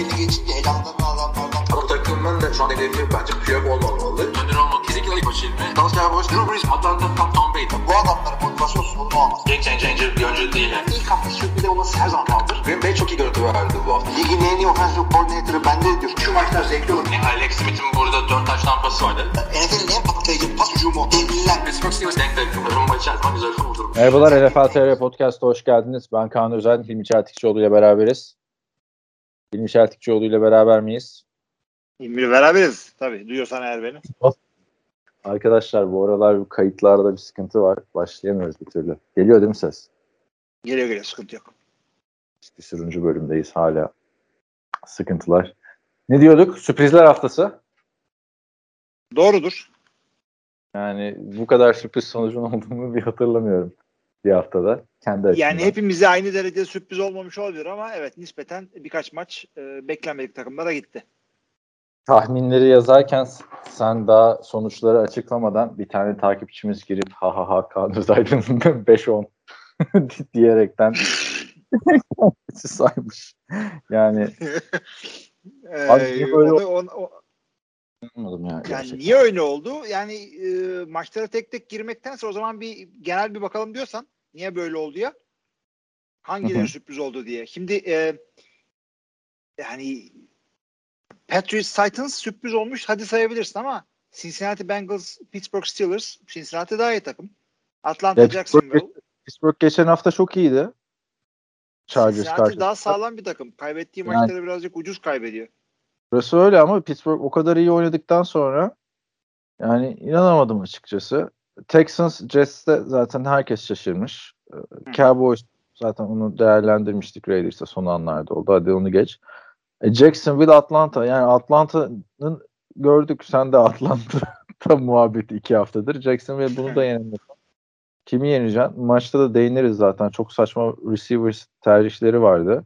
belli geçince elanlarını alanlardan. Ama takımın da şu an hedefi bence Piyok olmamalı. Önder olmak kesinlikle ilk başı ilmi. Dallas Cowboys, Drew Brees, Atlanta, Tom, Tom Brady. Bu adamların motivasyon sorunu olmaz. Game changer bir oyuncu değil. Yani. İlk hafta sürpriz olması her zaman kaldır. Green Bay çok iyi görüntü verdi bu hafta. Ligin en iyi offensive coordinator'ı bende diyor. Şu maçlar zevkli olur. Yani Alex Smith'in burada 4 taş tampası vardı. NFL'in en patlayıcı pas hücumu. Devliler. Pittsburgh Steelers denk denk. Rumba içer zaman güzel. Merhabalar NFL TR Podcast'a hoş geldiniz. Ben Kaan Özen, Hilmi Çeltikçioğlu ile beraberiz. Hilmi Çeltikçioğlu ile beraber miyiz? İlmi'yle beraberiz. Tabii duyuyorsan eğer beni. Arkadaşlar bu aralar kayıtlarda bir sıkıntı var. Başlayamıyoruz bir türlü. Geliyor değil mi ses? Geliyor geliyor sıkıntı yok. Bir sürüncü bölümdeyiz hala. Sıkıntılar. Ne diyorduk? Sürprizler haftası. Doğrudur. Yani bu kadar sürpriz sonucun olduğunu bir hatırlamıyorum bir haftada. Kendi açımdan. Yani hepimize aynı derecede sürpriz olmamış olabilir ama evet nispeten birkaç maç e, beklenmedik takımlara gitti. tahminleri yazarken sen daha sonuçları açıklamadan bir tane takipçimiz girip ha ha ha Kaan Özaydın 5-10 diyerekten saymış. Yani Abi niye böyle onu- onu- o- anlamadım ya. yani gerçekten. niye öyle oldu? Yani e, maçlara tek tek girmektense o zaman bir genel bir bakalım diyorsan niye böyle oldu ya? Hangileri sürpriz oldu diye. Şimdi e, yani Patriots Titans sürpriz olmuş hadi sayabilirsin ama Cincinnati Bengals Pittsburgh Steelers Cincinnati daha iyi takım. Atlanta Ya, Jacksonville Pittsburgh geçen hafta çok iyiydi. Chargers Cincinnati karşısında. daha sağlam bir takım. Kaybettiği Yani- maçları birazcık ucuz kaybediyor. Burası öyle ama Pittsburgh o kadar iyi oynadıktan sonra yani inanamadım açıkçası. Texans Jets'te zaten herkes şaşırmış. Ee, Cowboys zaten onu değerlendirmiştik Raiders'ta son anlarda oldu. Hadi onu geç. E, Jacksonville Atlanta yani Atlanta'nın gördük sen de Atlanta muhabbeti iki haftadır. Jacksonville bunu da yenemedi. Kimi yeneceksin? Maçta da değiniriz zaten. Çok saçma receivers tercihleri vardı.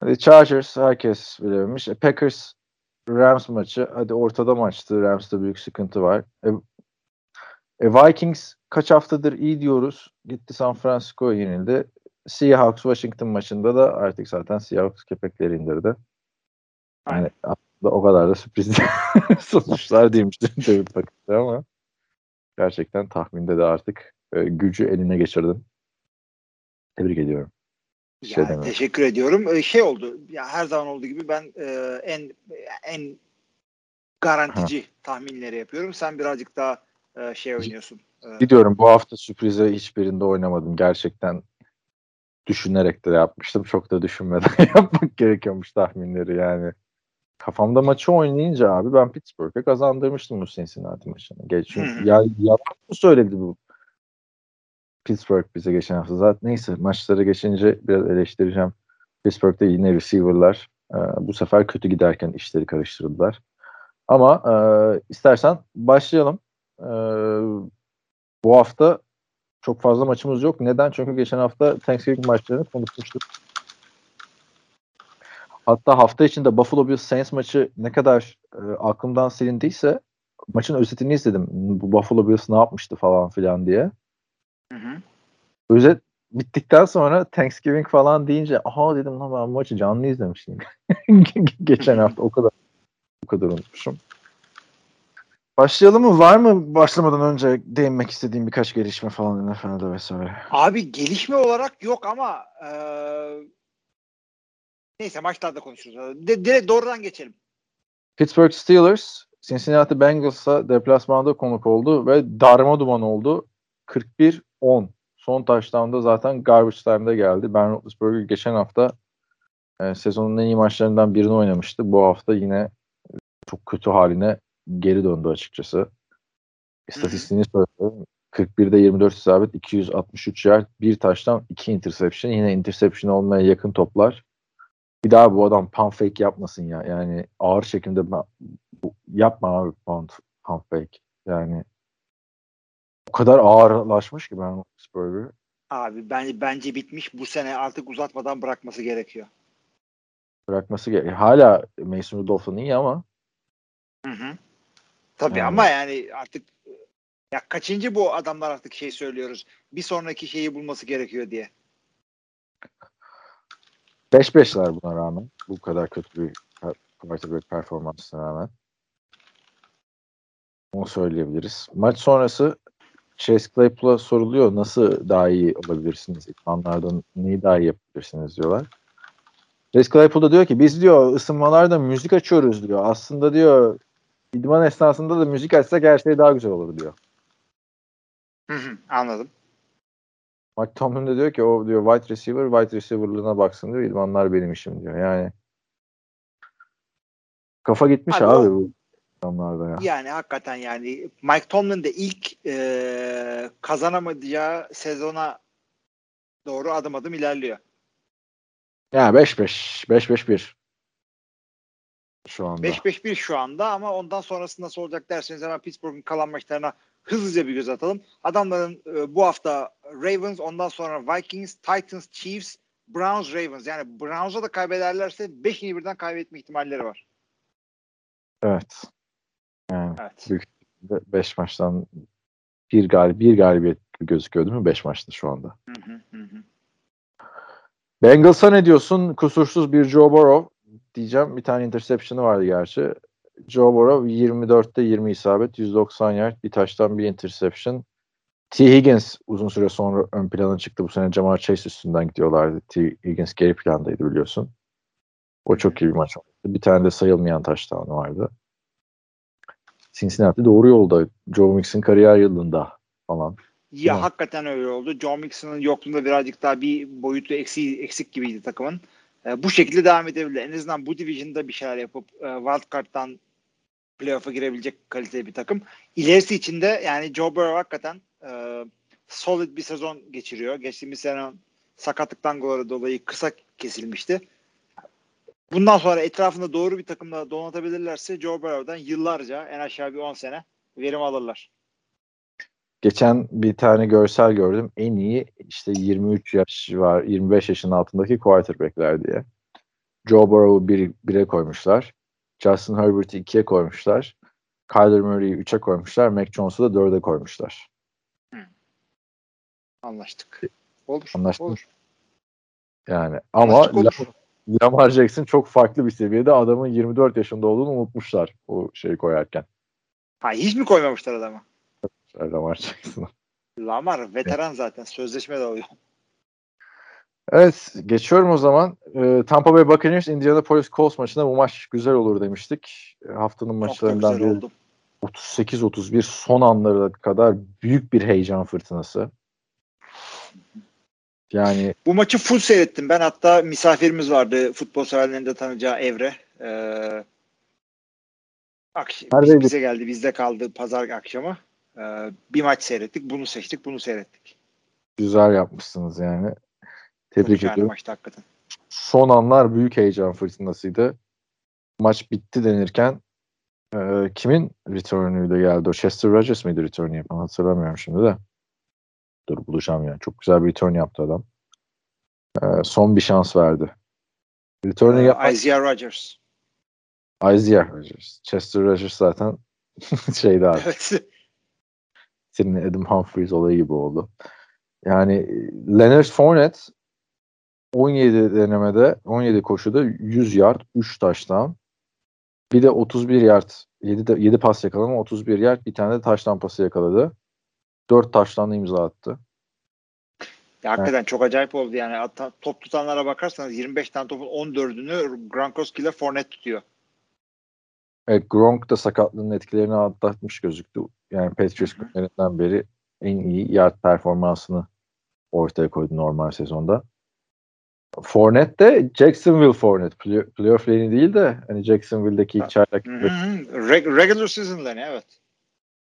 Hadi Chargers herkes bilemiş. E, Packers Rams maçı. Hadi ortada maçtı. Rams'ta büyük sıkıntı var. E, e, Vikings kaç haftadır iyi diyoruz. Gitti San Francisco'ya yenildi. Seahawks Washington maçında da artık zaten Seahawks köpekleri indirdi. Yani aslında o kadar da sürpriz sonuçlar değilmiş David Packers ama gerçekten tahminde de artık e, gücü eline geçirdin. Tebrik ediyorum. Şey demiyorum. teşekkür ediyorum. Ee, şey oldu. Ya her zaman olduğu gibi ben e, en en garantici tahminleri yapıyorum. Sen birazcık daha e, şey oynuyorsun. E, Gidiyorum bu hafta sürprize hiçbirinde oynamadım. Gerçekten düşünerek de yapmıştım. Çok da düşünmeden yapmak gerekiyormuş tahminleri yani. Kafamda maçı oynayınca abi ben Pittsburgh'e kazandırmıştım bu Cincinnati maçını. Geç, ya yalan mı söyledi bu Pittsburgh bize geçen hafta. Zaten neyse maçları geçince biraz eleştireceğim. Pittsburgh'te yine receiver'lar e, bu sefer kötü giderken işleri karıştırdılar. Ama e, istersen başlayalım. E, bu hafta çok fazla maçımız yok. Neden? Çünkü geçen hafta Thanksgiving maçlarını konuşmuştuk. Hatta hafta içinde Buffalo Bills Saints maçı ne kadar e, aklımdan silindiyse maçın özetini izledim. Bu Buffalo Bills ne yapmıştı falan filan diye. hı hı. Özet bittikten sonra Thanksgiving falan deyince aha dedim lan ben maçı canlı izlemiştim. Geçen hafta o kadar o kadar unutmuşum. Başlayalım mı? Var mı başlamadan önce değinmek istediğim birkaç gelişme falan NFL'de vesaire? Abi gelişme olarak yok ama e, neyse maçlarda konuşuruz. De, direkt doğrudan geçelim. Pittsburgh Steelers Cincinnati Bengals'a deplasmanda konuk oldu ve darma duman oldu. 41-10. Son touchdown'da zaten garbage time'da geldi. Ben Roethlisberger geçen hafta e, sezonun en iyi maçlarından birini oynamıştı. Bu hafta yine çok kötü haline geri döndü açıkçası. İstatistiğini söyleyeyim. 41'de 24 isabet, 263 yard, bir taştan, iki interception. Yine interception olmaya yakın toplar. Bir daha bu adam pump fake yapmasın ya. Yani ağır ben- bu- yapma abi pump, pump fake. Yani o kadar ağırlaşmış ki ben Roethlisberger. Abi bence bence bitmiş. Bu sene artık uzatmadan bırakması gerekiyor. Bırakması gerek. Hala Mason Rudolph'un iyi ama Hı hı. Tabii Yani. ama yani artık ya kaçıncı bu adamlar artık şey söylüyoruz. Bir sonraki şeyi bulması gerekiyor diye. 5-5'ler buna rağmen. Bu kadar kötü bir quarterback performansına rağmen. Onu söyleyebiliriz. Maç sonrası Chase Claypool'a soruluyor nasıl daha iyi olabilirsiniz? İdmanlardan neyi daha iyi yapabilirsiniz diyorlar. Chase Claypool da diyor ki biz diyor ısınmalarda müzik açıyoruz diyor. Aslında diyor idman esnasında da müzik açsak her şey daha güzel olur diyor. Hı hı, anladım. Mike Tomlin de diyor ki o diyor wide receiver wide receiver'lığına baksın diyor. İdmanlar benim işim diyor. Yani kafa gitmiş Abi abi, bu adamlarda ya. Yani hakikaten yani Mike Tomlin de ilk e, kazanamayacağı sezona doğru adım adım ilerliyor. Yani 5-5 5-5-1 şu anda. 5-5-1 şu anda ama ondan sonrası nasıl olacak derseniz hemen Pittsburgh'un kalan maçlarına hızlıca bir göz atalım. Adamların e, bu hafta Ravens, ondan sonra Vikings, Titans, Chiefs, Browns, Ravens. Yani Browns'a da kaybederlerse 5'ini birden kaybetme ihtimalleri var. Evet. Yani Evet. 5 maçtan bir galib bir galibiyet gözüküyor değil mi 5 maçta şu anda? Hı, hı hı. Bengals'a ne diyorsun? Kusursuz bir Joe Burrow diyeceğim. Bir tane interception'ı vardı gerçi. Joe Burrow 24'te 20 isabet, 190 yard, bir taştan bir interception. T. Higgins uzun süre sonra ön plana çıktı. Bu sene Jamar Chase üstünden gidiyorlardı. T. Higgins geri plandaydı biliyorsun. O çok iyi bir maç oldu. Bir tane de sayılmayan taştanı vardı. Cincinnati doğru yolda. Joe Mixon kariyer yılında falan. Ya Hı. hakikaten öyle oldu. Joe Mixon'ın yokluğunda birazcık daha bir boyutu eksik, eksik gibiydi takımın. E, bu şekilde devam edebilir. En azından bu division'da bir şeyler yapıp e, wildcard'dan playoff'a girebilecek kaliteli bir takım. İlerisi için de yani Joe Burrow hakikaten e, solid bir sezon geçiriyor. Geçtiğimiz sene sakatlıktan dolayı kısa kesilmişti. Bundan sonra etrafında doğru bir takımla donatabilirlerse Joe Burrow'dan yıllarca en aşağı bir 10 sene verim alırlar. Geçen bir tane görsel gördüm. En iyi işte 23 yaş var, 25 yaşın altındaki quarterback'ler diye. Joe Burrow'u bir, bire koymuşlar. Justin Herbert'i ikiye koymuşlar. Kyler Murray'i üçe koymuşlar. Mac Jones'u da dörde koymuşlar. Anlaştık. Olur. Anlaştık. Olur. Yani ama Anlaştık olur. Lam- Lamar Jackson çok farklı bir seviyede. Adamın 24 yaşında olduğunu unutmuşlar o şeyi koyarken. Ha hiç mi koymamışlar adamı? Lamar Jackson'ı. Lamar veteran zaten. Sözleşme de alıyor. Evet geçiyorum o zaman. Ee, Tampa Bay Buccaneers Indianapolis Colts maçında bu maç güzel olur demiştik. Ee, Haftanın Çok maçlarından biri oldu. 38-31 son anlara kadar büyük bir heyecan fırtınası. Yani Bu maçı full seyrettim. Ben hatta misafirimiz vardı. Futbol severlerin de tanıyacağı Evre. Ee, akş- bize geldi. Bizde kaldı pazar akşamı. Ee, bir maç seyrettik. Bunu seçtik. Bunu seyrettik. güzel yapmışsınız yani. Çok Tebrik güzel ediyorum. maçtı hakikaten. Son anlar büyük heyecan fırtınasıydı. Maç bitti denirken e, kimin return'üyle geldi o? Chester Rogers mıydı return yapan? Hatırlamıyorum şimdi de. Dur bulacağım yani. Çok güzel bir return yaptı adam. E, son bir şans verdi. Return'ü Ee, yapan Isaiah Rodgers. Isaiah Rodgers. Chester Rogers zaten şeydi abi. Evet. Senin Adam Humphries olayı gibi oldu. Yani e, Leonard Fournette 17 denemede 17 koşuda 100 yard 3 taştan bir de 31 yard 7, de, 7 pas yakalama 31 yard bir tane de taştan pası yakaladı. 4 taştan imza attı. Ya, hakikaten çok acayip oldu yani. Hatta top tutanlara bakarsanız 25 tane topun 14'ünü Gronkowski ile Fournette tutuyor. Evet, Gronk da sakatlığının etkilerini atlatmış gözüktü. Yani Patriots günlerinden beri en iyi yard performansını ortaya koydu normal sezonda. Fournette de Jacksonville Fournette. Play- Playoff lane'i değil de hani Jacksonville'deki ilk çaylak. Reg- regular season'da ne evet.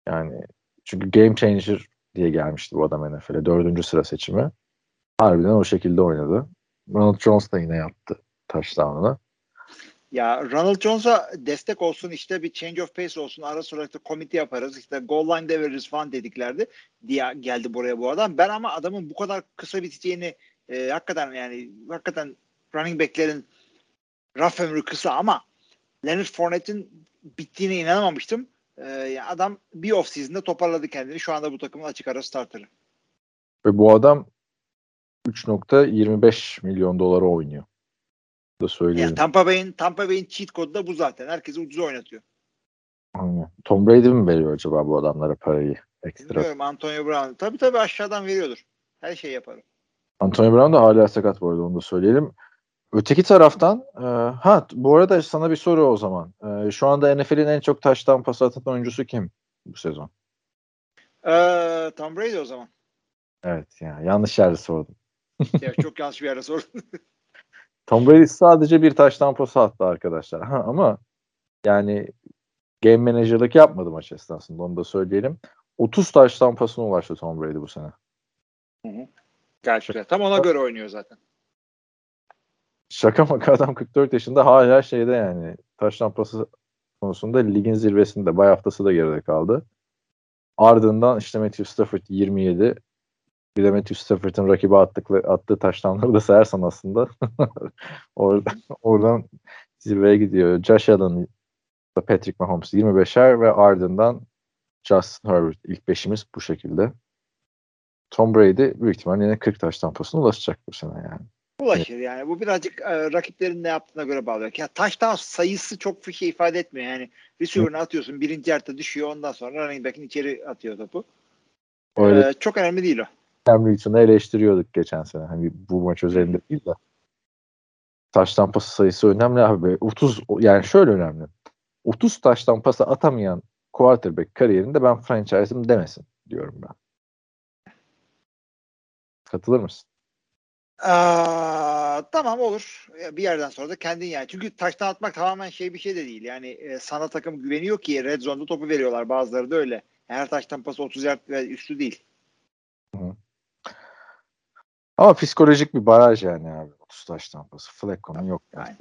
yani çünkü game changer diye gelmişti bu adam NFL'e. Dördüncü sıra seçimi. Harbiden o şekilde oynadı. Ronald Jones da yine yaptı touchdown'ını. Ya Ronald Jones'a destek olsun işte bir change of pace olsun ara sıra işte komite yaparız işte goal line'de veririz falan dediklerdi diye geldi buraya bu adam. Ben ama adamın bu kadar kısa biteceğini e, hakikaten yani hakikaten running back'lerin raf ömrü kısa ama Leonard Fournette'in bittiğine inanamamıştım. E, adam bir off season'da toparladı kendini. Şu anda bu takımın açık ara starterı. Ve bu adam 3.25 milyon dolara oynuyor. Da söyleyelim. Yani Tampa Bay'in Tampa Bay'in cheat kodu da bu zaten. Herkesi ucuz oynatıyor. Aynen. Tom Brady mi veriyor acaba bu adamlara parayı ekstra? Bilmiyorum Antonio Brown. Tabii tabii aşağıdan veriyordur. Her şeyi yaparım. Antonio Brown da hala sakat bu arada onu da söyleyelim. Öteki taraftan e, ha bu arada sana bir soru o zaman. E, şu anda NFL'in en çok taştan pas atan oyuncusu kim bu sezon? Ee, Tom Brady o zaman. Evet yani yanlış yerde sordum. ya, çok yanlış bir yere sordun. Tom Brady sadece bir taştan pas attı arkadaşlar. Ha, ama yani game manager'lık yapmadı maç esnasında onu da söyleyelim. 30 taştan pasına ulaştı Tom Brady bu sene. Gerçekten. Tam ona göre oynuyor zaten. Şaka maka adam 44 yaşında hala şeyde yani taştan pası konusunda ligin zirvesinde. Bay haftası da geride kaldı. Ardından işte Matthew Stafford 27. Matthew Stafford'ın rakibi attıklı, attığı taştanları da sayarsan aslında oradan, oradan zirveye gidiyor. Josh Allen Patrick Mahomes 25'er ve ardından Justin Herbert ilk beşimiz bu şekilde. Tom Brady büyük ihtimalle yine 40 taş tampasına ulaşacak bu sene yani. Ulaşır yani. Bu birazcık e, rakiplerin ne yaptığına göre bağlı. Ya taştan sayısı çok bir şey ifade etmiyor. Yani receiver'ını atıyorsun. Birinci yarıda düşüyor. Ondan sonra running back'in içeri atıyor topu. Öyle Ee, çok önemli değil o. Cam Newton'u eleştiriyorduk geçen sene. Hani bu maç özelinde değil de. Taş tampası sayısı önemli abi. 30 yani şöyle önemli. 30 taş tampası atamayan quarterback kariyerinde ben franchise'ım demesin diyorum ben. Katılır mısın? Aa, tamam olur. Bir yerden sonra da kendin yani. Çünkü taştan atmak tamamen şey bir şey de değil. Yani e, sana takım güveniyor ki red zone'da topu veriyorlar. Bazıları da öyle. Her taştan pası 30 yard ve üstü değil. Ama psikolojik bir baraj yani abi. 30 taş tampası. Flacco'nun yok yani. Aynen.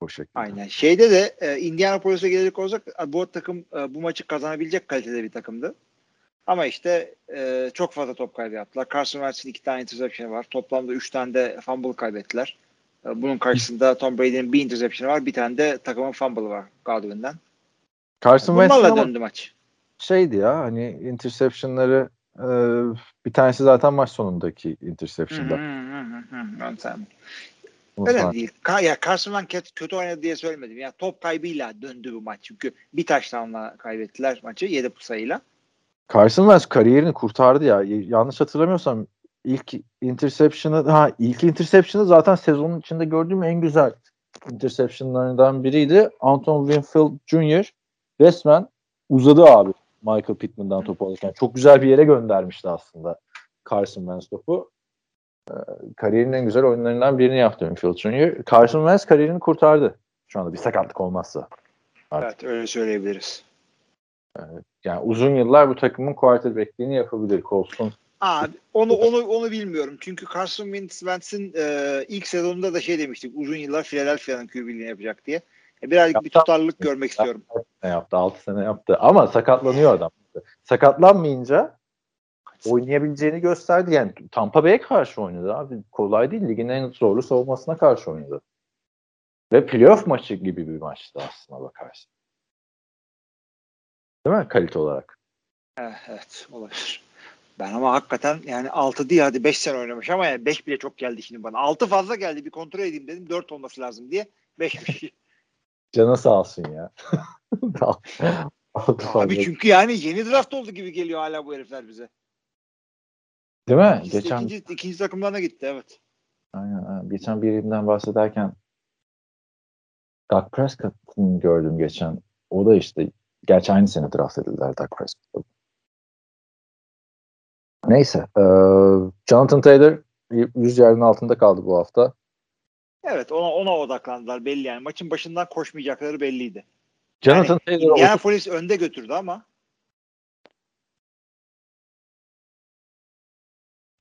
Bu şekilde. Aynen. Şeyde de e, Indianapolis'e gelecek olsak e, bu takım e, bu maçı kazanabilecek kalitede bir takımdı. Ama işte e, çok fazla top kaybı yaptılar. Carson Wentz'in iki tane interception var. Toplamda üç tane de fumble kaybettiler. E, bunun karşısında Tom Brady'nin bir interception var. Bir tane de takımın fumble'ı var Godwin'den. Carson Wentz'in döndü maç. şeydi ya hani interceptionları e, bir tanesi zaten maç sonundaki interception'da. Hı hı hı hı hı. Ben sen- Bunu Öyle değil. Ka ya Carson Wentz kötü, oynadı diye söylemedim. Ya top kaybıyla döndü bu maç. Çünkü bir taştanla kaybettiler maçı 7 sayıyla. Carson Wentz kariyerini kurtardı ya. Yanlış hatırlamıyorsam ilk interception'ı ha ilk interception'ı zaten sezonun içinde gördüğüm en güzel interception'larından biriydi. Anton Winfield Jr. resmen uzadı abi Michael Pittman'dan topu alırken. Çok güzel bir yere göndermişti aslında Carson Wentz topu. Ee, kariyerinin en güzel oyunlarından birini yaptı Winfield Jr. Carson Wentz kariyerini kurtardı. Şu anda bir sakatlık olmazsa. Artık. Evet öyle söyleyebiliriz. Yani uzun yıllar bu takımın quarterback'liğini yapabilir Colts'un. Abi onu onu onu bilmiyorum. Çünkü Carson Wentz- Wentz'in e, ilk sezonunda da şey demiştik. Uzun yıllar Philadelphia'nın QB'liğini yapacak diye. E, birazcık bir Yaptı. tutarlılık görmek istiyorum. sene yaptı, 6 sene yaptı. Ama sakatlanıyor adam. Sakatlanmayınca oynayabileceğini gösterdi. Yani Tampa Bay'e karşı oynadı abi. Kolay değil. Ligin en zorlu savunmasına karşı oynadı. Ve playoff maçı gibi bir maçtı aslına bakarsın. Değil mi? Kalite olarak. Evet, evet olabilir. Ben ama hakikaten yani 6 değil hadi 5 sene oynamış ama yani 5 bile çok geldi şimdi bana. 6 fazla geldi bir kontrol edeyim dedim 4 olması lazım diye 5'miş. Canı sağ olsun ya. Fazla. Abi çünkü yani yeni draft oldu gibi geliyor hala bu herifler bize. Değil mi? De Geçen ikinci, ikinci takımlarına gitti evet. Aynen, aynen. Geçen birinden bahsederken Dak Prescott'ın gördüm geçen. O da işte gerçi aynı sene draft edildiler Dak Prescott'ı. Neyse. eee, Jonathan Taylor 100 yardın altında kaldı bu hafta. Evet ona ona odaklandılar belli yani. Maçın başından koşmayacakları belliydi. Jonathan Taylor otuz- Indianapolis önde götürdü ama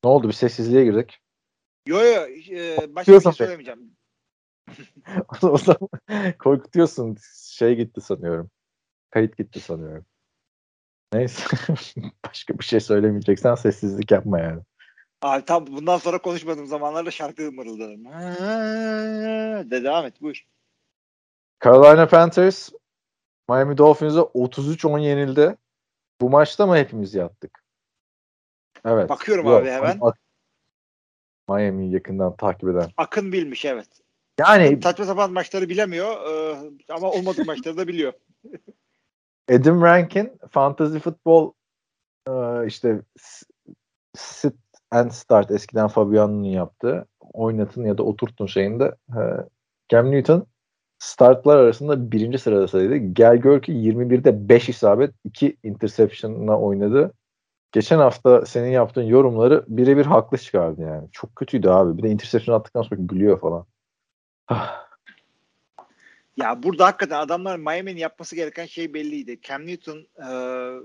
ne oldu? Bir sessizliğe girdik. yo yo e, başka bir şey söylemeyeceğim. o zaman korkutuyorsun. Şey gitti sanıyorum. Kayıt gitti sanıyorum. Neyse. Başka bir şey söylemeyeceksen sessizlik yapma yani. Abi tam bundan sonra konuşmadığım zamanlarda şarkı mırıldanırım. Ha, De devam et buyur. Carolina Panthers Miami Dolphins'e 33-10 yenildi. Bu maçta mı hepimiz yattık? Evet. Bakıyorum Yok, abi hemen. bak- Miami'yi yakından takip eden. Akın bilmiş evet. Yani Saçma sapan maçları bilemiyor e, ama olmadık maçları da biliyor. Adam Rankin fantasy futbol e, işte sit and start eskiden Fabiano'nun yaptığı oynatın ya da oturtun şeyinde e, Cam Newton startlar arasında birinci sıradasıydı. Gel gör ki 21'de 5 isabet 2 interception'la oynadı. Geçen hafta senin yaptığın yorumları birebir haklı çıkardı yani. Çok kötüydü abi. Bir de interception attıktan sonra gülüyor falan. Ah, Ya burada hakikaten adamlar Miami'nin yapması gereken şey belliydi. Cam Newton e,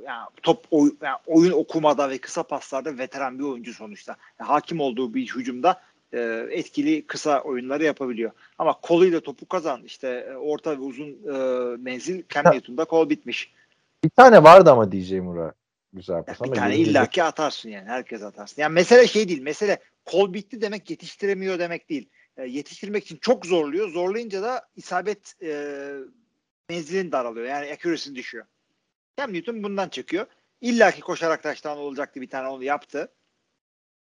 yani top oy, yani oyun okumada ve kısa paslarda veteran bir oyuncu sonuçta. Yani hakim olduğu bir hücumda e, etkili kısa oyunları yapabiliyor. Ama koluyla topu kazan işte e, orta ve uzun e, menzil Cam Ha. Newton'da kol bitmiş. bir tane vardı ama DJ Mura. Güzel pas bir tane illaki atarsın yani. Herkes atarsın. Yani mesele şey değil. Mesele kol bitti demek yetiştiremiyor demek değil. E, yetiştirmek için çok zorluyor. Zorlayınca da isabet e, menzilin daralıyor. Yani accuracy'nin düşüyor. Cam Newton bundan çıkıyor. İlla ki koşarak taştan olacaktı bir tane onu yaptı.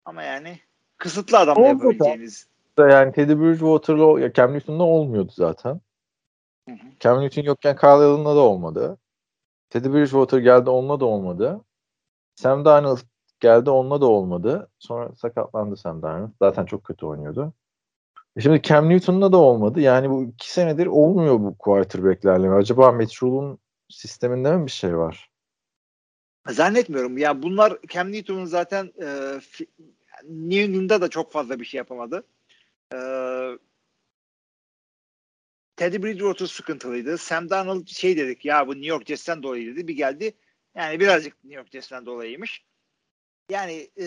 Ama yani kısıtlı adamla yapabileceğiniz. da yani Teddy Bridgewater'la ya Cam Newton'la olmuyordu zaten. Hı hı. Cam Newton yokken Kyle Allen'la da olmadı. Teddy Bridgewater geldi onunla da olmadı. Sam Darnold geldi onunla da olmadı. Sonra sakatlandı Sam Darnold. Zaten çok kötü oynuyordu. E Şimdi Cam Newton'la da olmadı. Yani bu iki senedir olmuyor bu quarterback'lerle. Acaba Matt sisteminde mi bir şey var? Zannetmiyorum. Ya bunlar Cam Newton'un zaten e, New England'da da çok fazla bir şey yapamadı. E, Teddy Bridgewater sıkıntılıydı. Sam Darnold şey dedik ya bu New York Jets'ten dolayı dedi. Bir geldi. Yani birazcık New York Jets'ten dolayıymış. Yani e,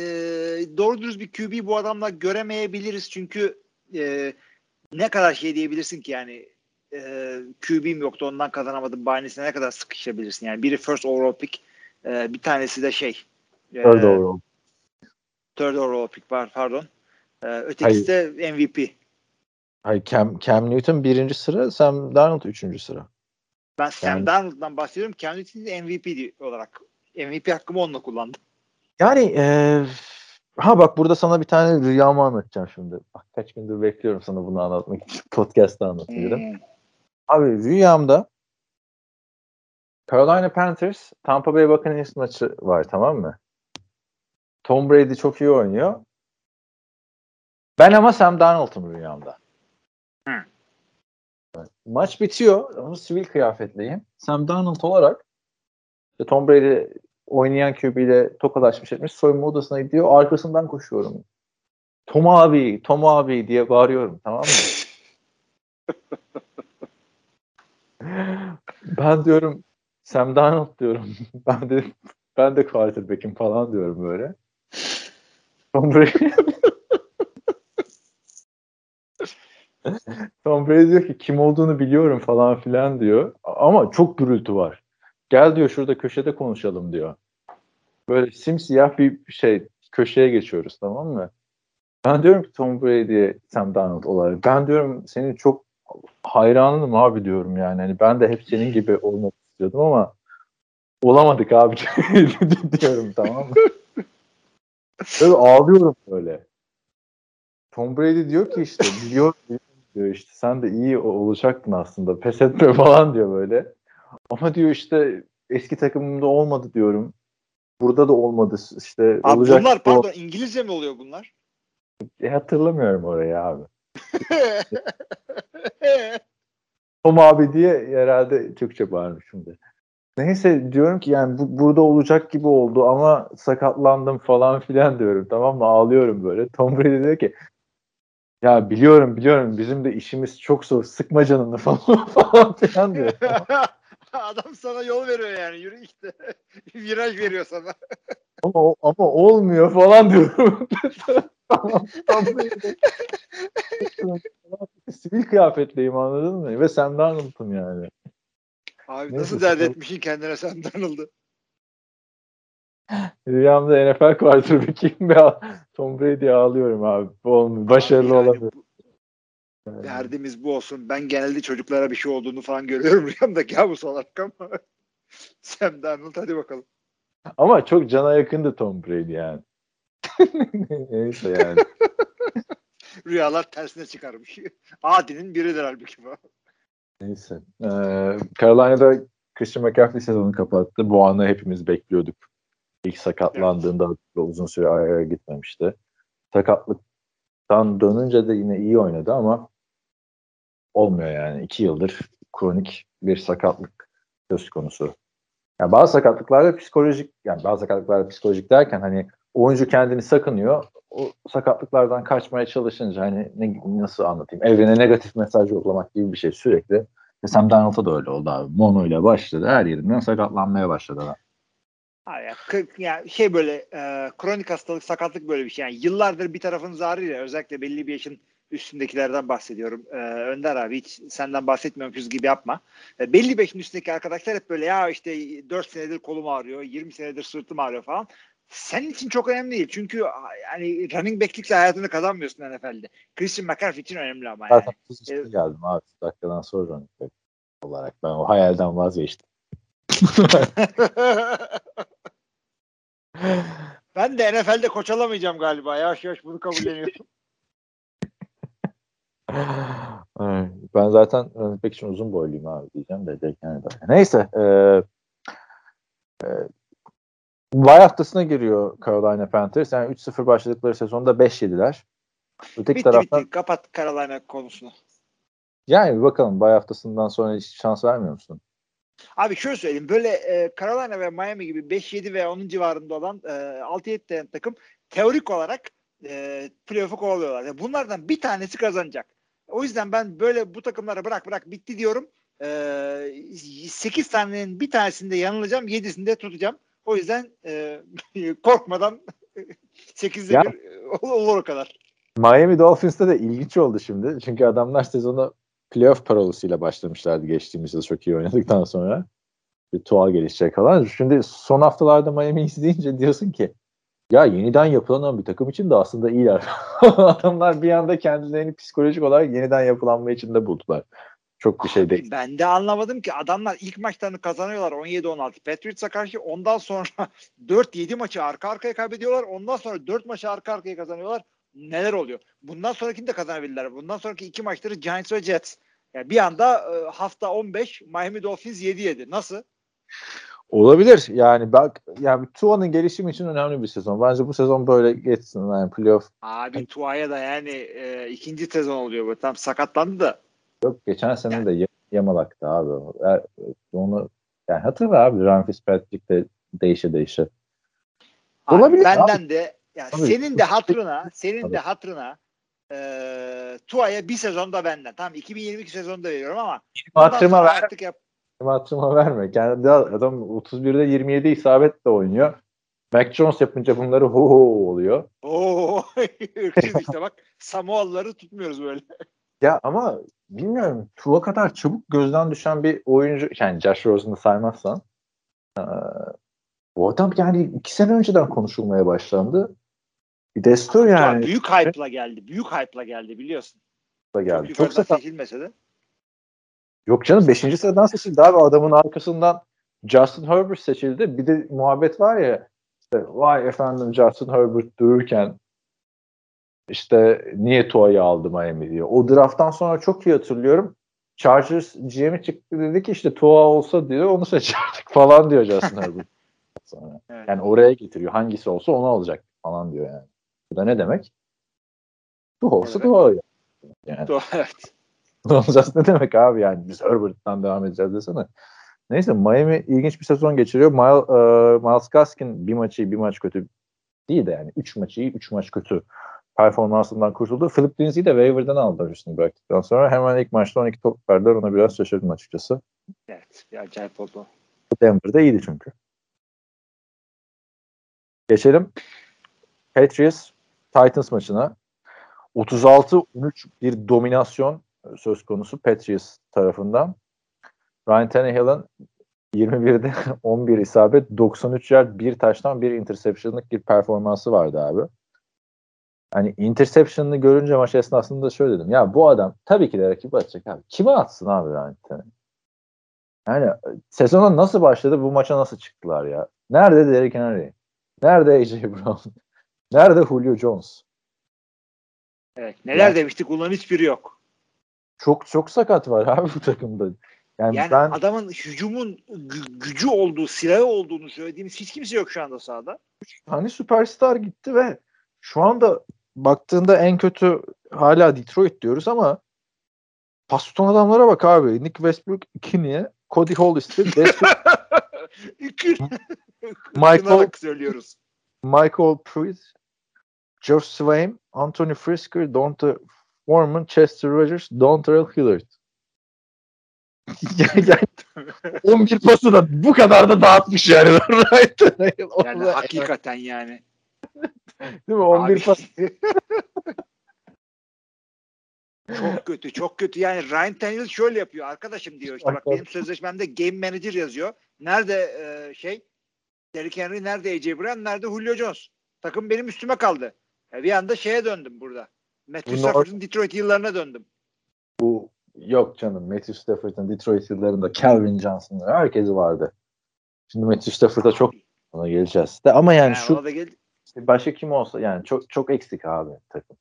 doğru dürüst bir QB bu adamla göremeyebiliriz çünkü e, ne kadar şey diyebilirsin ki yani e, QB'm yoktu ondan kazanamadım bahanesine ne kadar sıkışabilirsin? Yani biri first overall pick e, bir tanesi de şey e, Third overall. third overall pick var pardon. E, ötekisi de MVP Hayır, Cam, Cam Newton birinci sıra, Sam Darnold üçüncü sıra. ben Sam Yani- Darnold'dan bahsediyorum Cam Newton'un MVP di- olarak MVP hakkımı onunla kullandım. Yani eee, ha bak burada sana bir tane rüyamı anlatacağım şimdi. Bak, kaç gündür bekliyorum sana bunu anlatmak için. Podcast'ta anlatıyorum. Hmm. Abi rüyamda Carolina Panthers Tampa Bay Buccaneers maçı var tamam mı? Tom Brady çok iyi oynuyor. Ben ama Sam Darnold'um rüyamda. Hı. Maç bitiyor. Ama sivil kıyafetliyim. Sam Darnold olarak Tom Brady oynayan QB ile tokalaşmış etmiş. Soyunma odasına gidiyor. Arkasından koşuyorum. Tom abi, Tom abi diye bağırıyorum tamam mı? ben diyorum Sam Darnold diyorum. ben de ben de quarterback'im falan diyorum böyle. Tom Brady Tom Brady diyor ki kim olduğunu biliyorum falan filan diyor. Ama çok gürültü var. Gel diyor şurada köşede konuşalım diyor. Böyle simsiyah bir şey köşeye geçiyoruz tamam mı? Ben diyorum ki Tom Brady'ye Sam Darnold olarak ben diyorum senin çok hayranınım abi diyorum yani. Hani ben de hep senin gibi olmak istiyordum ama olamadık abi diyorum tamam mı? Böyle ağlıyorum böyle. Tom Brady diyor ki işte biliyorum diyor işte sen de iyi olacaktın aslında pes etme falan diyor böyle. Ama diyor işte eski takımımda olmadı diyorum. Burada da olmadı işte Abi olacak. bunlar bu- pardon İngilizce mi oluyor bunlar? E, hatırlamıyorum orayı abi. Tom abi diye herhalde Türkçe bağırmışım da. Neyse diyorum ki yani bu, burada olacak gibi oldu ama sakatlandım falan filan diyorum tamam mı ağlıyorum böyle. Tom Brady diyor ki ya biliyorum biliyorum bizim de işimiz çok zor sıkma canını falan falan filan diyor. Adam sana yol veriyor yani yürü işte. Viraj veriyor sana. ama, ama olmuyor falan diyorum. Tamam. Sivil kıyafetliyim anladın mı? Ve Sam Darnold'um yani. Abi Neyse, nasıl dert tamam. etmişsin kendine sen Darnold'u. Rüyamda NFL quarterback'im ve Tom Brady'ye ağlıyorum abi. Bu olmuyor. Başarılı Abi yani olamıyor. bu- Derdimiz bu olsun. Ben genelde çocuklara bir şey olduğunu falan görüyorum rüyamda kabus olarak ama. Sam Darnold hadi bakalım. Ama çok cana yakındı Tom Brady yani. Neyse yani. Rüyalar tersine çıkarmış. Adi'nin biridir halbuki bu. Neyse. Ee, Carolina'da Christian McCaffrey sezonu kapattı. Bu anı hepimiz bekliyorduk. İlk sakatlandığında evet. uzun süre ayağa gitmemişti. Sakatlıktan dönünce de yine iyi oynadı ama olmuyor yani. iki yıldır kronik bir sakatlık söz konusu. Yani bazı sakatlıklarda psikolojik yani bazı sakatlıklarda psikolojik derken hani oyuncu kendini sakınıyor. O sakatlıklardan kaçmaya çalışınca hani ne, nasıl anlatayım? Evrene negatif mesaj yollamak gibi bir şey sürekli. Ve Sam Darnold'a da öyle oldu abi. Mono ile başladı. Her yerinden sakatlanmaya başladı. Abi. Ya, yani şey böyle e, kronik hastalık, sakatlık böyle bir şey. Yani yıllardır bir tarafınız ağrıyor. Özellikle belli bir yaşın üstündekilerden bahsediyorum. Ee, Önder abi hiç senden bahsetmiyormuşuz gibi yapma. Ee, belli beşin üstündeki arkadaşlar hep böyle ya işte 4 senedir kolum ağrıyor, 20 senedir sırtım ağrıyor falan. Senin için çok önemli değil. Çünkü yani running back'likle hayatını kazanmıyorsun NFL'de. Christian McCaffrey için önemli ama yani. Zaten ee, geldim abi. Dakikadan sonra running back olarak. Ben o hayalden vazgeçtim. ben de NFL'de koç alamayacağım galiba. Yavaş yavaş bunu kabulleniyorum ben zaten pek için uzun boyluyum abi diyeceğim de Jack yani Neyse. E, e, Bay haftasına giriyor Carolina Panthers. Yani 3-0 başladıkları sezonda 5 yediler. Öteki bitti taraftan, bitti. Kapat Carolina konusunu. Yani bakalım bay haftasından sonra hiç şans vermiyor musun? Abi şöyle söyleyeyim. Böyle e, Carolina ve Miami gibi 5-7 ve onun civarında olan e, 6-7 takım teorik olarak e, playoff'u kovalıyorlar. Yani bunlardan bir tanesi kazanacak. O yüzden ben böyle bu takımlara bırak bırak bitti diyorum. Ee, 8 tanenin bir tanesinde yanılacağım. 7'sinde tutacağım. O yüzden e, korkmadan 8'de ya, bir olur o kadar. Miami Dolphins'te de ilginç oldu şimdi. Çünkü adamlar sezonu playoff parolasıyla başlamışlardı geçtiğimiz yıl çok iyi oynadıktan sonra. Bir tuval gelişecek falan. Şimdi son haftalarda Miami izleyince diyorsun ki ya yeniden yapılanan bir takım için de aslında iyiler. Adamlar bir anda kendilerini psikolojik olarak yeniden yapılanma içinde buldular. Çok bir şey değil. Ben de anlamadım ki adamlar ilk maçlarını kazanıyorlar 17-16 Patriots'a karşı ondan sonra 4-7 maçı arka arkaya kaybediyorlar. Ondan sonra 4 maçı arka arkaya kazanıyorlar. Neler oluyor? Bundan sonrakini de kazanabilirler. Bundan sonraki iki maçları Giants ve Jets. Yani bir anda e, hafta 15 Miami Dolphins 7-7. Nasıl? Olabilir. Yani bak yani Tua'nın gelişimi için önemli bir sezon. Bence bu sezon böyle geçsin yani playoff. Abi Tua'ya da yani e, ikinci sezon oluyor bu. Tam sakatlandı da. Yok geçen sene yani. de Yamalak'tı abi. Onu yani hatırla abi Ryan Fitzpatrick de değişe değişe. Abi, Olabilir benden abi. de yani senin de hatırına senin Tabii. de hatırına e, Tua'ya bir sezonda benden. Tamam 2022 sezonda veriyorum ama hatırıma ver. Artık yap, hatırıma verme. Kendi adam 31'de 27 isabetle oynuyor. Mac Jones yapınca bunları ho ho oluyor. Oo, işte bak. Samoalıları tutmuyoruz böyle. Ya ama bilmiyorum. Tua kadar çabuk gözden düşen bir oyuncu yani Josh Rosen'ı saymazsan ee, bu adam yani iki sene önceden konuşulmaya başlandı. Bir destur yani. Büyük hype'la geldi. Büyük hype'la geldi biliyorsun. Geldi. Çok, Çok seçilmese de. Yok canım 5. sıradan seçildi abi adamın arkasından Justin Herbert seçildi. Bir de muhabbet var ya işte, vay efendim Justin Herbert dururken işte niye Tua'yı aldı Miami diyor. O drafttan sonra çok iyi hatırlıyorum. Chargers GM'i çıktı dedi ki işte Tua olsa diyor onu seçerdik falan diyor Justin Herbert. Sonra. Evet. Yani oraya getiriyor. Hangisi olsa onu alacak falan diyor yani. Bu da ne demek? Tua olsa evet. Tua yani. Tua evet. olacağız ne demek abi yani biz Herbert'tan devam edeceğiz desene. Neyse Miami ilginç bir sezon geçiriyor. Miles, uh, Miles Gaskin bir maçı iyi bir maç kötü değil de yani 3 maçı iyi 3 maç kötü performansından kurtuldu. Philip Lindsay'i de waiver'dan aldılar üstünü bıraktıktan sonra. Hemen ilk maçta 12 top verdiler. Ona biraz şaşırdım açıkçası. Evet. Bir acayip oldu. Denver'da iyiydi çünkü. Geçelim. Patriots Titans maçına. 36-13 bir dominasyon söz konusu Patriots tarafından. Ryan Tannehill'ın 21'de 11 isabet, 93 yard, bir taştan bir interception'lık bir performansı vardı abi. Hani interception'ını görünce maç esnasında şöyle dedim. Ya bu adam tabii ki de rakibi atacak abi. Kime atsın abi Ryan Tannehill? Yani sezona nasıl başladı bu maça nasıl çıktılar ya? Nerede Derrick Henry? Nerede AJ Brown? Nerede Julio Jones? Evet. Neler Yani- demiştik bunların hiçbiri yok. Çok çok sakat var abi bu takımda. Yani, Yani ben adamın hücumun gü- gücü olduğu, silahı olduğunu söylediğimiz hiç kimse yok şu anda sahada. hani süperstar gitti ve şu anda baktığında en kötü hala Detroit diyoruz ama pas tutan adamlara bak abi. Nick Westbrook 2 niye? Cody Hollister, Ükür. Michael- söylüyoruz. Michael Pruitt, Josh Swain, Anthony Frisker, Donta Foreman, Chester Rogers, Dontrell Hillard. yani, yani 11 pası da bu kadar da dağıtmış yani. right. Yani hakikaten yani. Değil mi? 11 Abi, pas. çok kötü, çok kötü. Yani Ryan Tannehill şöyle yapıyor. Arkadaşım diyor işte bak benim sözleşmemde game manager yazıyor. Nerede e, şey? Derrick Henry nerede AJ Brown nerede Julio Jones? Takım benim üstüme kaldı. E, bir anda şeye döndüm burada. Matthew Stafford'ın Detroit yıllarına döndüm. Bu yok canım. Matthew Stafford'ın Detroit yıllarında Calvin Johnson'ın herkesi vardı. Şimdi Matthew Stafford'a çok ona geleceğiz. De ama yani Yani şu geldi. başka kim olsa yani çok çok eksik abi takım.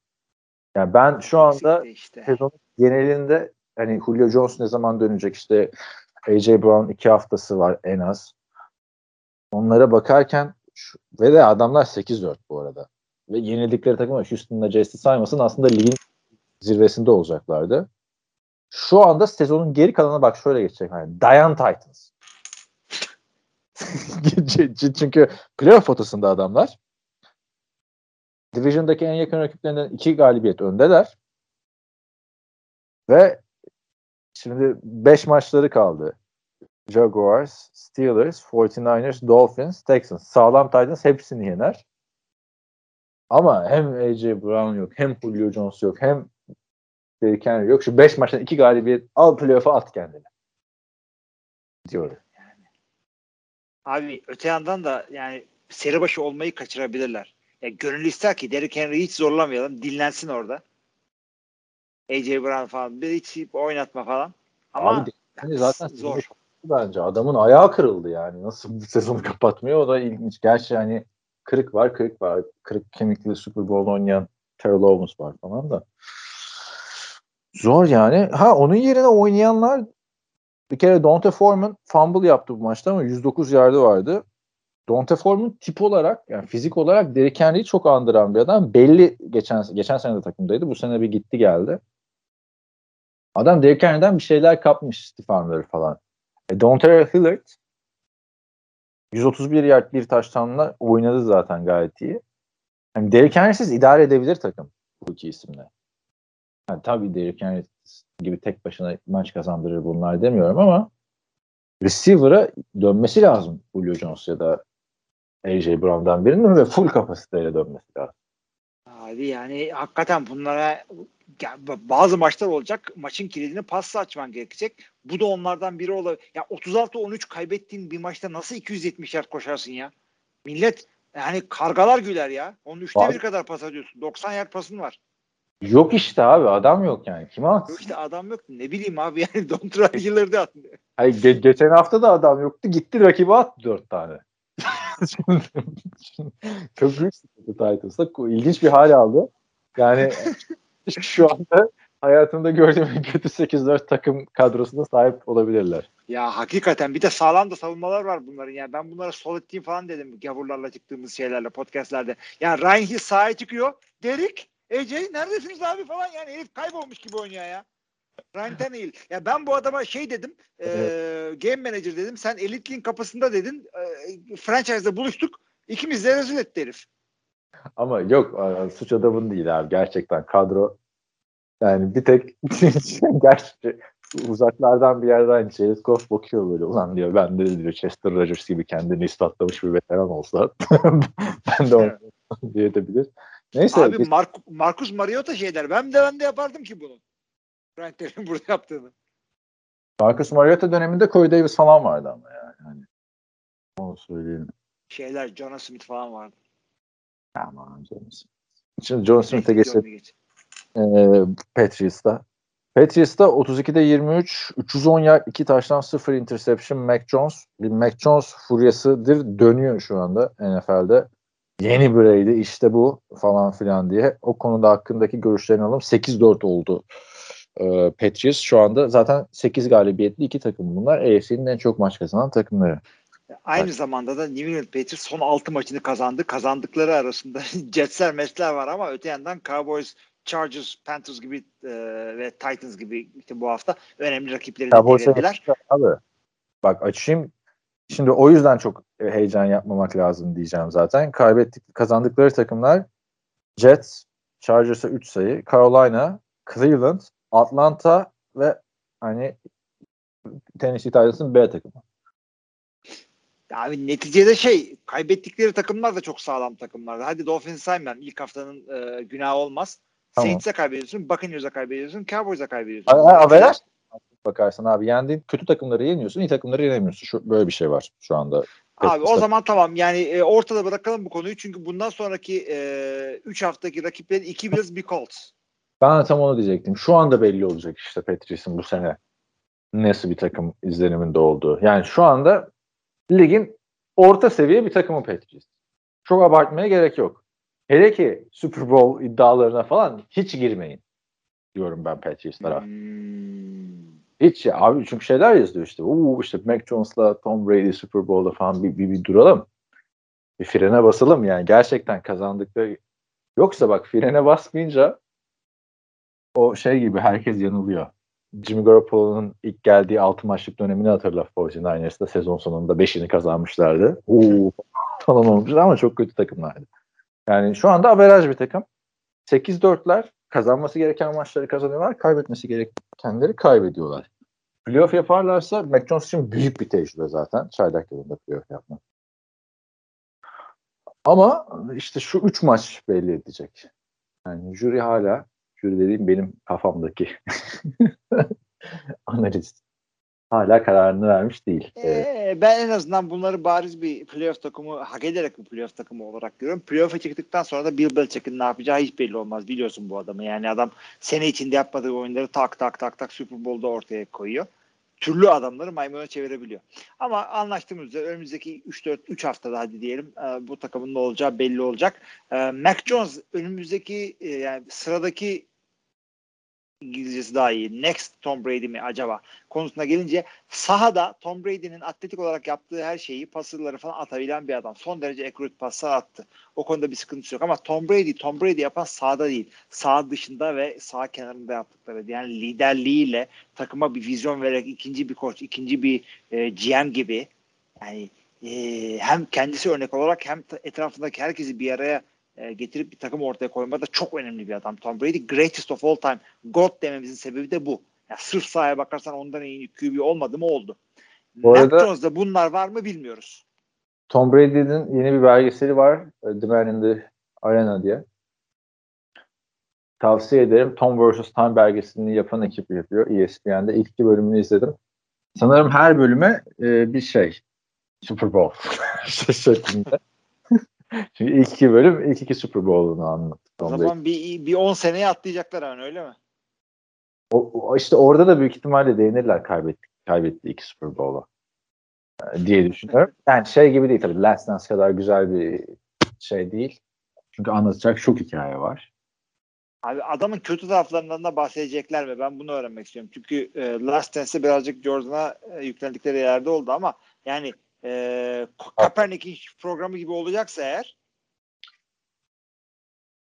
Yani ben şu anda işte. sezonun genelinde hani Julio Jones ne zaman dönecek işte AJ Brown iki haftası var en az. Onlara bakarken şu, ve de adamlar 8-4 bu arada. Ve yenildikleri takım var. Houston'da Jesse saymasın aslında ligin zirvesinde olacaklardı. Şu anda sezonun geri kalanına bak şöyle geçecek. Yani Dayan Titans. Çünkü playoff potasında adamlar. Division'daki en yakın rakiplerinden iki galibiyet öndeler. Ve şimdi 5 maçları kaldı. Jaguars, Steelers, 49ers, Dolphins, Texans. Sağlam Titans hepsini yener. Ama hem AJ Brown yok, hem Julio Jones yok, hem Derrick Henry yok. Şu 5 maçtan 2 galibiyet al playoff'a at kendini. Diyorum. Abi öte yandan da yani seri başı olmayı kaçırabilirler. Ya gönül ister ki Derrick Henry'i hiç zorlamayalım. Dinlensin orada. AJ Brown falan. Bir hiç oynatma falan. Ama Abi yani zaten zor. Bence adamın ayağı kırıldı yani. Nasıl bir sezonu kapatmıyor o da ilginç. Gerçi hani kırık var, kırık var. Kırık kemikli Super Bowl oynayan Terrell Owens var falan da. Zor yani. Ha onun yerine oynayanlar bir kere Donta Foreman fumble yaptı bu maçta ama 109 yardı vardı. Donta Foreman tip olarak yani fizik olarak Derrick Henry'i çok andıran bir adam. Belli geçen geçen sene de takımdaydı. Bu sene bir gitti geldi. Adam Derrick Henry'den bir şeyler kapmış stiff armları falan. E, Donta Hillard 131 yard bir taştanla oynadı zaten gayet iyi. Yani Derrick Henry'siz idare edebilir takım bu iki isimle. Yani tabii Derrick Henry gibi tek başına maç kazandırır bunlar demiyorum ama receiver'a dönmesi lazım Julio Jones ya da AJ Brown'dan birinin ve full kapasiteyle dönmesi lazım. Abi yani hakikaten bunlara bazı maçlar olacak. Maçın kilidini pasla açman gerekecek. Bu da onlardan biri olabilir. Ya 36-13 kaybettiğin bir maçta nasıl 270 yard koşarsın ya? Millet yani kargalar güler ya. Onun üçte Abi- bir kadar pas atıyorsun. 90 yard pasın var. Yok işte abi adam yok yani. Kime atsın? Yok işte adam yok. Ne bileyim abi yani Dontra Hiller'de at. Hayır, ge- geçen hafta da adam yoktu. Gitti rakibe attı dört tane. Çok büyük sıkıntı Titans'ta. İlginç bir hal aldı. Yani şu anda hayatımda gördüğüm en kötü 8-4 takım kadrosuna sahip olabilirler. Ya hakikaten bir de sağlam da savunmalar var bunların. Yani ben bunlara solid team falan dedim gavurlarla çıktığımız şeylerle podcastlerde. Yani Ryan Hill sahaya çıkıyor. Derek, AJ neredesiniz abi falan yani herif kaybolmuş gibi oynuyor ya. Ryan Tannehill. Ya ben bu adama şey dedim. e, game manager dedim. Sen elitliğin kapısında dedin. E, franchise'da buluştuk. İkimiz de rezil etti herif. Ama yok a- suç adamın değil abi. Gerçekten kadro yani bir tek gerçi uzaklardan bir yerden Goff bakıyor böyle ulan diyor ben de diyor Chester Rogers gibi kendini ispatlamış bir veteran olsa ben de onu diyebilir. Neyse Abi biz- Mark, Marcus Mariota şey der. Ben de ben de yapardım ki bunu. Ryan Tannehill'in burada yaptığını. Marcus Mariota döneminde Corey Davis falan vardı ama yani. Hani, onu söyleyelim. Şeyler Jonah Smith falan vardı. Aman canım. Şimdi John Smith'e geçelim. Geç. Ee, Patriots'ta. Patriots'ta 32'de 23, 310 yard, 2 taştan 0 interception Mac Jones. Bir Mac Jones furyasıdır. Dönüyor şu anda NFL'de. yeni Brady işte bu falan filan diye o konuda hakkındaki görüşlerini alalım. 8-4 oldu e, Patriots. Şu anda zaten 8 galibiyetli iki takım bunlar. AFC'nin en çok maç kazanan takımları. Aynı evet. zamanda da New England Patriots son 6 maçını kazandı. Kazandıkları arasında Jets'ler, Mets'ler var ama öte yandan Cowboys, Chargers, Panthers gibi e, ve Titans gibi işte bu hafta önemli rakiplerini yenildiler. Abi bak açayım. Şimdi o yüzden çok heyecan yapmamak lazım diyeceğim zaten. Kaybettik, kazandıkları takımlar Jets, Chargers'a 3 sayı, Carolina, Cleveland, Atlanta ve hani Tennessee Titans'ın B takımı. Abi neticede şey kaybettikleri takımlar da çok sağlam takımlardı. Hadi Dolphins saymayalım. ilk haftanın e, günahı olmaz. Tamam. Saints'e kaybediyorsun, Buccaneers'e kaybediyorsun, Cowboys'e kaybediyorsun. Averaj bakarsan abi yendiğin kötü takımları yeniyorsun, iyi takımları yenemiyorsun. Şu, böyle bir şey var şu anda. Abi o zaman tamam yani e, ortada bırakalım bu konuyu çünkü bundan sonraki 3 e, haftaki rakipleri iki Bills bir Colts. Ben de tam onu diyecektim. Şu anda belli olacak işte Patrice'in bu sene nasıl bir takım izleniminde olduğu. Yani şu anda ligin orta seviye bir takımı Patriots. Çok abartmaya gerek yok. Hele ki Super Bowl iddialarına falan hiç girmeyin diyorum ben Patriots taraf. Hmm. Hiç ya abi çünkü şeyler yazıyor işte. Uuu işte Mac Jones'la Tom Brady Super Bowl'da falan bir, bir, bir duralım. Bir frene basalım yani gerçekten kazandıkları yoksa bak frene basmayınca o şey gibi herkes yanılıyor. Jimmy Garoppolo'nun ilk geldiği 6 maçlık dönemini hatırla 49ers'da sezon sonunda 5'ini kazanmışlardı. Uuu falan olmuşlar ama çok kötü takımlardı. Yani şu anda averaj bir takım. 8-4'ler kazanması gereken maçları kazanıyorlar. Kaybetmesi gerekenleri kaybediyorlar. Playoff yaparlarsa Mac Jones için büyük bir tecrübe zaten. Çaylak yılında playoff yapmak. Ama işte şu üç maç belli edecek. Yani jüri hala jüri dediğim benim kafamdaki analiz hala kararını vermiş değil. Ee, ben en azından bunları bariz bir playoff takımı hak ederek bir playoff takımı olarak görüyorum. Playoff'a çıktıktan sonra da Bill Belichick'in ne yapacağı hiç belli olmaz. Biliyorsun bu adamı. Yani adam sene içinde yapmadığı oyunları tak tak tak tak Super Bowl'da ortaya koyuyor. Türlü adamları maymuna çevirebiliyor. Ama anlaştığımız üzere önümüzdeki 3-4 3 haftada hadi diyelim e, bu takımın ne olacağı belli olacak. E, Mac Jones önümüzdeki e, yani sıradaki İngilizcesi daha iyi. Next Tom Brady mi acaba konusuna gelince sahada Tom Brady'nin atletik olarak yaptığı her şeyi pasırları falan atabilen bir adam. Son derece accurate paslar attı. O konuda bir sıkıntısı yok ama Tom Brady Tom Brady yapan sahada değil. Sağ dışında ve sağ kenarında yaptıkları. Yani liderliğiyle takıma bir vizyon vererek ikinci bir koç, ikinci bir e, GM gibi yani e, hem kendisi örnek olarak hem etrafındaki herkesi bir araya e, getirip bir takım ortaya koymada çok önemli bir adam Tom Brady. Greatest of all time. God dememizin sebebi de bu. Yani sırf sahaya bakarsan ondan iyi QB olmadı mı oldu. Bu arada, Jones'da bunlar var mı bilmiyoruz. Tom Brady'nin yeni bir belgeseli var. E, the Man in the Arena diye. Tavsiye ederim. Tom vs. Time belgeselini yapan ekip yapıyor. ESPN'de ilk iki bölümünü izledim. Sanırım her bölüme e, bir şey. Super Bowl şeklinde. Çünkü ilk iki bölüm ilk iki Super Bowl'unu anlattı. O zaman bir, bir 10 seneye atlayacaklar yani öyle mi? O, işte orada da büyük ihtimalle değinirler kaybetti, kaybetti iki Super Bowl'u e, diye düşünüyorum. Yani şey gibi değil tabii Last Dance kadar güzel bir şey değil. Çünkü anlatacak çok hikaye var. Abi adamın kötü taraflarından da bahsedecekler mi? Ben bunu öğrenmek istiyorum. Çünkü e, Last Dance'de birazcık Jordan'a e, yüklendikleri yerde oldu ama yani e, Kaepernick'in programı gibi olacaksa eğer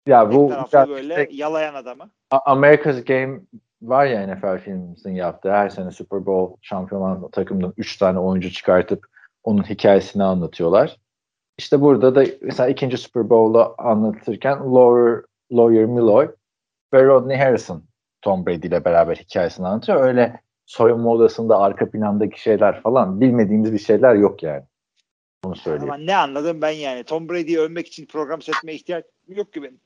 ya bu ya, böyle işte, yalayan adamı. America's Game var ya NFL filmimizin yaptığı her sene Super Bowl şampiyon takımdan 3 tane oyuncu çıkartıp onun hikayesini anlatıyorlar. İşte burada da mesela ikinci Super Bowl'u anlatırken Lawyer, Lawyer Milloy ve Rodney Harrison Tom Brady ile beraber hikayesini anlatıyor. Öyle soyunma odasında arka plandaki şeyler falan bilmediğimiz bir şeyler yok yani. Bunu söyleyeyim. Ama ne anladım ben yani. Tom Brady'yi övmek için program setmeye ihtiyaç yok ki benim.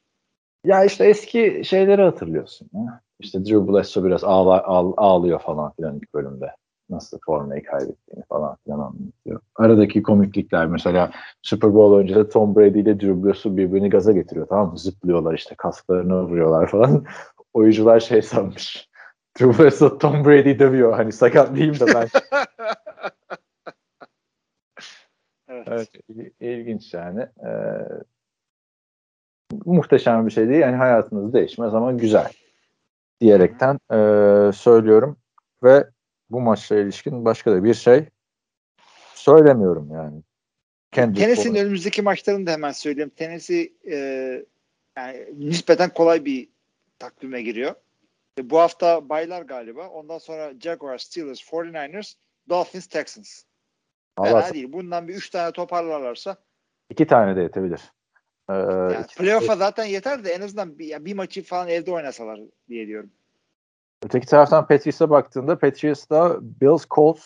Ya işte eski şeyleri hatırlıyorsun. Ya. İşte Drew Bledsoe biraz ağla, ağ, ağlıyor falan filan ilk bölümde. Nasıl formayı kaybettiğini falan filan anlatıyor. Aradaki komiklikler mesela Super Bowl öncesi Tom Brady ile Drew Bledsoe birbirini gaza getiriyor tamam mı? Zıplıyorlar işte kasklarını vuruyorlar falan. Oyuncular şey sanmış. Drew Bledsoe Tom Brady dövüyor. Hani sakat değilim de ben. evet. evet. ilginç yani. Ee, muhteşem bir şey değil. Yani hayatınız değişmez ama güzel diyerekten e, söylüyorum ve bu maçla ilişkin başka da bir şey söylemiyorum yani. Kendrick Tennessee'nin önümüzdeki maçlarını da hemen söyleyeyim. Tennessee e, yani nispeten kolay bir takvime giriyor. E, bu hafta baylar galiba. Ondan sonra Jaguars, Steelers, 49ers, Dolphins, Texans. Allah Fena değil. Bundan bir üç tane toparlarlarsa iki tane de yetebilir. Ee, yani playoff'a zaten yeter de en azından bir, ya bir maçı falan evde oynasalar diye diyorum. Öteki taraftan Patriots'a baktığında Patriots'da Bills, Colts,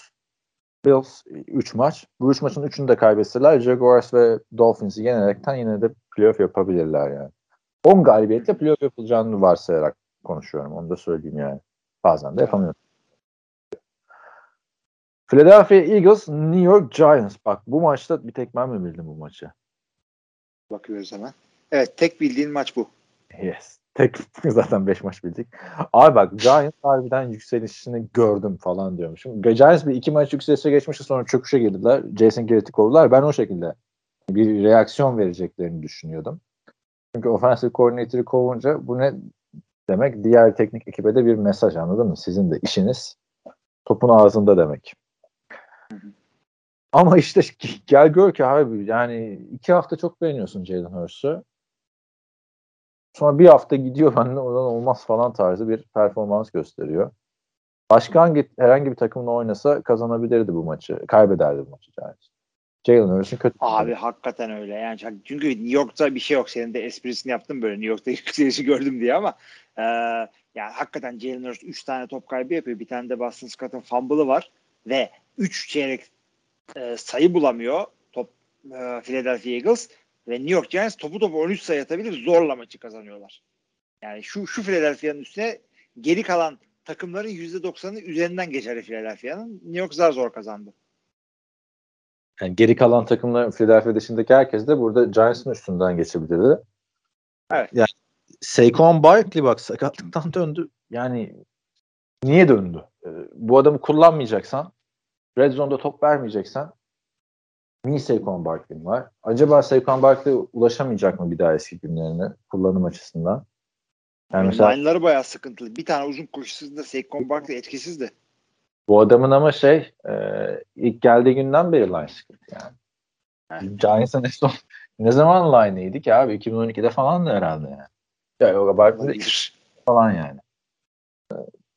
Bills 3 maç. Bu 3 maçın 3'ünü de kaybetseler Jaguars ve Dolphins'i yenerekten yine de playoff yapabilirler yani. 10 galibiyetle playoff yapılacağını varsayarak konuşuyorum. Onu da söyleyeyim yani. Bazen de yapamıyorum. Philadelphia Eagles, New York Giants. Bak bu maçta bir tek ben mi bildim bu maçı? Bakıyoruz hemen. Evet tek bildiğin maç bu. Yes. Tek zaten 5 maç bildik. Abi bak Giants harbiden yükselişini gördüm falan diyormuşum. Giants bir iki maç yükselişe geçmişti sonra çöküşe girdiler. Jason Garrett'i kovdular. Ben o şekilde bir reaksiyon vereceklerini düşünüyordum. Çünkü offensive coordinator'ı kovunca bu ne demek? Diğer teknik ekibe de bir mesaj anladın mı? Sizin de işiniz topun ağzında demek. Ama işte gel gör ki abi yani iki hafta çok beğeniyorsun Jalen Hurst'u. Sonra bir hafta gidiyor bende oradan olmaz falan tarzı bir performans gösteriyor. Başka hangi herhangi bir takımla oynasa kazanabilirdi bu maçı. Kaybederdi bu maçı Giants. Jalen Hurst'un kötü. Abi hakikaten öyle. Yani çünkü New York'ta bir şey yok. Senin de esprisini yaptım böyle New York'ta yükselişi gördüm diye ama e, yani hakikaten Jalen Hurst 3 tane top kaybı yapıyor. Bir tane de Boston Scott'ın fumble'ı var ve 3 çeyrek e, sayı bulamıyor top e, Philadelphia Eagles ve New York Giants topu topu 13 sayı atabilir zorla maçı kazanıyorlar. Yani şu şu Philadelphia'nın üstüne geri kalan takımların %90'ı üzerinden geçer Philadelphia'nın. New York zar zor kazandı. Yani geri kalan takımlar Philadelphia dışındaki herkes de burada Giants'ın üstünden geçebilirdi. Evet. Yani Saquon Barkley bak sakatlıktan döndü. Yani niye döndü? Ee, bu adamı kullanmayacaksan Red Zone'da top vermeyeceksen niye Saquon Barkley var? Acaba Saquon Barkley ulaşamayacak mı bir daha eski günlerine kullanım açısından? Yani mesela Line'ları bayağı sıkıntılı. Bir tane uzun koşusunda Saquon Barkley etkisizdi. Bu adamın ama şey e, ilk geldiği günden beri line sıkıntı yani. Evet. Giants'ın en son ne zaman line'ıydı ki abi? 2012'de falan da herhalde yani. Ya yok Barkley de Olabilir. falan yani.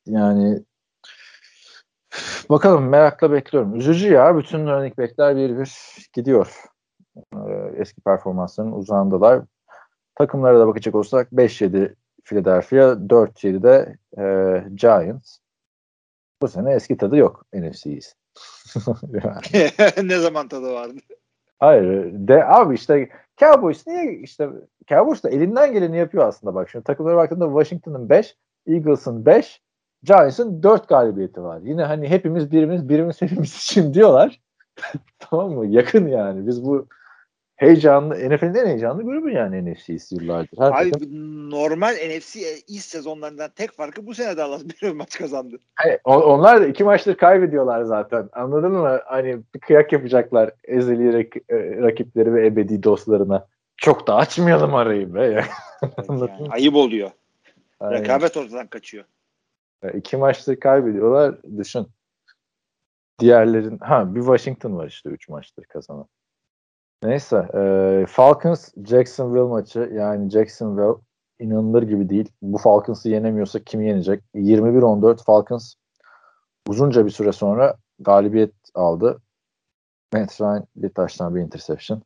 Yani bakalım merakla bekliyorum. Üzücü ya. Bütün running backler bir bir gidiyor. Ee, eski performanslarının uzağındalar. Takımlara da bakacak olsak 5-7 Philadelphia, 4-7 de e, Giants. Bu sene eski tadı yok NFC'yiz. ne zaman tadı vardı? Hayır. De, abi işte Cowboys niye işte Cowboys da elinden geleni yapıyor aslında bak. Şimdi takımlara baktığında Washington'ın 5, Eagles'ın 5, Giants'ın 4 galibiyeti var. Yine hani hepimiz birimiz birimiz hepimiz için diyorlar. tamam mı? Yakın yani. Biz bu heyecanlı NFL'in en heyecanlı grubu yani NFC'si yıllardır. Her Abi takım- normal NFC East sezonlarından tek farkı bu sene Dallas bir maç kazandı. Hayır, on- onlar da iki maçtır kaybediyorlar zaten. Anladın mı? Hani bir kıyak yapacaklar ezeli rak- e, rakipleri ve ebedi dostlarına. Çok da açmayalım arayı be. Anladın Yani mı? ayıp oluyor. Aynen. Rekabet ortadan kaçıyor. Ya İki maçtır kaybediyorlar. Düşün. Diğerlerin ha bir Washington var işte üç maçtır kazanan. Neyse. e, Falcons Jacksonville maçı yani Jacksonville inanılır gibi değil. Bu Falcons'ı yenemiyorsa kimi yenecek? 21-14 Falcons uzunca bir süre sonra galibiyet aldı. Matt Ryan bir taştan bir interception.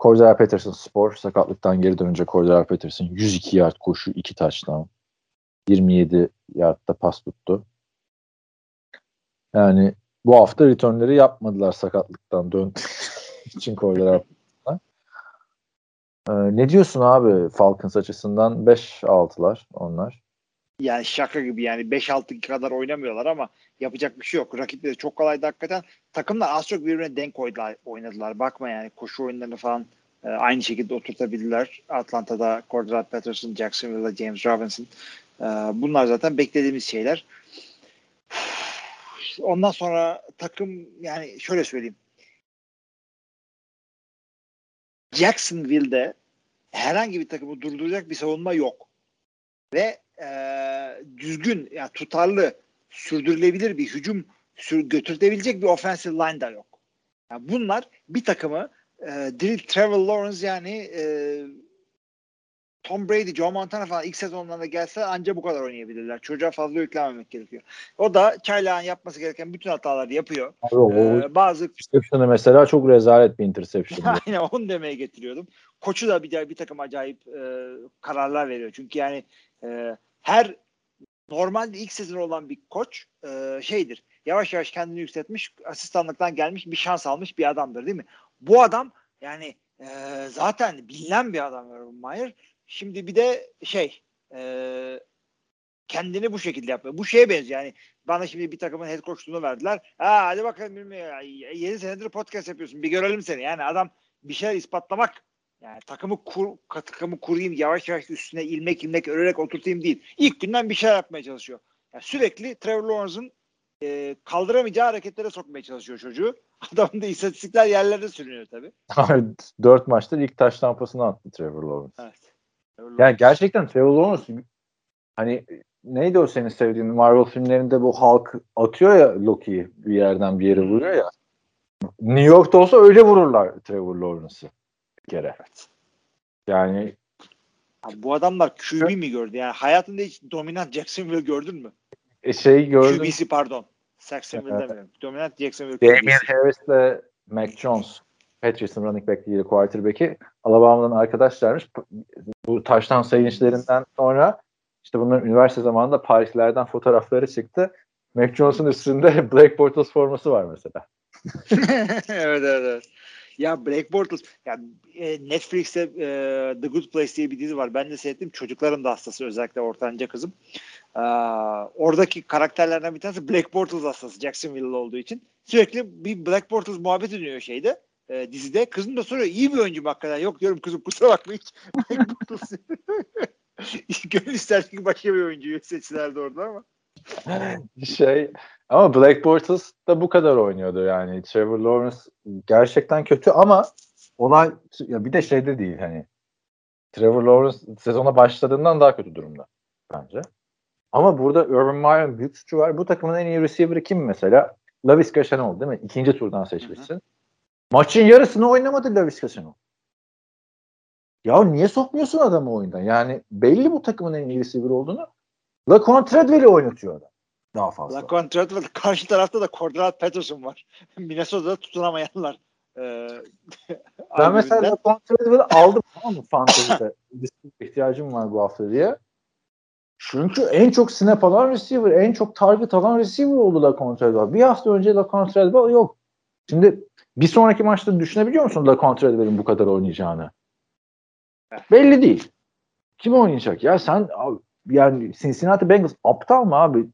Cordell Patterson spor sakatlıktan geri dönünce Cordell Patterson 102 yard koşu 2 taştan. 27 yardta pas tuttu. Yani bu hafta returnleri yapmadılar sakatlıktan dön için Cordell. Ee, ne diyorsun abi Falcons açısından 5-6'lar onlar. Yani şaka gibi yani 5-6 kadar oynamıyorlar ama yapacak bir şey yok. Rakipleri çok kolaydı hakikaten. Takımlar az çok birbirine denk oynadılar. oynadılar. Bakma yani koşu oyunlarını falan e, aynı şekilde oturtabildiler. Atlanta'da Cordell Patterson, Jacksonville'da James Robinson. E, bunlar zaten beklediğimiz şeyler. Ondan sonra takım yani şöyle söyleyeyim. Jacksonville'de herhangi bir takımı durduracak bir savunma yok. Ve e, düzgün, yani tutarlı, sürdürülebilir bir hücum sür, götürtebilecek bir offensive line da yok. Yani bunlar bir takımı e, Drill Trevor Lawrence yani e, Tom Brady, Joe Montana falan ilk sezonlarında gelse ancak bu kadar oynayabilirler. Çocuğa fazla yüklenmemek gerekiyor. O da Çaylak'ın yapması gereken bütün hataları yapıyor. Abi, o Ee, bazı interception'ı mesela çok rezalet bir interception. Aynen onu demeye getiriyordum. Koçu da bir, bir takım acayip e, kararlar veriyor. Çünkü yani e, her normalde ilk sezon olan bir koç e, şeydir. Yavaş yavaş kendini yükseltmiş, asistanlıktan gelmiş bir şans almış bir adamdır değil mi? Bu adam yani e, zaten bilinen bir adam Urban Meyer. Şimdi bir de şey e, kendini bu şekilde yapıyor. Bu şeye benziyor yani bana şimdi bir takımın head coachluğunu verdiler. Ha hadi bakalım bilmiyorum. 7 senedir podcast yapıyorsun. Bir görelim seni. Yani adam bir şeyler ispatlamak yani takımı kur, takımı kurayım yavaş yavaş üstüne ilmek ilmek örerek oturtayım değil. İlk günden bir şeyler yapmaya çalışıyor. Yani sürekli Trevor Lawrence'ın e, kaldıramayacağı hareketlere sokmaya çalışıyor çocuğu. Adamın da istatistikler yerlerde sürünüyor tabii. Dört maçta ilk taş tampasını attı Trevor Lawrence. Evet. Yani gerçekten Trevor Lawrence hani neydi o senin sevdiğin Marvel filmlerinde bu Hulk atıyor ya Loki'yi bir yerden bir yere vuruyor ya. New York'ta olsa öyle vururlar Trevor Lawrence'ı bir kere. Yani Abi bu adamlar QB mi gördü? Yani hayatında hiç dominant Jacksonville gördün mü? e, şey gördüm. QB'si pardon. Jacksonville Evet. demiyorum. Dominant Jacksonville QB'si. Harris'le Mac Jones Patriots'ın running back değil quarterback'i Alabama'dan arkadaşlarmış. Bu taştan sevinçlerinden sonra işte bunların üniversite zamanında Parislerden fotoğrafları çıktı. Mac Jones'un üstünde Black Bortles forması var mesela. evet evet evet. Ya Black Bortles ya e, Netflix'te e, The Good Place diye bir dizi var. Ben de seyrettim. Çocukların da hastası özellikle ortanca kızım. Aa, oradaki karakterlerden bir tanesi Black Bortles hastası Jacksonville'lı olduğu için. Sürekli bir Black Bortles muhabbet dönüyor şeyde e, dizide. Kızım da soruyor iyi bir oyuncu mu hakikaten? Yok diyorum kızım kusura bakma hiç. Gönül isterdi ki başka bir oyuncuyu seçtilerdi orada ama. Şey ama Black Bortles da bu kadar oynuyordu yani. Trevor Lawrence gerçekten kötü ama olay ya bir de şeyde değil hani Trevor Lawrence sezona başladığından daha kötü durumda bence. Ama burada Urban Meyer'ın büyük suçu var. Bu takımın en iyi receiver'ı kim mesela? Laviska Shenault değil mi? İkinci turdan seçmişsin. Maçın yarısını oynamadı Laviska Shenault. Ya niye sokmuyorsun adamı oyundan? Yani belli bu takımın en iyi receiver olduğunu. Laquan Treadwell'i oynatıyor adam. Daha fazla. Laquan Treadwell karşı tarafta da Cordell Patterson var. Minnesota'da tutunamayanlar. Ee, Ben mesela. Laquan Treadwell'i aldım tamam mı Fantasy'de. ihtiyacım var bu hafta diye. Çünkü en çok snap alan receiver, en çok target alan receiver oldu Laquan Treadwell. Bir hafta önce Laquan Treadwell yok. Şimdi bir sonraki maçta düşünebiliyor musun Laquan Treadwell'in bu kadar oynayacağını? Belli değil. Kim oynayacak? Ya sen abi, yani Cincinnati Bengals aptal mı abi?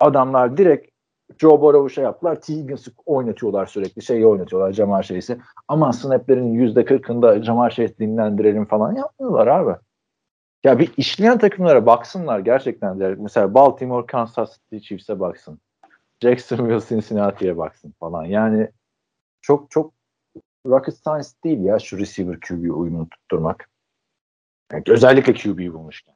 Adamlar direkt Joe Burrow'u şey yaptılar. T. Higgins'i oynatıyorlar sürekli. Şeyi oynatıyorlar Jamar Chase'i. Aman snaplerin yüzde kırkında Jamar Chase dinlendirelim falan yapmıyorlar abi. Ya bir işleyen takımlara baksınlar gerçekten. Mesela Baltimore, Kansas City Chiefs'e baksın. Jacksonville, Cincinnati'ye baksın falan. Yani çok çok rocket science değil ya şu receiver QB uyumunu tutturmak. Yani özellikle QB'yi bulmuşken.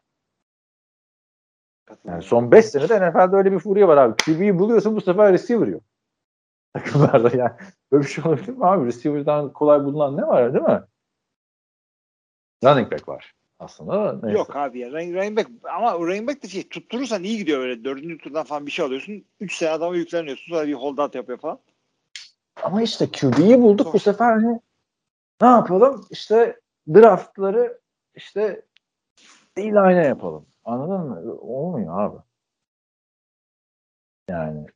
Yani son 5 senede NFL'de öyle bir furya var abi. QB'yi buluyorsun bu sefer receiver yok. Takımlarda yani. Böyle bir şey olabilir mi abi? Receiver'dan kolay bulunan ne var değil mi? Running back var aslında. da Neyse. Yok abi ya. Running, running back ama running back de şey tutturursan iyi gidiyor böyle. Dördüncü turdan falan bir şey alıyorsun. Üç sene adama yükleniyorsun. Sonra bir holdout yapıyor falan. Ama işte QB'yi bulduk bu sefer hani ne yapalım? İşte draftları işte D-line'e yapalım. Anladın mı? Olmuyor abi. Yani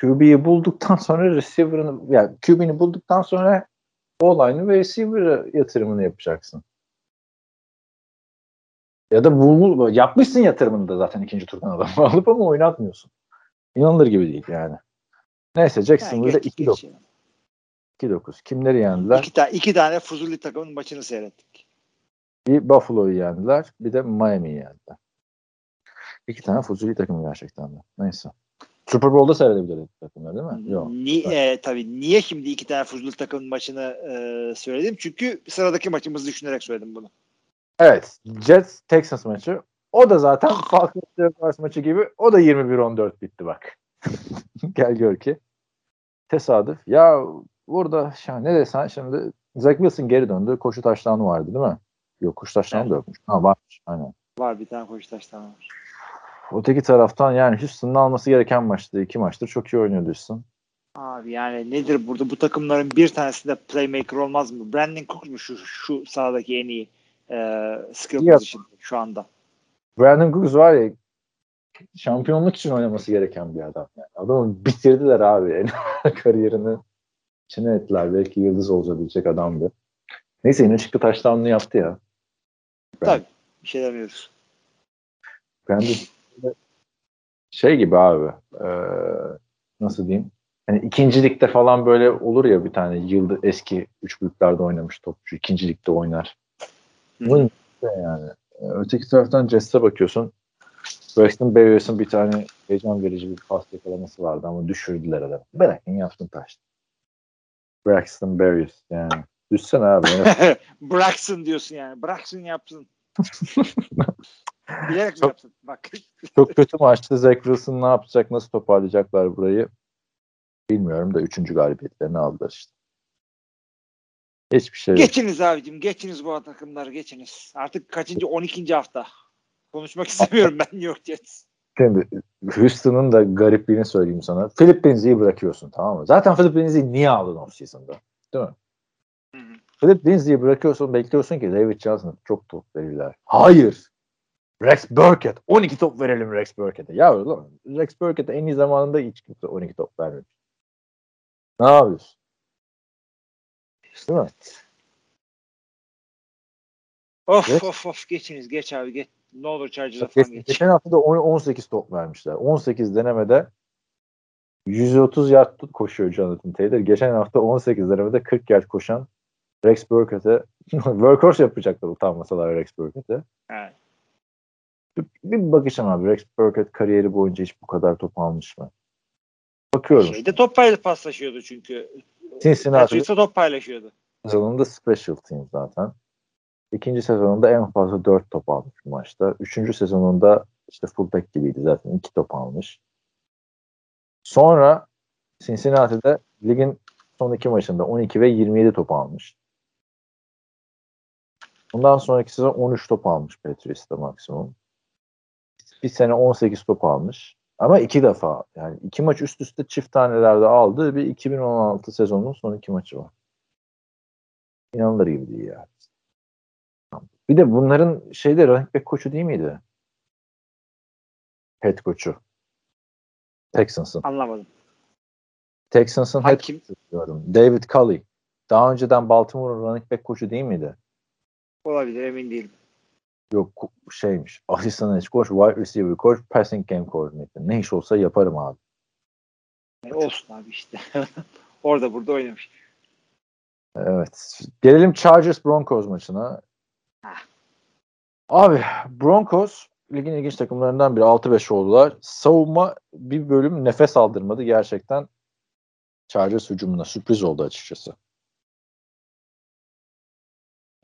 QB'yi bulduktan sonra receiver'ını yani QB'ni bulduktan sonra O-line'ı ve receiver'ı yatırımını yapacaksın. Ya da bul, yapmışsın yatırımını da zaten ikinci turdan adamı alıp ama oynatmıyorsun. İnanılır gibi değil yani. Neyse Jacksonville'de Yani geç- 2-9. geç. 2-9. Kimleri yendiler? İki, ta- iki tane Fuzuli takımın maçını seyrettik. Bir Buffalo'yu yendiler. Bir de Miami'yi yendiler. İki tane Fuzuli takımı gerçekten de. Neyse. Super Bowl'da seyredebilirdik takımlar değil mi? Yok. Ni, e, tabii niye şimdi iki tane Fuzuli takımın maçını e, söyledim? Çünkü sıradaki maçımızı düşünerek söyledim bunu. Evet. Jets Texans maçı. O da zaten Falcons Jaguars maçı gibi. O da 21-14 bitti bak. Gel gör ki. Tesadüf. Ya burada ya ne desen şimdi Zach Wilson geri döndü. Koşu taşlanı vardı değil mi? Yok koşu taşlanı Evet. da yokmuş. Ha varmış. Aynen. Var bir tane koşu taştan var. Öteki taraftan yani Houston'ın alması gereken maçtı. İki maçtır çok iyi oynuyor Houston. Abi yani nedir burada bu takımların bir tanesinde playmaker olmaz mı? Brandon Cook mu şu, şu sahadaki en iyi e, skill Yap. position şu anda? Brandon Cooks var ya şampiyonluk için oynaması gereken bir adam. Yani. Adamı bitirdiler abi. Kariyerini içine ettiler. Belki yıldız olabilecek adamdı. Neyse yine çıktı taştanını yaptı ya. Tabii. Bir şey demiyoruz. Ben de şey gibi abi e, nasıl diyeyim hani ikincilikte falan böyle olur ya bir tane yıldı eski üç büyüklerde oynamış topçu ikincilikte oynar. Bunun gibi yani. E, Öteki taraftan Jets'e bakıyorsun. Braxton Berriers'ın bir tane heyecan verici bir pas yakalaması vardı ama düşürdüler adamı. Bırakın yapsın taş. Braxton Berriers yani. Düşsene abi. Bıraksın diyorsun yani. Bıraksın yapsın. Bilerek Çok- yapsın? Bak. Çok kötü maçtı. Zach Wilson ne yapacak? Nasıl toparlayacaklar burayı? Bilmiyorum da üçüncü galibiyetlerini aldılar işte. Hiçbir şey yok. geçiniz abicim. Geçiniz bu takımları geçiniz. Artık kaçıncı? 12. hafta. Konuşmak istemiyorum ben New York Jets. Şimdi Houston'ın da garipliğini söyleyeyim sana. Philip Lindsay'i bırakıyorsun tamam mı? Zaten Philip Lindsay'i niye aldın offseason'da? Değil mi? Hı hı. Philip Lindsay'i bırakıyorsun bekliyorsun ki David Johnson'a çok top verirler. Hayır. Rex Burkett. 12 top verelim Rex Burkett'e. Ya ulan Rex Burkett'e en iyi zamanında hiç kimse 12 top vermemiş. Ne yapıyorsun? Değil mi? Of Evet. of of geçiniz geç abi geç. Ne olur Chargers'a falan geç. Geçen hafta da 10 18 top vermişler. 18 denemede 130 yard tut koşuyor Jonathan Taylor. Geçen hafta 18 denemede 40 yard koşan Rex Burkett'e workhorse yapacaklar utanmasalar Rex Burkett'e. Evet. Bir, bir bakacağım abi Rex Burkett kariyeri boyunca hiç bu kadar top almış mı? Bakıyorum. Şeyde top paslaşıyordu çünkü. Cincinnati Patriots'ta top paylaşıyordu. sezonunda special team zaten. İkinci sezonunda en fazla 4 top almış bu maçta. Üçüncü sezonunda işte fullback gibiydi zaten. 2 top almış. Sonra Cincinnati'de ligin son iki maçında 12 ve 27 top almış. Bundan sonraki sezon 13 top almış Patriots'ta maksimum. Bir sene 18 top almış. Ama iki defa yani iki maç üst üste çift tanelerde aldığı bir 2016 sezonunun son iki maçı var. İnanılır gibi değil ya. Bir de bunların şeyde running back koçu değil miydi? Head koçu. Texans'ın. Anlamadım. Texans'ın head koçu diyorum. David Culley. Daha önceden Baltimore'un running back koçu değil miydi? Olabilir emin değilim. Yok şeymiş. Asistan head coach, wide receiver coach, passing game coordinator. Ne iş olsa yaparım abi. E, olsun abi işte. Orada burada oynamış. Evet. Gelelim Chargers Broncos maçına. Ah. Abi Broncos ligin ilginç takımlarından biri 6-5 oldular. Savunma bir bölüm nefes aldırmadı gerçekten. Chargers hücumuna sürpriz oldu açıkçası.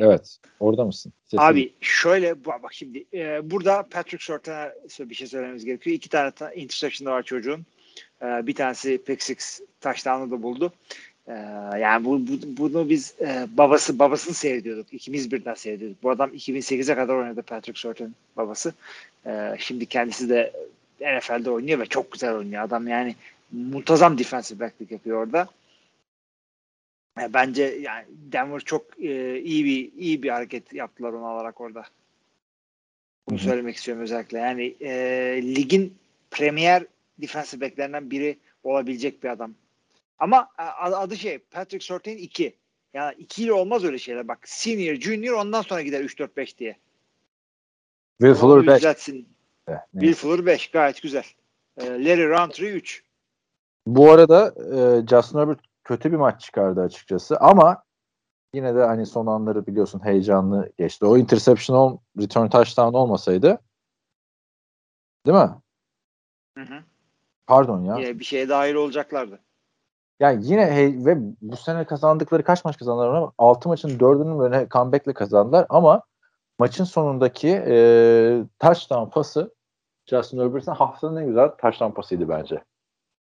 Evet. Orada mısın? Sesin- Abi şöyle bak şimdi e, burada Patrick Surtain'a bir şey söylememiz gerekiyor. İki tane ta- interception var çocuğun. E, bir tanesi pick six touchdown'ı da buldu. E, yani bu, bu- bunu biz e, babası babasını seyrediyorduk. İkimiz birden seyrediyorduk. Bu adam 2008'e kadar oynadı Patrick Surtain babası. E, şimdi kendisi de NFL'de oynuyor ve çok güzel oynuyor. Adam yani muntazam defensive backlik yapıyor orada. E, bence yani Denver çok e, iyi bir iyi bir hareket yaptılar onu alarak orada. Bunu Hı hı. söylemek istiyorum özellikle. Yani e, ligin premier defensive backlerinden biri olabilecek bir adam. Ama e, adı şey Patrick Surtain 2. Yani 2 ile olmaz öyle şeyler. Bak senior, junior ondan sonra gider 3 4 5 diye. Will Fuller Onu 5. düzeltsin. Will Fuller 5 gayet güzel. E, Larry Rountree 3. Bu arada e, Justin Herbert kötü bir maç çıkardı açıkçası ama yine de hani son anları biliyorsun heyecanlı geçti. O interception ol, return touchdown olmasaydı değil mi? Hı hı. Pardon ya. Yine bir şeye dahil olacaklardı. Yani yine hey, ve bu sene kazandıkları kaç maç kazandılar bak. 6 maçın 4'ünü böyle comeback'le kazandılar ama maçın sonundaki e, touchdown pası Justin Herbert'in haftanın en güzel touchdown pasıydı bence.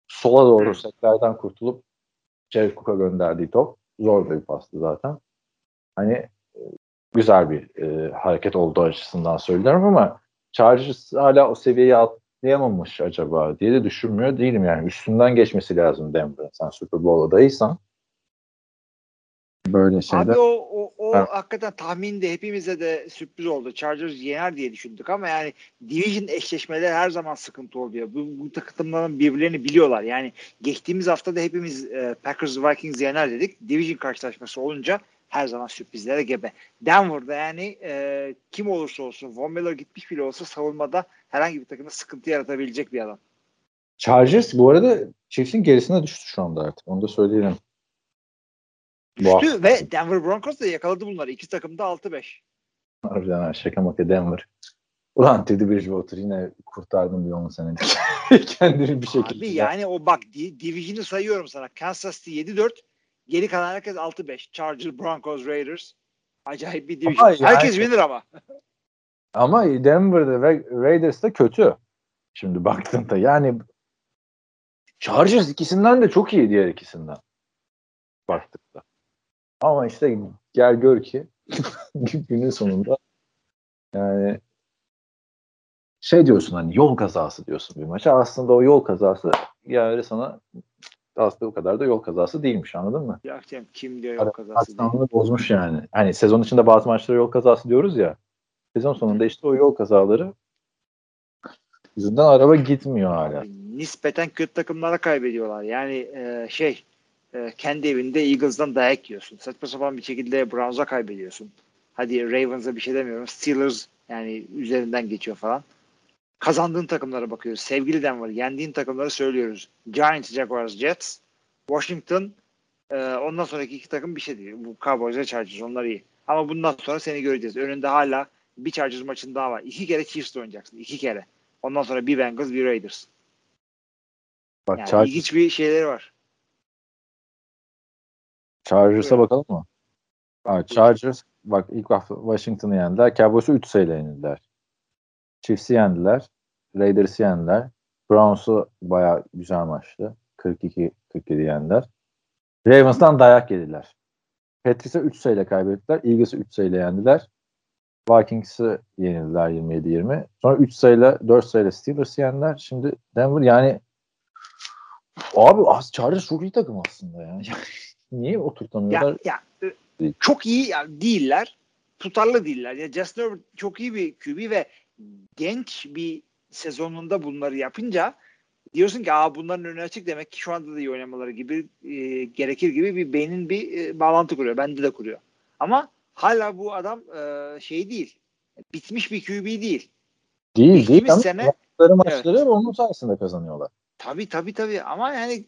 Sola doğru seklerden kurtulup Jared Cook'a gönderdiği top. Zor bir pastı zaten. Hani e, güzel bir e, hareket olduğu açısından söylüyorum ama Chargers hala o seviyeyi atlayamamış acaba diye de düşünmüyor değilim yani. Üstünden geçmesi lazım Denver'ın. Sen Super Bowl adayıysan böyle şeyler. Abi o, o, Evet. hakikaten tahmin de hepimize de sürpriz oldu. Chargers yener diye düşündük ama yani division eşleşmeleri her zaman sıkıntı oluyor. Bu, bu takımların birbirlerini biliyorlar. Yani geçtiğimiz hafta da hepimiz e, Packers Vikings yener dedik. Division karşılaşması olunca her zaman sürprizlere gebe. Denver'da yani e, kim olursa olsun Von Miller gitmiş bile olsa savunmada herhangi bir takımda sıkıntı yaratabilecek bir adam. Chargers bu arada Chiefs'in gerisine düştü şu anda artık. Onu da söyleyelim. Bu. Düştü ve Denver Broncos da yakaladı bunları. İki takım da 6-5. Harbiden ha, şaka maka Denver. Ulan Teddy Bridgewater yine kurtardım bir 10 senelik. Kendini bir şekilde. Abi yani o bak di, division'ı sayıyorum sana. Kansas City 7-4. Geri kalan herkes 6-5. Chargers, Broncos, Raiders. Acayip bir division. Ama yani- Herkes winner ama. Ama Denver'da ve Raiders de kötü. Şimdi baktığında yani Chargers ikisinden de çok iyi diğer ikisinden. Baktıkta. Ama işte gel gör ki günün sonunda yani şey diyorsun hani yol kazası diyorsun bir maça. Aslında o yol kazası yani sana aslında o kadar da yol kazası değilmiş anladın mı? Ya kim diyor yok kazası diye. Aslanını bozmuş yani. Hani sezon içinde bazı maçlara yol kazası diyoruz ya. Sezon sonunda işte o yol kazaları yüzünden araba gitmiyor hala. Nispeten kötü takımlara kaybediyorlar. Yani e, şey e, kendi evinde Eagles'dan dayak yiyorsun. Saçma sapan bir şekilde Browns'a kaybediyorsun. Hadi Ravens'a bir şey demiyorum. Steelers yani üzerinden geçiyor falan. Kazandığın takımlara bakıyoruz. Sevgili Denver yendiğin takımları söylüyoruz. Giants, Jaguars, Jets, Washington e, ondan sonraki iki takım bir şey değil. Bu Cowboys ve Chargers onlar iyi. Ama bundan sonra seni göreceğiz. Önünde hala bir Chargers maçın daha var. İki kere Chiefs'le oynayacaksın. İki kere. Ondan sonra bir Bengals, bir Raiders. Bak Yani Chargers, ilginç bir şeyleri var. Chargers'a Buyurun. bakalım mı? Ha, Chargers bak ilk hafta Washington'ı yendiler. Cowboys'u 3 sayıyla yenildiler. Chiefs'i yendiler. Raiders'ı yendiler. Browns'u bayağı güzel maçtı. 42-47 yendiler. Ravens'tan dayak yediler. Patrice'e 3 sayıyla kaybettiler. Eagles'ı 3 sayıyla yendiler. Vikings'i yenildiler 27-20. Sonra 3 sayıyla 4 sayıyla Steelers'ı yendiler. Şimdi Denver yani abi az Chargers çok iyi takım aslında ya. Niye oturtamıyorlar? Ya, ya çok iyi ya, değiller. Tutarlı değiller. Ya Justin Herbert çok iyi bir QB ve genç bir sezonunda bunları yapınca diyorsun ki Aa, bunların önü açık demek ki şu anda da iyi oynamaları gibi e, gerekir gibi bir beynin bir e, bağlantı kuruyor. Bende de kuruyor. Ama hala bu adam e, şey değil. Bitmiş bir QB değil. Değil değil Geçtiğimiz ama sene- maçları onun sayesinde kazanıyorlar. Tabii tabii tabii ama yani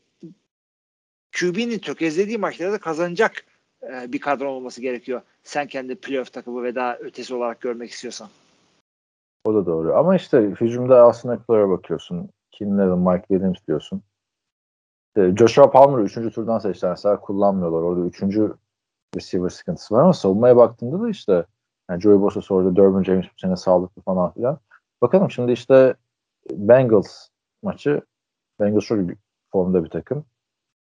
QB'nin tökezlediği maçları da kazanacak e, bir kadro olması gerekiyor. Sen kendi playoff takımı ve daha ötesi olarak görmek istiyorsan. O da doğru. Ama işte hücumda Austin Eckler'a bakıyorsun. Allen, Mike Williams diyorsun. İşte Joshua Palmer'ı 3. turdan seçtiler. Mesela kullanmıyorlar. Orada 3. receiver sıkıntısı var ama savunmaya baktığında da işte yani Joey Bosa orada Derwin James bu sene sağlıklı falan filan. Bakalım şimdi işte Bengals maçı Bengals çok formda bir takım.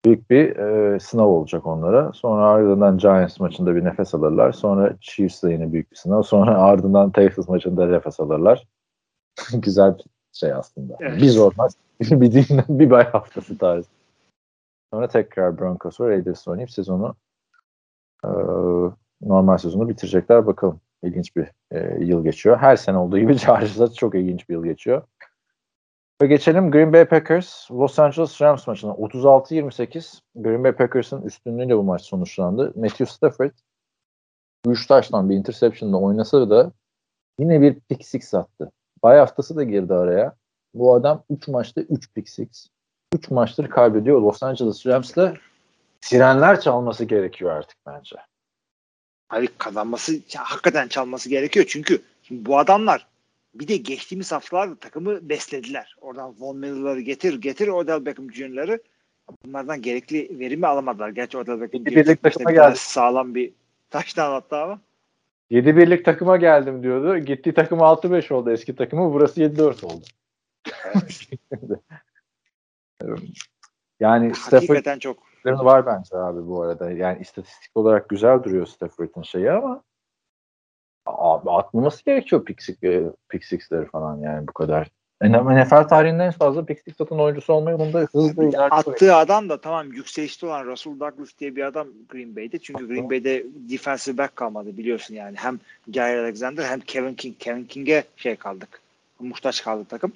Büyük bir e, sınav olacak onlara. Sonra ardından Giants maçında bir nefes alırlar. Sonra Chiefs'le yine büyük bir sınav. Sonra ardından Texas maçında nefes alırlar. Güzel bir şey aslında. Evet. Bir zor maç, bir dinlen, bir bay haftası tarzı. Sonra tekrar Broncos ve Raiders oynayıp sezonu e, normal sezonu bitirecekler. Bakalım. İlginç bir e, yıl geçiyor. Her sene olduğu gibi Chargers'da çok ilginç bir yıl geçiyor. Ve geçelim Green Bay Packers Los Angeles Rams maçına. 36-28 Green Bay Packers'ın üstünlüğüyle bu maç sonuçlandı. Matthew Stafford 3 taştan bir interception'la oynasa da yine bir pick six attı. Bay haftası da girdi araya. Bu adam 3 maçta 3 pick six. 3 maçtır kaybediyor. Los Angeles Rams'la sirenler çalması gerekiyor artık bence. Abi kazanması hakikaten çalması gerekiyor. Çünkü bu adamlar Bir de geçtiğimiz haftalarda takımı beslediler. Oradan Von Miller'ları getir, getir Odell Beckham Jr.'ları. Bunlardan gerekli verimi alamadılar. Gerçi Odell Beckham geldi. sağlam bir taştan attı ama. 7 birlik takıma geldim diyordu. Gittiği takım 6-5 oldu eski takımı. Burası 7-4 oldu. yani Stafford Hakikaten çok. var bence abi bu arada. Yani istatistik olarak güzel duruyor Stafford'ın şeyi ama abi atmaması gerekiyor pick, six, e, pick six'leri falan yani bu kadar. NFL tarihinde en fazla pick six atan oyuncusu olmayı bunda hızlı ilerliyor. Attığı adam da tamam yükselişte olan Russell Douglas diye bir adam Green Bay'de. Çünkü Green Bay'de defensive back kalmadı biliyorsun yani. Hem Jair Alexander hem Kevin King. Kevin King'e şey kaldık. Muhtaç kaldı takım.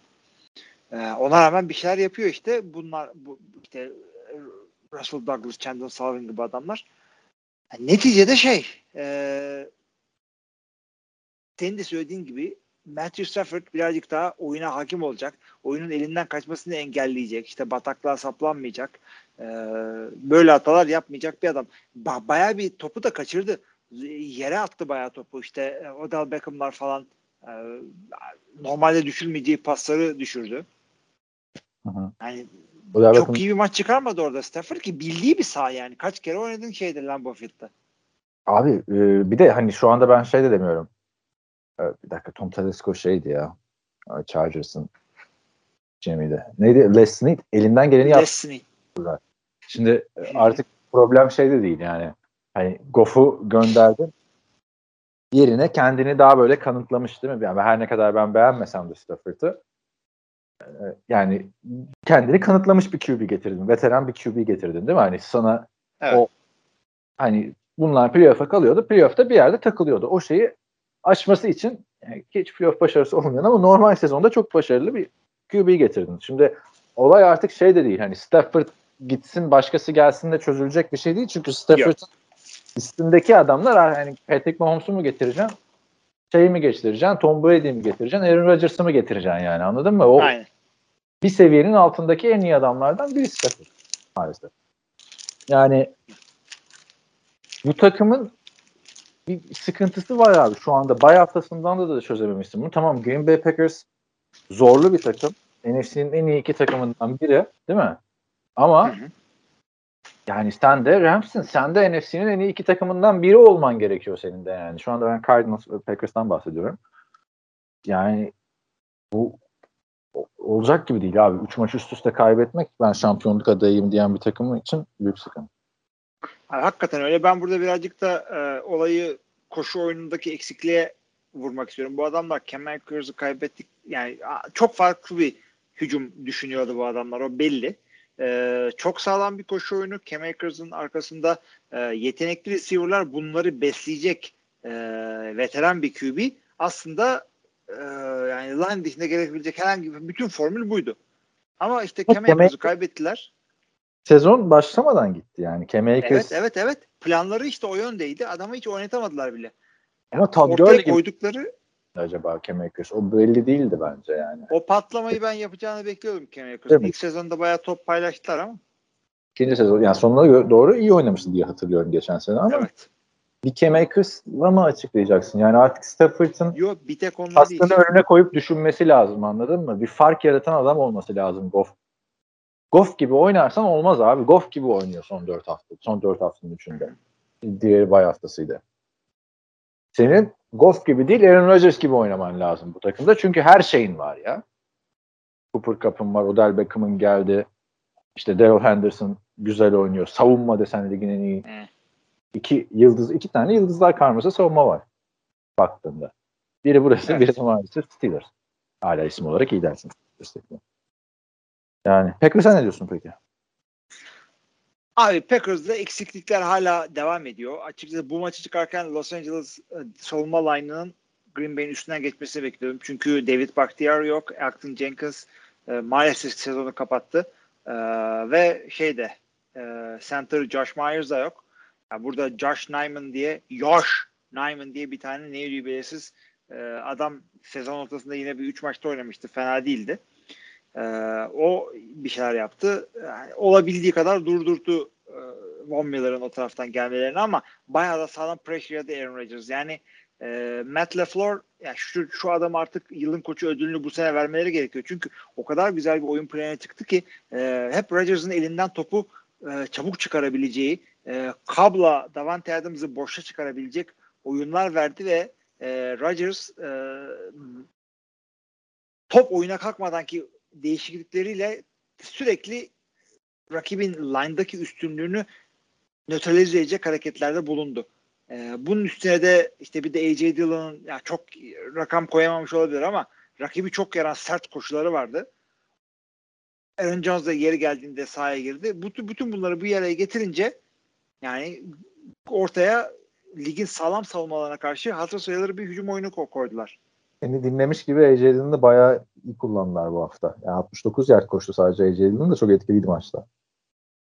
Ee, ona rağmen bir şeyler yapıyor işte. Bunlar bu, işte Russell Douglas, Chandler Sullivan gibi adamlar. Yani neticede şey e, senin de söylediğin gibi Matthew Stafford birazcık daha oyuna hakim olacak. Oyunun elinden kaçmasını engelleyecek. İşte bataklığa saplanmayacak. Ee, böyle hatalar yapmayacak bir adam. Ba- bayağı bir topu da kaçırdı. Yere attı bayağı topu. İşte e, Odell Beckham'lar falan e, normalde düşürmeyeceği pasları düşürdü. Hı hı. Yani Odell çok Beckham- iyi bir maç çıkarmadı orada Stafford ki bildiği bir saha yani. Kaç kere oynadın şeyde Lambeau Field'da. Abi e, bir de hani şu anda ben şey de demiyorum. Bir dakika Tom Telesco şeydi ya. e, Chargers'ın Jamie'de. Neydi? Les Snead elinden geleni yaptı. Destiny. Şimdi e, artık problem şey de değil yani. Hani Goff'u gönderdi. Yerine kendini daha böyle kanıtlamış değil mi? Yani her ne kadar ben beğenmesem de Stafford'ı e, yani kendini kanıtlamış bir QB getirdin. Veteran bir QB getirdin değil mi? Hani sana Evet. o hani bunlar playoff'a kalıyordu. Playoff'ta bir yerde takılıyordu. O şeyi aşması için yani hiç playoff başarısı olmayan ama normal sezonda çok başarılı bir QB getirdin. Şimdi olay artık şey de değil. Hani Stafford gitsin başkası gelsin de çözülecek bir şey değil. Çünkü Stafford'ın üstündeki adamlar hani Patrick Mahomes'u mu getireceksin? Şeyi mi getireceksin? Tom Brady'yi mi getireceksin? Aaron Rodgers'ı mı getireceksin yani anladın mı? O Aynen. bir seviyenin altındaki en iyi adamlardan biri Stafford maalesef. Yani bu takımın bir sıkıntısı var abi şu anda. Bay haftasından da da çözememişsin bunu. Tamam Green Bay Packers zorlu bir takım. NFC'nin en iyi iki takımından biri değil mi? Ama Hı hı. yani sen de Rams'ın. Sen de NFC'nin en iyi iki takımından biri olman gerekiyor senin de yani. Şu anda ben Cardinals ve Packers'tan bahsediyorum. Yani bu olacak gibi değil abi. Üç maç üst üste kaybetmek ben şampiyonluk adayıyım diyen bir takım için büyük sıkıntı. Abi, hakikaten öyle. Ben burada birazcık da e, olayı koşu oyunundaki eksikliğe vurmak istiyorum. Bu adamlar Cam Akers'ı kaybettik. Yani çok farklı bir hücum düşünüyordu bu adamlar. O belli. E, çok sağlam bir koşu oyunu. Cam Akers'ın arkasında e, yetenekli receiver'lar bunları besleyecek e, veteran bir QB. Aslında e, yani line dışında gelebilecek herhangi bir bütün formül buydu. Ama işte Akers'ı Akers- kaybettiler. Sezon başlamadan gitti yani. Akers Evet evet evet. Planları işte o yöndeydi. Adamı hiç oynatamadılar bile. ama Gurley gibi koydukları acaba Cam Akers. O belli değildi bence yani. o patlamayı ben yapacağını bekliyordum mi? İlk sezonda bayağı top paylaştılar ama. İkinci sezon yani sonuna doğru iyi oynamıştı diye hatırlıyorum geçen sene ama Evet. bir Cam Akers'la mı açıklayacaksın? Yani artık Stafford'ın Yo bir tek onunla değil. Önüne koyup düşünmesi lazım anladın mı? Bir fark yaratan adam olması lazım Goff. Goff gibi oynarsan olmaz abi. Goff gibi oynuyor son 4 hafta. Son 4 haftanın üçünde. Diğeri bay haftasıydı. Senin Goff gibi değil Aaron Rodgers gibi oynaman lazım bu takımda. Çünkü her şeyin var ya. Cooper Cup'ın var. Odell Beckham'ın geldi. İşte Daryl Henderson güzel oynuyor. Savunma desen ligin en iyi. İki yıldız, iki tane yıldızlar karması savunma var. Baktığında. Biri burası, Evet. biri de maalesef Steelers. Hala isim olarak iyi dersin. Steelers'tekine. Yani Packers'a ne diyorsun peki? Abi Packers'da eksiklikler hala devam ediyor. Açıkçası bu maçı çıkarken Los Angeles e, savunma line'ının Green Bay'in üstünden geçmesini bekliyorum. Çünkü David Bakhtiari yok. Elton Jenkins e, maalesef sezonu kapattı. E, ve şeyde e, center Josh Myers da yok. Yani burada Josh Nyman diye Josh Nyman diye bir tane neydi belirsiz e, adam sezon ortasında yine bir 3 maçta oynamıştı. Fena değildi. E, o bir şeyler yaptı. Yani olabildiği kadar durdurdu e, Von Miller'ın o taraftan gelmelerini ama bayağı da sağlam pressure yedi Aaron Rodgers. Yani e, Matt LaFleur yani şu, şu adam artık yılın koçu ödülünü bu sene vermeleri gerekiyor. Çünkü o kadar güzel bir oyun planı çıktı ki e, hep Rodgers'ın elinden topu e, çabuk çıkarabileceği, e, kabla Davante Adams'ı boşa çıkarabilecek oyunlar verdi ve e, Rodgers e, top oyuna kalkmadan ki değişiklikleriyle sürekli rakibin line'daki üstünlüğünü nötralize edecek hareketlerde bulundu. Ee, bunun üstüne de işte bir de AJ Dillon'ın ya çok rakam koyamamış olabilir ama rakibi çok yaran sert koşuları vardı. Aaron Jones da yeri geldiğinde sahaya girdi. Bütün, bütün bunları bir yere getirince yani ortaya ligin sağlam savunmalarına karşı hatır sayılır bir hücum oyunu koydular. Seni dinlemiş gibi AJ Dillon'ı bayağı iyi kullandılar bu hafta. Yani 69 yard koştu sadece AJ Dillon çok etkiliydi maçta.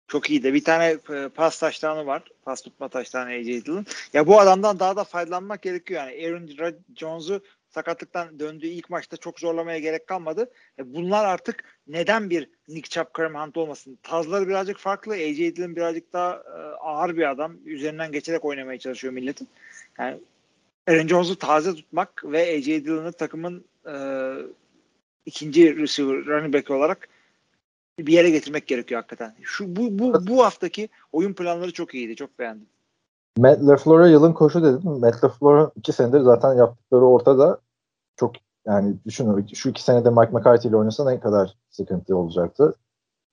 Çok iyi de bir tane e, pas taştanı var. Pas tutma taştanı AJ Dillon. Ya bu adamdan daha da faydalanmak gerekiyor yani. Aaron Jones'u sakatlıktan döndüğü ilk maçta çok zorlamaya gerek kalmadı. E bunlar artık neden bir Nick Chubb, Kareem Hunt olmasın? Tazları birazcık farklı. AJ Dillon birazcık daha e, ağır bir adam. Üzerinden geçerek oynamaya çalışıyor milletin. Yani Aaron Jones'u taze tutmak ve AJ Dillon'ı takımın e, ikinci receiver, running back olarak bir yere getirmek gerekiyor hakikaten. Şu bu bu bu haftaki oyun planları çok iyiydi. Çok beğendim. Matt LaFleur'a yılın koşu dedim. Matt LaFleur'un iki senedir zaten yaptıkları ortada. Çok yani düşünün şu iki senede Mike McCarthy ile oynasa ne kadar sıkıntı olacaktı.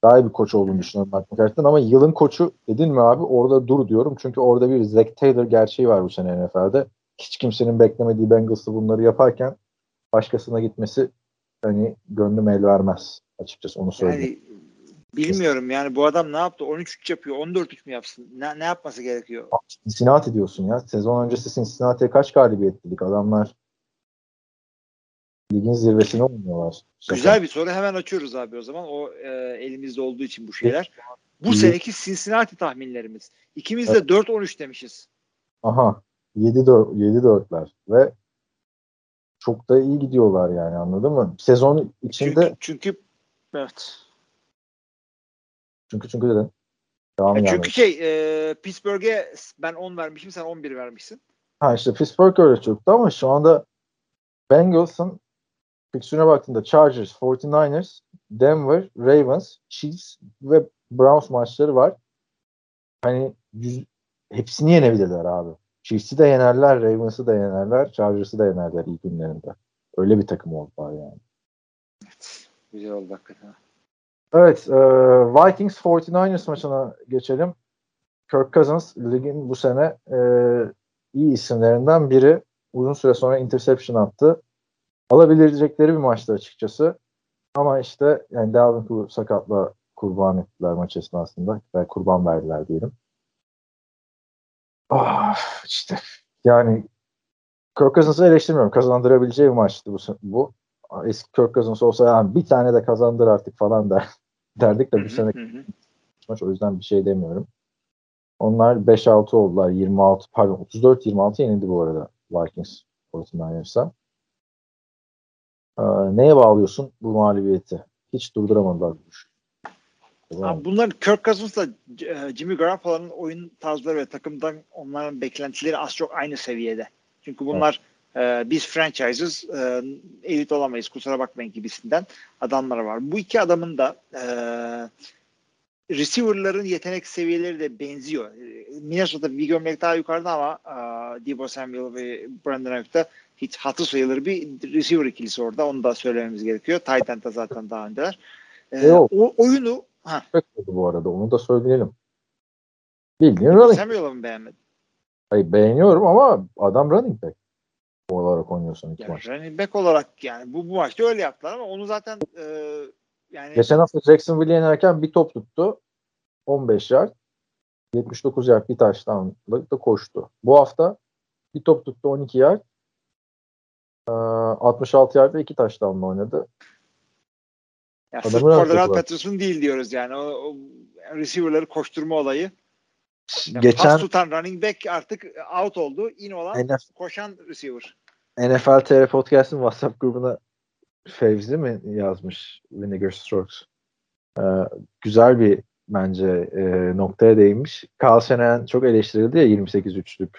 Daha iyi bir koç olduğunu düşünüyorum Mike McCarthy'den ama yılın koçu dedin mi abi orada dur diyorum. Çünkü orada bir Zach Taylor gerçeği var bu sene NFL'de. Hiç kimsenin beklemediği Bengals'ı bunları yaparken başkasına gitmesi hani gönlüm el vermez açıkçası onu söyleyeyim. Yani Bilmiyorum yani bu adam ne yaptı? 13-3 yapıyor. 14-3 mü yapsın? Ne, ne yapması gerekiyor? Cincinnati diyorsun ya. Sezon öncesi Cincinnati'ye kaç galibiyet dedik? Adamlar ligin zirvesine oynuyorlar. Güzel bir soru. Hemen açıyoruz abi o zaman. O e, elimizde olduğu için bu şeyler. Bu seneki Cincinnati tahminlerimiz. İkimiz de evet. 4-13 demişiz. Aha. 7-4'ler ve çok da iyi gidiyorlar yani anladın mı? Sezon içinde çünkü, çünkü evet. Çünkü çünkü dedin. Devam e çünkü şey e, Pittsburgh'e ben 10 vermişim sen 11 vermişsin. Ha işte Pittsburgh öyle çoktu ama şu anda Bengals'ın fiksiyona baktığında Chargers, 49ers, Denver, Ravens, Chiefs ve Browns maçları var. Hani yüz, hepsini yenebilirler abi. Chiefs'i de yenerler, Ravens'ı da yenerler, Chargers'ı da yenerler ilk günlerinde. Öyle bir takım oldular yani. Evet. Güzel oldu hakikaten. Evet, e, Vikings 49ers maçına geçelim. Kirk Cousins ligin bu sene e, iyi isimlerinden biri. Uzun süre sonra interception attı. Alabilecekleri bir maçtı açıkçası. Ama işte yani Dalvin Cook'u sakatla kurban ettiler maç esnasında. Ve kurban verdiler diyelim. Ah, işte yani Kirk Cousins'ı eleştirmiyorum. Kazandırabileceği bir maçtı bu. bu. Eski Kirk Cousins olsa yani bir tane de kazandır artık falan der derdik de bu sene maç o yüzden bir şey demiyorum. Onlar 5-6 oldular. 26 pardon 34-26 yenildi bu arada Vikings Fortinayers'a. Ee, neye bağlıyorsun bu mağlubiyeti? Hiç durduramadılar bu işi. Abi bunların Kirk Cousins'la e, Jimmy Garoppolo'nun oyun tarzları ve takımdan onların beklentileri az çok aynı seviyede. Çünkü bunlar evet. e, biz franchises e, elit olamayız kusura bakmayın gibisinden adamlar var. Bu iki adamın da e, receiver'ların yetenek seviyeleri de benziyor. Minnesota bir gömlek daha yukarıda ama e, Debo Samuel ve Brandon Ayuk'ta hiç hatı sayılır bir receiver ikilisi orada. Onu da söylememiz gerekiyor. Titan da zaten daha öndeler. E, o oyunu ha. bu arada onu da söyleyelim. Bildiğin running. Samuel'ı mı beğenmedin? Hayır beğeniyorum ama adam running back olarak oynuyorsun iki yani maç. Running back olarak yani bu, bu maçta öyle yaptılar ama onu zaten e, yani Geçen hafta Jacksonville'e inerken bir top tuttu. 15 yard. 79 yard bir touchdown'la da koştu. Bu hafta bir top tuttu 12 yard. 66 yard ve iki touchdown'la oynadı. Ya sırf Cordell Patterson değil diyoruz yani. O, o receiver'ları koşturma olayı. Yani Geçen pas tutan running back artık out oldu. In olan NFL, koşan receiver. NFL TR Podcast'ın WhatsApp grubuna Fevzi mi yazmış Vinegar Strokes? Ee, güzel bir bence e, noktaya değinmiş. Carl Shanahan çok eleştirildi ya 28-3'lük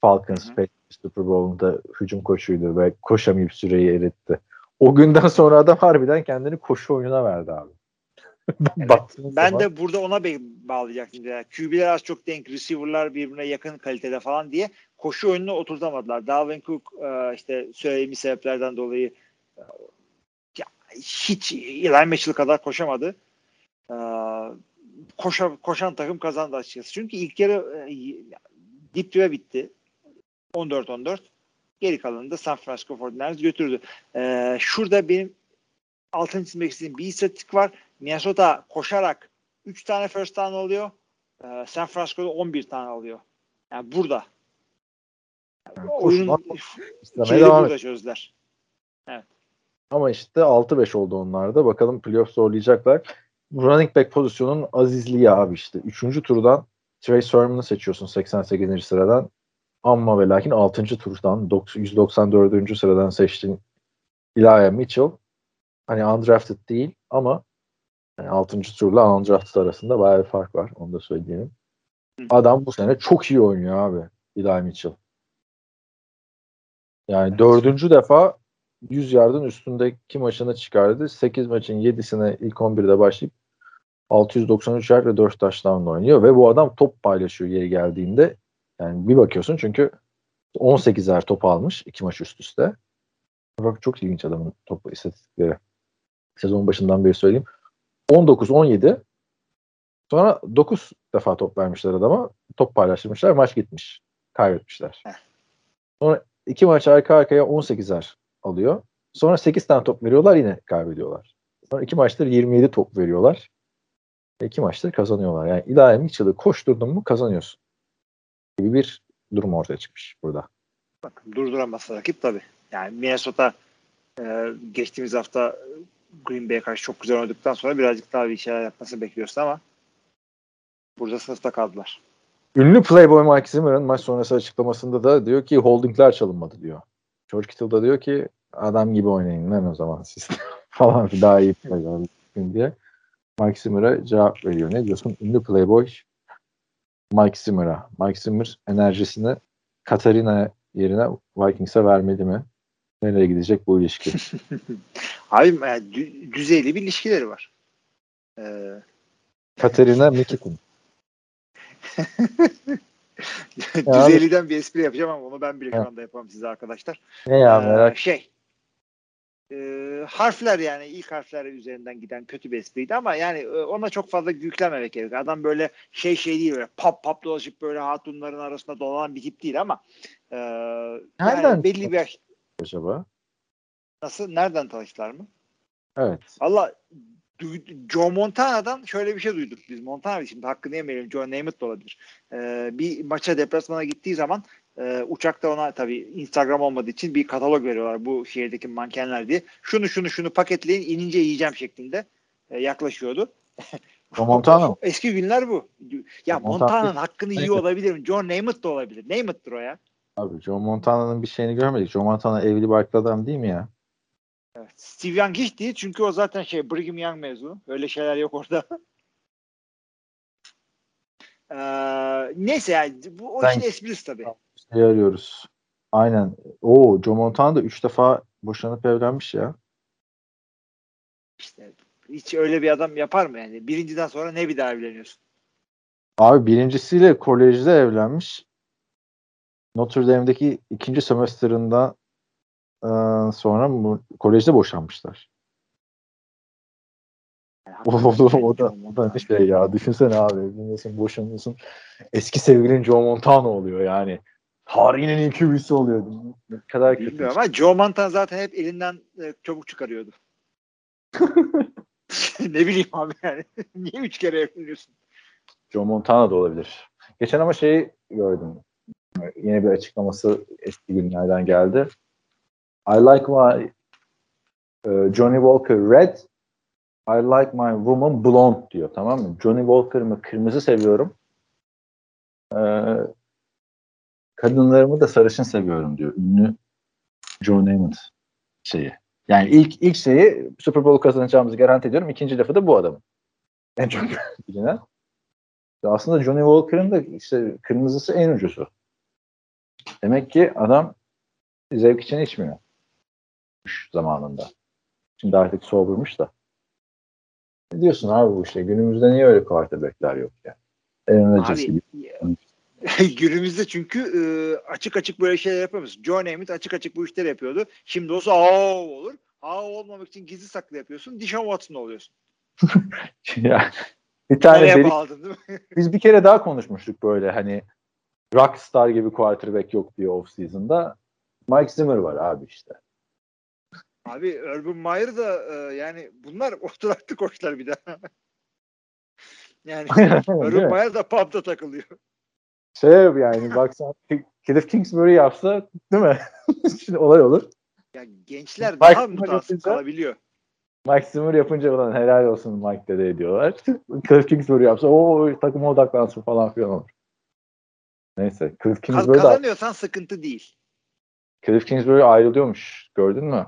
Falcons Super Bowl'unda hücum koşuydu ve koşamayıp süreyi eritti. O günden sonra adam harbiden kendini koşu oyununa verdi abi. Baktığın Ben zaman- de burada ona bağlayacaktım. Yani QB'ler az çok denk, receiver'lar birbirine yakın kalitede falan diye koşu oyununu oturtamadılar. Dalvin Cook e, işte söylediğimiz sebeplerden dolayı e, hiç Eli Mitchell kadar koşamadı. E, koşa, koşan takım kazandı açıkçası. Çünkü ilk yarı dip dibe bitti. 14-14. Geri kalanını da San Francisco 49ers götürdü. E, şurada benim altını çizmek istediğim bir istatistik var. Minnesota koşarak 3 tane first down alıyor. Ee, San Francisco'da 11 tane alıyor. Yani burada. Yani Oyunun devam burada çözdüler. Ama işte 6-5 oldu onlarda. Bakalım playoff zorlayacaklar. Running back pozisyonunun azizliği abi işte. Üçüncü turdan Trey Sermon'ı seçiyorsun 88. sıradan. Ama ve lakin 6. turdan 90 194. sıradan seçtiğin Elijah Mitchell hani undrafted değil ama yani 6. turla undrafted arasında bayağı bir fark var. Onu da söyleyelim. Adam bu sene çok iyi oynuyor abi. Elijah Mitchell. Yani dördüncü defa 100 yardın üstündeki maçını çıkardı. 8 maçın 7'sine ilk 11'de başlayıp 693 yard ve 4 taştan oynuyor ve bu adam top paylaşıyor yeri geldiğinde. Yani bir bakıyorsun çünkü 18'er top almış iki maç üst üste. Bak çok ilginç adamın top istatistikleri. Sezon başından beri söyleyeyim. 19-17 sonra 9 defa top vermişler adama. Top paylaştırmışlar. Maç gitmiş. Kaybetmişler. Sonra iki maç arka arkaya 18'er alıyor. Sonra 8 tane top veriyorlar yine kaybediyorlar. Sonra iki maçtır 27 top veriyorlar. Ve iki maçtır kazanıyorlar. Yani ilahi Mitchell'ı koşturdun mu kazanıyorsun. Gibi bir durum ortaya çıkmış burada. Bak, durduramazsa rakip tabii. Yani Minnesota e, geçtiğimiz hafta Green Bay'e karşı çok güzel oynadıktan sonra birazcık daha bir şeyler yapması bekliyorsun ama burada sınıfta kaldılar. Ünlü Playboy Mike Zimmer'ın maç sonrası açıklamasında da diyor ki holdingler çalınmadı diyor. George Kittle da diyor ki adam gibi oynayın lan o zaman siz falan daha iyi playboy diye. Mike Zimmer'a cevap veriyor. Ne diyorsun? Ünlü Playboy Mike Zimmer'a. Mike Zimmer enerjisini Katarina yerine Vikings'e vermeli mi? Nereye gidecek bu ilişki? Abi yani dü- düzeyli bir ilişkileri var. Ee, Katarina Mikitin. Düzeyliden bir espri yapacağım ama onu ben bile şu anda yapamam size arkadaşlar. Ne ya Ee, merak şey e, harfler yani ilk harfler üzerinden giden kötü bir espriydi ama yani e, ona çok fazla yüklenmemek gerekiyor. Adam böyle şey şey değil böyle pop pop dolaşıp böyle hatunların arasında dolanan bir tip değil ama e, Nereden yani belli bir acaba? nasıl nereden tanıştılar mı? Evet. Valla duy- Joe Montana'dan şöyle bir şey duyduk biz. Montana şimdi hakkını yemeyelim. Joe Namath da olabilir. Ee, bir maça deplasmana gittiği zaman e, uçakta ona tabii Instagram olmadığı için bir katalog veriyorlar bu şehirdeki mankenler diye. Şunu şunu şunu paketleyin inince yiyeceğim şeklinde e, yaklaşıyordu. Montana mı? Eski günler bu. Ya Montana- Montana'nın hakkını Neyse. yiyor olabilir mi? John Namath da olabilir. Namath'tır o ya. Abi Joe Montana'nın bir şeyini görmedik. Joe Montana evli barklı adam değil mi ya? Evet. Steve Young hiç değil çünkü o zaten şey Brigham Young mezunu. Öyle şeyler yok orada. Ee, neyse yani bu o işin esprisi tabii. Şey arıyoruz. Aynen. Oo Joe Montana da 3 defa boşanıp evlenmiş ya. İşte hiç öyle bir adam yapar mı yani? Birinciden sonra ne bir daha evleniyorsun? Abi birincisiyle kolejde evlenmiş. Notre Dame'deki ikinci semesterında e, sonra bu- kolejde boşanmışlar. O, o, o, o da, o da şey ya. Düşünsene abi. Evleniyorsun, boşanıyorsun. Eski sevgilin Joe Montana oluyor yani. Tarihin en iyi QB'si oluyor. Ne kadar kötü. Bilmiyorum ama Joe Montana zaten hep elinden e, çabuk çıkarıyordu. ne bileyim abi yani. Niye üç kere evleniyorsun? Joe Montana da olabilir. Geçen ama şeyi gördüm. Yeni bir açıklaması eski günlerden geldi. I like my e, Johnny Walker red. I like my woman blonde diyor tamam mı? Johnny Walker'ımı kırmızı seviyorum. E, kadınlarımı da sarışın seviyorum diyor. Ünlü Joe Namath şeyi. Yani ilk ilk şeyi Super Bowl kazanacağımızı garanti ediyorum. İkinci lafı da bu adamın. En çok bilinen. Aslında Johnny Walker'ın da işte kırmızısı en ucuzu. Demek ki adam zevk için içmiyor. zamanında. Şimdi artık soğurmuş da. Ne diyorsun abi bu işte? Günümüzde niye öyle quarterback'ler yok ya? Aaron Rodgers gibi. günümüzde çünkü e, açık açık böyle şeyler yapamıyorsun. Joe Namath açık açık bu işleri yapıyordu. Şimdi olsa aa olur. Aa olmamak için gizli saklı yapıyorsun. Dishon Watson oluyorsun. ya, bir tane Nereye delik, bağladın değil mi? biz bir kere daha konuşmuştuk böyle hani rockstar gibi quarterback yok diye off season'da. Mike Zimmer var abi işte. Abi Urban Meyer da e, yani bunlar oturaklı koçlar bir daha. yani Urban Meyer da pub'da takılıyor. Şey yani baksan Cliff Kingsbury yapsa değil mi? Şimdi olay olur. Ya gençler Mike daha mutasip kalabiliyor. Mike Zimmer yapınca ulan helal olsun Mike dede ediyorlar. Cliff Kingsbury yapsa o takıma odaklansın falan filan olur. Neyse Cliff Kingsbury kazanıyorsan sıkıntı değil. Cliff Kingsbury ayrılıyormuş. Gördün mü?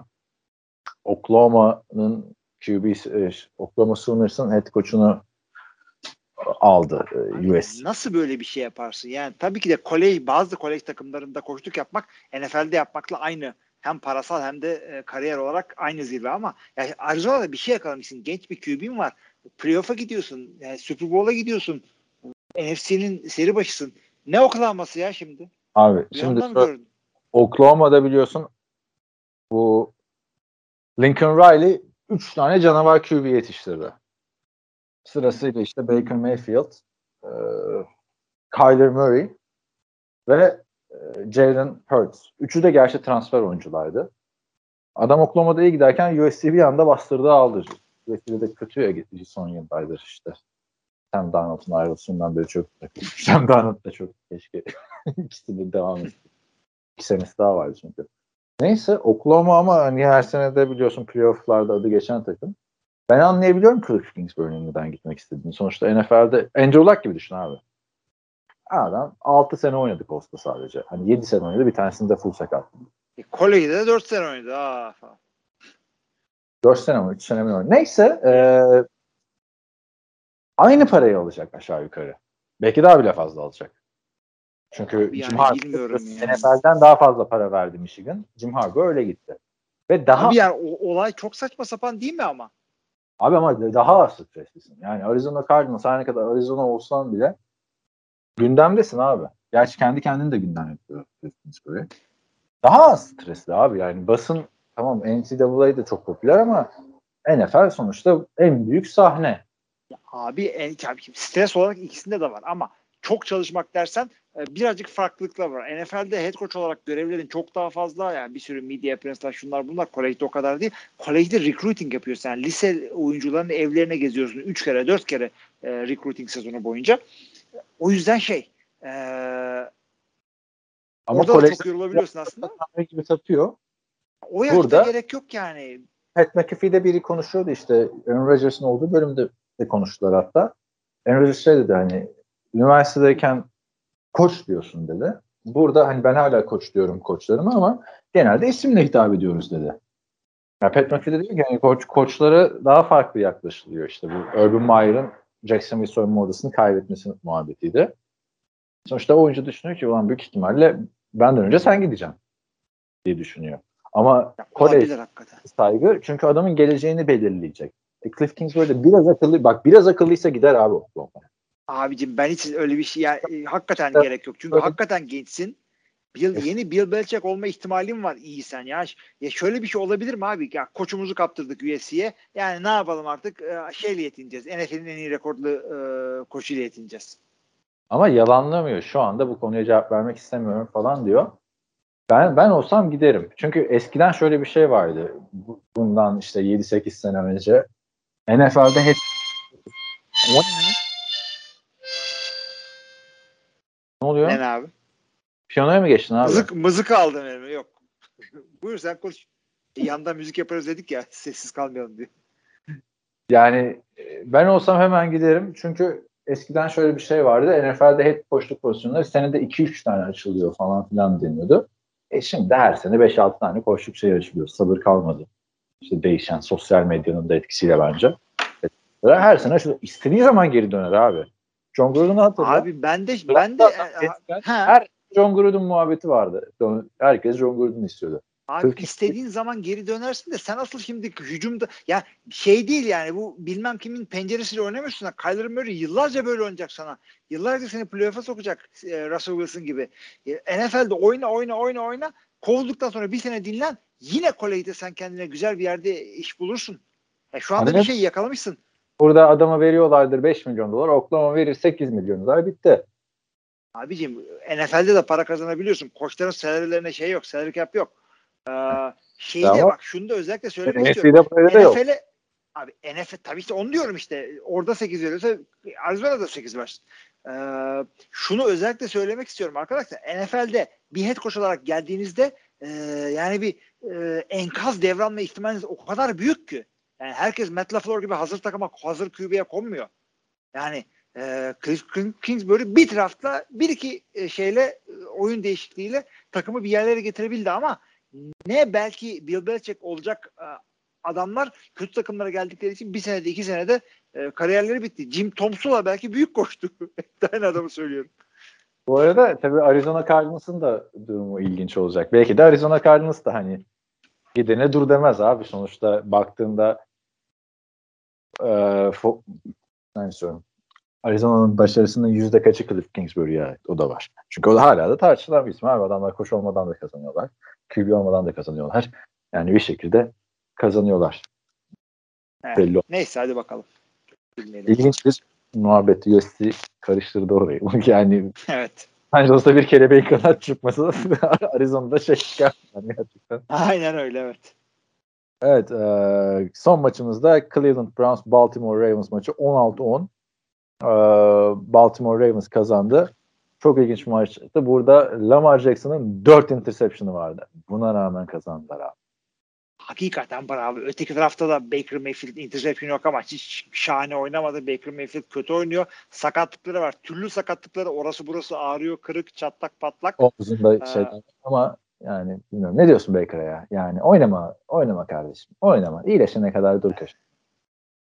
Oklahoma'nın QB, e, Oklahoma Sooners'ın head coach'unu aldı e, US. Nasıl böyle bir şey yaparsın? Yani tabii ki de kolej bazı kolej takımlarında koçluk yapmak NFL'de yapmakla aynı. Hem parasal hem de e, kariyer olarak aynı zirve ama yani Arizona'da bir şey yakalamışsın. Genç bir QB'in var. Playoff'a gidiyorsun. Yani Super Bowl'a gidiyorsun. NFC'nin seri başısın. Ne Oklahoma'sı ya şimdi? Abi Bir şimdi gördüm. Oklahoma'da biliyorsun bu Lincoln Riley 3 tane canavar QB yetiştirdi. Sırasıyla işte Baker Mayfield, e, Kyler Murray ve e, Jalen Hurts. Üçü de gerçi transfer oyunculardı. Adam Oklahoma'da iyi giderken USC bir anda bastırdı aldı. USC'de de kötü ya geçici son yıllardır işte. Sam Darnold'un ayrılışından beri çok Sam Darnold da çok keşke ikisi de devam etsin. İki senesi daha vardı çünkü. Neyse Oklahoma ama hani her sene de biliyorsun playofflarda adı geçen takım. Ben anlayabiliyorum Cliff Kingsbury'nin neden gitmek istediğini. Sonuçta NFL'de Andrew Luck gibi düşün abi. Adam 6 sene oynadı Costa sadece. Hani 7 sene oynadı bir tanesinde full sakat. E, de 4 sene oynadı. Aa, falan. 4 sene mi 3 sene mi oynadı. Neyse eee, aynı parayı alacak aşağı yukarı. Belki daha bile fazla alacak. Çünkü yani Jim Harbaugh bilmiyorum ya. NFL'den daha fazla para verdi Michigan. Jim Harbaugh öyle gitti. Ve daha Abi yani o, olay çok saçma sapan değil mi ama? Abi ama daha az streslisin. Yani Arizona Cardinals her ne kadar Arizona olsan bile gündemdesin abi. Gerçi kendi kendini de gündem yapıyor. Daha az stresli abi. Yani basın tamam NCAA de çok popüler ama NFL sonuçta en büyük sahne. Abi en, ki stres olarak ikisinde de var ama çok çalışmak dersen birazcık farklılıklar var. NFL'de head coach olarak görevlerin çok daha fazla yani bir sürü media appearance'lar şunlar bunlar kolejde o kadar değil. Kolejde recruiting yapıyorsun. Yani lise oyuncuların evlerine geziyorsun. Üç kere dört kere e, recruiting sezonu boyunca. O yüzden şey e, Ama orada da çok yorulabiliyorsun aslında. gibi satıyor. O yaşta Burada- gerek yok yani. Pat McAfee'de biri konuşuyordu işte Aaron Rodgers'ın olduğu bölümde de konuştular hatta. Aaron Rodgers şey dedi hani üniversitedeyken koç diyorsun dedi. Burada hani ben hala koç diyorum koçlarıma ama genelde isimle hitap ediyoruz dedi. Yani Pat McAfee de diyor ki hani koç, koçlara daha farklı yaklaşılıyor işte bu Urban Meyer'ın Jacksonville soyunma odasını kaybetmesi muhabbetiydi. Sonuçta oyuncu düşünüyor ki ulan büyük ihtimalle benden önce sen gideceksin diye düşünüyor. Ama hakikaten. saygı çünkü adamın geleceğini belirleyecek. E Cliff Kingsbury de biraz akıllı bak biraz akıllıysa gider abi Oklahoma. Abicim ben hiç öyle bir şey yani e, hakikaten Evet. gerek yok. Çünkü Öyle- hakikaten gençsin. Bill, yeni Bill Belichick olma ihtimalin var iyisen ya. Ya şöyle bir şey olabilir mi abi? Ya koçumuzu kaptırdık USC'ye. Yani ne yapalım artık? Ee, şeyle yetineceğiz. NFL'in en iyi rekorlu e, koçuyla yetineceğiz. Ama yalanlamıyor. Şu anda bu konuya cevap vermek istemiyorum falan diyor. Ben ben olsam giderim. Çünkü eskiden şöyle bir şey vardı. Bu- Bundan işte 7-8 sene önce NFL'de hep ne? Oluyor? Ne abi? Piyanoya mı geçtin abi? Mızık, mızık aldım elime. Yok. Buyur sen konuş. E, yandan müzik yaparız dedik ya. Sessiz kalmayalım diye. Yani e, ben olsam hemen giderim. Çünkü eskiden şöyle bir şey vardı. NFL'de head coachluk pozisyonları senede 2-3 tane açılıyor falan filan deniyordu. E şimdi her sene 5-6 tane koçluk şey açılıyor. Sabır kalmadı. İşte değişen sosyal medyanın da etkisiyle bence. Böyle her sene açılıyor. İstediği zaman geri döner abi. John Gruden'ı hatırla. Abi ben de ben de her John Gruden muhabbeti vardı. Herkes John Gruden istiyordu. Abi Türk- istediğin zaman geri dönersin de sen asıl şimdi hücumda ya şey değil yani bu bilmem kimin penceresiyle oynamıyorsun. Kyler Murray yıllarca böyle oynayacak sana. Yıllarca seni playoff'a sokacak e, Russell Wilson gibi. E, NFL'de oyna oyna oyna oyna kovulduktan sonra bir sene dinlen yine kolejde sen kendine güzel bir yerde iş bulursun. E, şu anda Hani- bir şey yakalamışsın. Burada adama veriyorlardır 5 milyon dolar. Oklahoma verir 8 milyon dolar. Bitti. Abicim NFL'de de para kazanabiliyorsun. Koçların salarilerine şey yok. Salary cap yok. Ee, şeyde Ama- bak şunu da özellikle söylemek istiyorum. NFL'de yok. NFL'e abi NFL tabii işte onu diyorum işte orada 8 veriyorsa Arizona'da 8 var. Ee, şunu özellikle söylemek istiyorum arkadaşlar. NFL'de bir head coach olarak geldiğinizde e, yani bir e, enkaz devranma ihtimaliniz o kadar büyük ki. Yani herkes Matt LaFleur gibi hazır takıma, hazır QB'ye konmuyor. Yani e, Cliff Kingsbury bir draftla bir iki e, şeyle e, oyun değişikliğiyle takımı bir yerlere getirebildi ama ne belki Bill Belichick olacak e, adamlar kötü takımlara geldikleri için bir senede iki senede e, kariyerleri bitti. Jim Tomsula belki büyük koştu. Aynı adamı söylüyorum. Bu arada tabii Arizona Cardinals'ın da durumu ilginç olacak. Belki de Arizona Cardinals da hani gidene dur demez abi. Sonuçta baktığında e, fo- yani söyleyeyim. Arizona'nın başarısının yüzde kaçı Cliff Kingsbury'e ait? O da var. Çünkü o da hala da tartışılan bir isim abi. Adamlar koç olmadan da kazanıyorlar. QB olmadan da kazanıyorlar. Yani bir şekilde kazanıyorlar. Evet. Belli. Neyse hadi bakalım. Bilmeyelim. İlginç bir muhabbet. USC karıştırdı orayı. yani Evet. Angelos'ta bir kelebeğin kanat çıkması Arizona'da şey. Yani gerçekten. Aynen öyle evet. Evet. e, son maçımızda Cleveland Browns Baltimore Ravens maçı 16-10. E, Baltimore Ravens kazandı. Çok ilginç bir maçtı. Burada Lamar Jackson'ın 4 interception'ı vardı. Buna rağmen kazandılar abi. Hakikaten bravo. Öteki tarafta da Baker Mayfield interception yok ama hiç şahane oynamadı. Baker Mayfield kötü oynuyor. Sakatlıkları var. Türlü sakatlıkları orası burası ağrıyor. Kırık, çatlak, patlak. Omuzunda Ee, şeyler ama yani bilmiyorum. Ne diyorsun Baker'a ya? Yani oynama, oynama kardeşim. Oynama. İyileşene kadar dur köşe.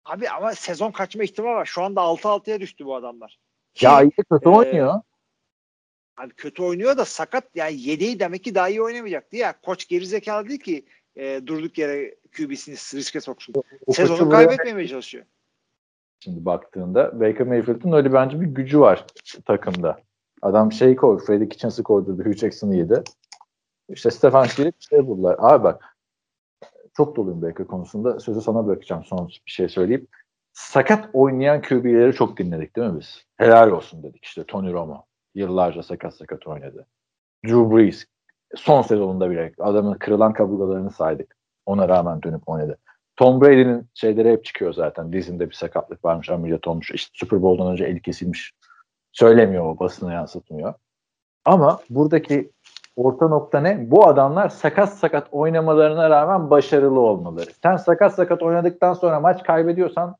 Abi ama sezon kaçma ihtimali var. Şu anda 6-6'ya düştü bu adamlar. Ya Ki, iyi kötü e, oynuyor. Abi kötü oynuyor da sakat. Yani yedeği demek ki daha iyi oynamayacaktı ya. Koç gerizekalı değil ki e, durduk yere QB'sini riske soksun. O Sezonu kaybetmemeye çalışıyor. Şimdi baktığında Baker Mayfield'ın öyle bence bir gücü var takımda. Adam şey koy, Freddie Kitchens'ı koydurdu, Hugh Jackson'ı yedi. İşte Stefanski'yle bir şey buldular. Abi bak çok doluyum Baker konusunda. Sözü sana bırakacağım son bir şey söyleyeyip. Sakat oynayan QB'leri çok dinledik değil mi biz? Helal olsun dedik işte Tony Romo. Yıllarca sakat sakat oynadı. Drew Brees son sezonunda bile adamın kırılan kaburgalarını saydık. Ona rağmen dönüp oynadı. Tom Brady'nin şeyleri hep çıkıyor zaten. Dizinde bir sakatlık varmış, ameliyat olmuş. İşte Super Bowl'dan önce eli kesilmiş. Söylemiyor o, basına yansıtmıyor. Ama buradaki orta nokta ne? Bu adamlar sakat sakat oynamalarına rağmen başarılı olmaları. Sen sakat sakat oynadıktan sonra maç kaybediyorsan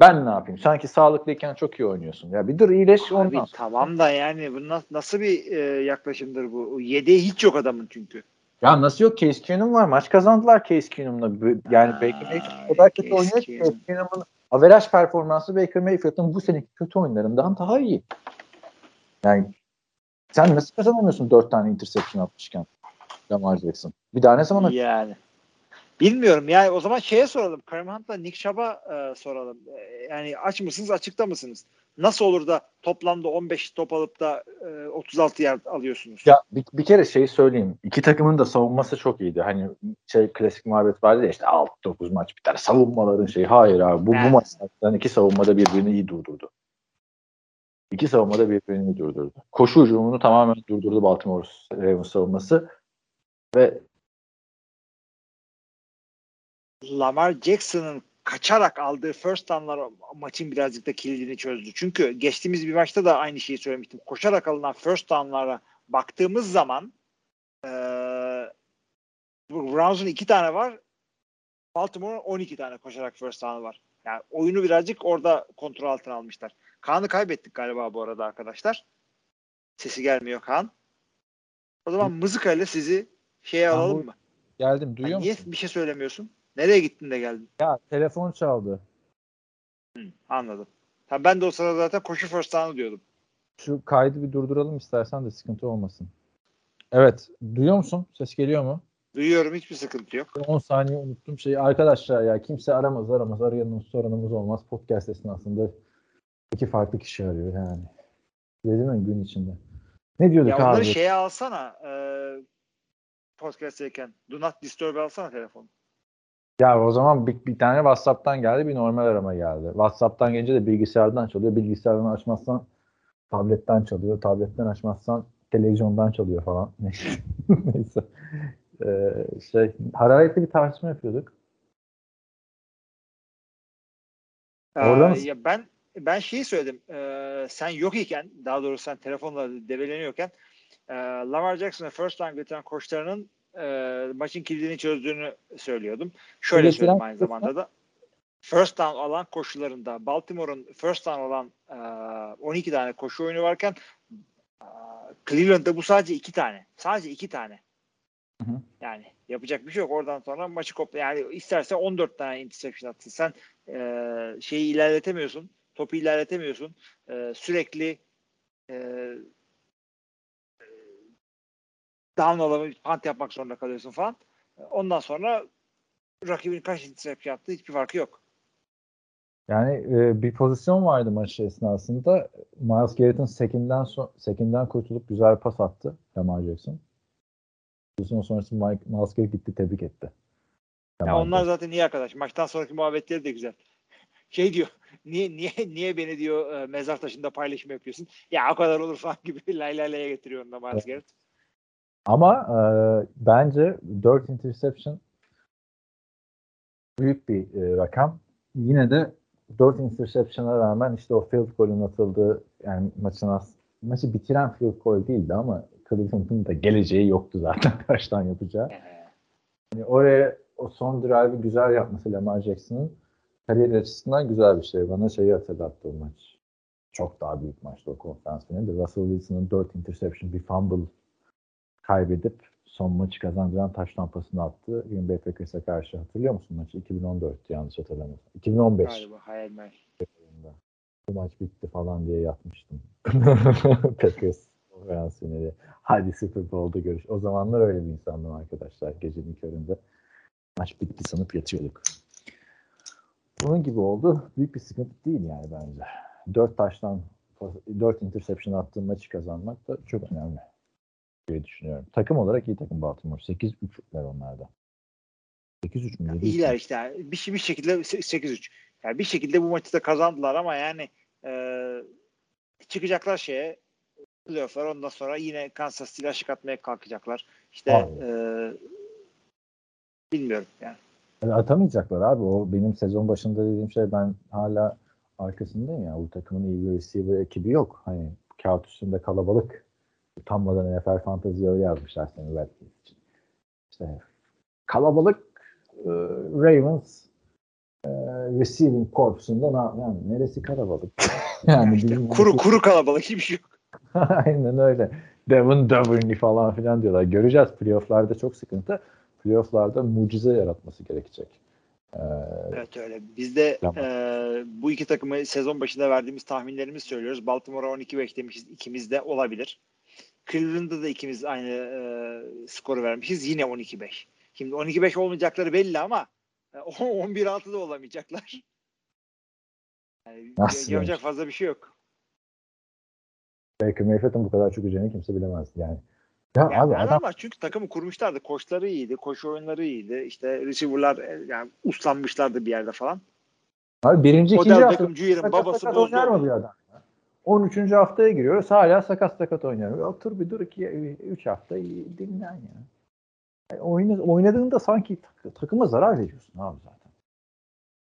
ben ne yapayım? Sanki sağlıklıyken çok iyi oynuyorsun. Ya bir dur iyileş ondan. Abi, tamam da yani bu na- nasıl bir e, yaklaşımdır bu? Yedeği hiç yok adamın çünkü. Ya nasıl yok? Case Keenum var. Maç kazandılar Case Keenum'la. Yani Ha, Baker Mayfield o kadar kötü oynuyor ki. Case Keenum'un averaj performansı Baker Mayfield'ın bu seneki kötü oyunlarından daha iyi. Yani sen nasıl kazanamıyorsun dört tane interception atmışken Lamar Jackson? Bir daha ne zaman Yani. Bilmiyorum yani o zaman şeye soralım. Kareem Hunt'la Nick Chubb'a e, soralım. E, yani aç mısınız açıkta mısınız? Nasıl olur da toplamda 15 top alıp da e, 36 yard alıyorsunuz? Ya bir, bir kere şey söyleyeyim. İki takımın da savunması çok iyiydi. Hani şey klasik muhabbet vardı ya işte 6-9 maç biter. Savunmaların şeyi. Hayır abi. Bu, bu maçlardan iki savunmada birbirini iyi durdurdu. İki savunmada birbirini durdurdu. Koşu hücumunu tamamen durdurdu Baltimore Ravens savunması. Ve Lamar Jackson'ın kaçarak aldığı first down'lar maçın birazcık da kilidini çözdü. Çünkü geçtiğimiz bir maçta da aynı şeyi söylemiştim. Koşarak alınan first down'lara baktığımız zaman bu Browns'un iki tane var. Baltimore'un 12 tane koşarak first down'ı var. Yani oyunu birazcık orada kontrol altına almışlar. Kaan'ı kaybettik galiba bu arada arkadaşlar. Sesi gelmiyor Kaan. O zaman mızıka ile sizi şeye Kaan, alalım mı? geldim. Duyuyor Niye musun? bir şey söylemiyorsun? Nereye gittin de geldin? Ya telefon çaldı. Hı, anladım. Ha, ben de o sırada zaten koşu first down'ı diyordum. Şu kaydı bir durduralım istersen de sıkıntı olmasın. Evet. Duyuyor musun? Ses geliyor mu? Duyuyorum hiçbir sıkıntı yok. 10 saniye unuttum şeyi. Arkadaşlar ya kimse aramaz aramaz. Arayanımız soranımız olmaz. Podcast esnasında iki farklı kişi arıyor yani. Dedim mi gün içinde. Ne diyorduk Ya onları abi? şeye alsana e, podcast'teyken. Do not disturb alsana telefonu. Ya o zaman bir, bir tane WhatsApp'tan geldi bir normal arama geldi. WhatsApp'tan gelince de bilgisayardan çalıyor. Bilgisayardan açmazsan tabletten çalıyor. Tabletten açmazsan televizyondan çalıyor falan. Neyse. Ee, şey hararetli bir tartışma yapıyorduk. Orada Aa, mısın? ya ben ben şeyi söyledim. E, sen yok iken daha doğrusu sen telefonla develeniyorken e, Lamar Jackson'a first down getiren koçlarının e, maçın kilidini çözdüğünü söylüyordum. Şöyle Getiren söyleyeyim aynı zamanda da. First down alan koşularında Baltimore'un first down olan e, 12 tane koşu oyunu varken e, Cleveland'da bu sadece iki tane. Sadece iki tane. Hı hı. Yani yapacak bir şey yok. Oradan sonra maçı kopla. Yani isterse 14 tane interception atsın. Sen e, şeyi ilerletemiyorsun. Topu ilerletemiyorsun. E, sürekli e, down alamı punt yapmak zorunda kalıyorsun falan. Ondan sonra rakibin kaç interception yaptığı hiçbir farkı yok. Yani e, bir pozisyon vardı maç esnasında. Miles Garrett'ın sekinden, so sekinden kurtulup güzel bir pas attı Lamar Jackson. Pozisyon sonrası Mike, Miles Garrett gitti tebrik etti. Ya onlar zaten iyi arkadaş. Maçtan sonraki muhabbetleri de güzel. Şey diyor. Niye niye niye beni diyor e, mezar taşında paylaşım yapıyorsun? Ya o kadar olur falan gibi lay lay laya getiriyor onunla Miles Evet. Garrett. Ama e, bence 4 interception büyük bir e, rakam. Yine de 4 interception'a rağmen işte o field goal'ün atıldığı yani maçın as maçı bitiren field goal değildi ama Cleveland'ın da geleceği yoktu zaten baştan yapacağı. Yani oraya o son drive'ı güzel yapması Lamar Jackson'ın kariyer açısından güzel bir şey. Bana şeyi hatırlattı o maç. Çok daha büyük maçtı o konferans finalinde. Russell Wilson'ın 4 interception, bir fumble kaybedip son maçı kazandıran taş tampasını attı. Green Bay Packers'a karşı hatırlıyor musun maçı? 2014'tü yanlış hatırlamıyorsam. 2015 galiba hayal. Bu maç bitti falan diye yatmıştım. Packers konferans finali. Hadi Super Bowl'da görüş. O zamanlar öyle bir insandım arkadaşlar. Gecenin köründe maç bitti sanıp yatıyorduk. Bunun gibi oldu. Büyük bir sıkıntı değil yani bence. Dört taştan dört interception attığın maçı kazanmak da çok önemli diye düşünüyorum. Takım olarak iyi takım Baltimore. 8-3'ler onlarda. 8-3 mü? 7-3 mü? İyiler işte. yani. Bir, bir şekilde 8-3. Yani bir şekilde bu maçı da kazandılar ama yani e, çıkacaklar şeye playoff'lar ondan sonra yine Kansas City'ye aşık atmaya kalkacaklar. İşte e, bilmiyorum yani. Atamayacaklar abi. O benim sezon başında dediğim şey ben hala arkasındayım ya. Bu takımın iyi bir receiver ekibi yok. Hani kağıt üstünde kalabalık. Utanmadan NFL Fantasy'ye öyle yazmışlar seni belki için. İşte kalabalık e, Ravens e, receiving corps'unda ne, yani neresi kalabalık? yani İşte kuru kuru kalabalık hiçbir şey yok. Aynen öyle. Devin Duvernay falan filan diyorlar. Göreceğiz. Playoff'larda çok sıkıntı. Playoff'larda mucize yaratması gerekecek. Ee, Evet öyle. Biz de Tamam. e, bu iki takımı sezon başında verdiğimiz tahminlerimizi söylüyoruz. Baltimore'a 12-5 demişiz. İkimiz de olabilir. Cleveland'da da ikimiz aynı e, skoru vermişiz. Yine 12-5. Şimdi 12-5 olmayacakları belli ama e, 11-6 da olamayacaklar. Yani Nasıl yapacak yani? fazla bir şey yok. Baker Mayfield'ın bu kadar çok üzerine kimse bilemez. Yani ya Yani abi adam adamlar çünkü takımı kurmuşlardı. Koçları iyiydi. Koşu oyunları iyiydi. İşte receiver'lar e, yani uslanmışlardı bir yerde falan. abi birinci ikinci Odell hafta Beckham Jr.'ın sakat babası sakat bozdu. oynar mı bir adam? ya? 13. haftaya giriyoruz hala sakat sakat oynuyor. Otur bir dur iki, üç hafta dinlen ya. Yani oyna, oynadığında sanki tak- takıma zarar veriyorsun abi zaten.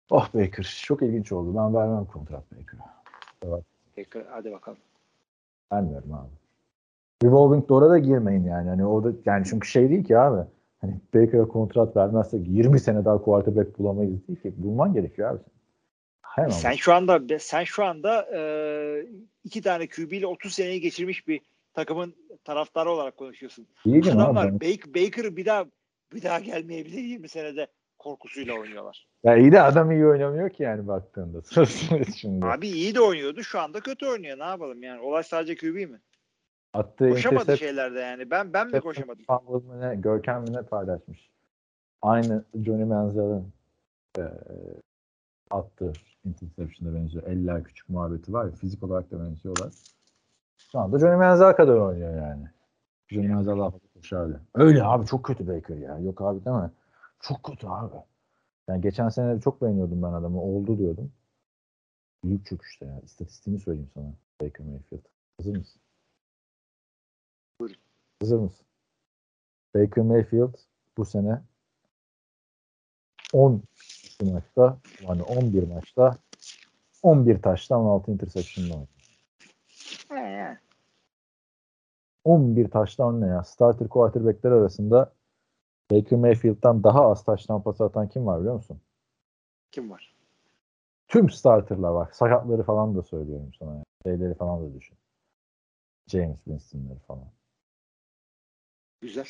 Oh Baker çok ilginç oldu. Ben vermem kontrat Baker'a. Peki, hadi bakalım. Vermiyorum abi. Revolving door'a da girmeyin yani. Hani o da yani çünkü şey değil ki abi. Hani Baker'a kontrat vermezsek 20 sene daha quarterback bulamayız değil ki. Bulman gerekiyor abi. Hemen. Sen şu anda sen şu anda e, iki tane QB ile 30 seneyi geçirmiş bir takımın taraftarı olarak konuşuyorsun. Abi. Adamlar Ben- Baker, Baker'ı bir daha bir daha gelmeyebilir 20 senede korkusuyla oynuyorlar. Ya iyi de adam iyi oynamıyor ki yani baktığında. Şimdi. Abi iyi de oynuyordu. Şu anda kötü oynuyor. Ne yapalım yani? Olay sadece QB mi? Attığı Koşamadı intercept şeylerde yani. Ben ben mi koşamadım? fumble Görkem mi ne paylaşmış. Aynı Johnny Manziel'in e, attığı interception'a benziyor. Eller küçük muhabbeti var ya. Fizik olarak da benziyorlar. Şu anda Johnny Manziel kadar oynuyor yani. Johnny Manziel daha fazla koşardı. Öyle abi çok kötü Baker ya. Yok abi değil mi? Çok kötü abi. Yani geçen sene çok beğeniyordum ben adamı. Oldu diyordum. Büyük çöküşte ya. İstatistiğini söyleyeyim sana. Baker Mayfield. Hazır mısın? Hazır mısın? Baker Mayfield bu sene 10 maçta yani 11 maçta 11 taştan 16 interception'la oynadı. He. 11 taştan ne ya? Starter quarterback'ler arasında Baker Mayfield'dan daha az taştan pas atan kim var biliyor musun? Kim var? Tüm starterlar var. Sakatları falan da söylüyorum sana. Yani. Şeyleri falan da düşün. James Winston'ları falan. Güzel.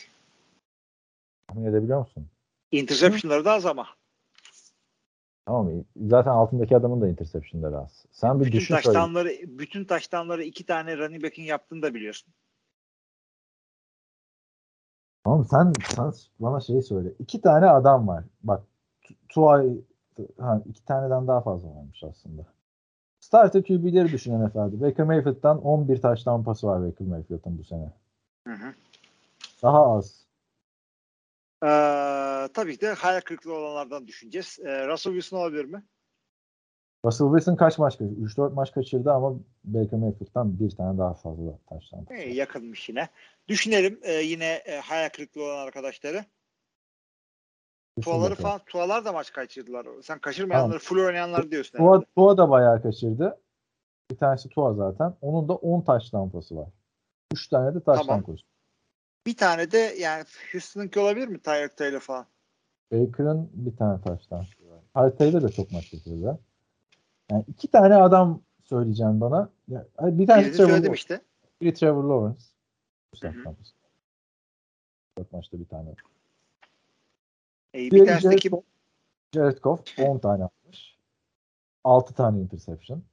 Tahmin edebiliyor musun? Interception'ları da az ama. Tamam? Zaten altındaki adamın da interception'ları az. Sen bir Bütün düşün taştanları bütün taştanları iki tane running back'in yaptığını da biliyorsun. Tamam sen, sen bana şeyi söyle. İki tane adam var. Bak Tu- Tuay ha, iki taneden daha fazla varmış aslında. Starter QB'leri düşün NFL'de. Baker Mayfield'dan 11 taş pası var Baker Mayfield'ın bu sene. Hı hı. Daha az. Ee, tabii ki de hayal kırıklığı olanlardan düşüneceğiz. Ee, Russell Wilson olabilir mi? Russell Wilson kaç maç kaçırdı? 3-4 maç kaçırdı ama Baker Mayfield'dan bir tane daha fazla taştan Ee, yakınmış yine. Düşünelim e, yine e, hayal kırıklığı olan arkadaşları. Tuaları falan, Tualar da maç kaçırdılar. Sen kaçırmayanları, full oynayanlar diyorsun. Tua, herhalde. Tua da bayağı kaçırdı. Bir tanesi Tua zaten. Onun da 10 taş pası var. 3 tane de taştan Tamam. koştu. Bir tane de yani Houston'ınki olabilir mi? Tyreek Taylor falan. Baker'ın bir tane taştan var. Haritayla da çok maç kaçırdı. Yani iki tane adam söyleyeceğim bana. Ya, bir Birini Trevor söyledim Lawrence. işte. Biri Trevor Lawrence. Dört maçta bir tane. Ee, bir Diğeri Jared? Goff. Jared Goff 10 tane atmış. 6 tane interception.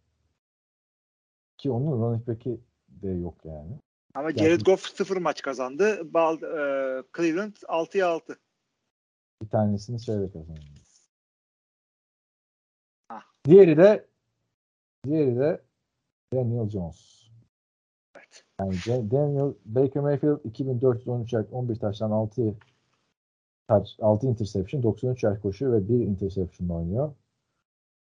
Ki onun running back'i de yok yani. Ama Jared Goff sıfır maç kazandı. Bal, e, Cleveland 6'ya 6. Bir tanesini şeyle kazandı. Ah. Diğeri de diğeri de Daniel Jones. Evet. Yani Daniel Baker Mayfield 2413 yard 11 taştan 6 taç 6 interception 93 yard koşuyor ve 1 interception oynuyor.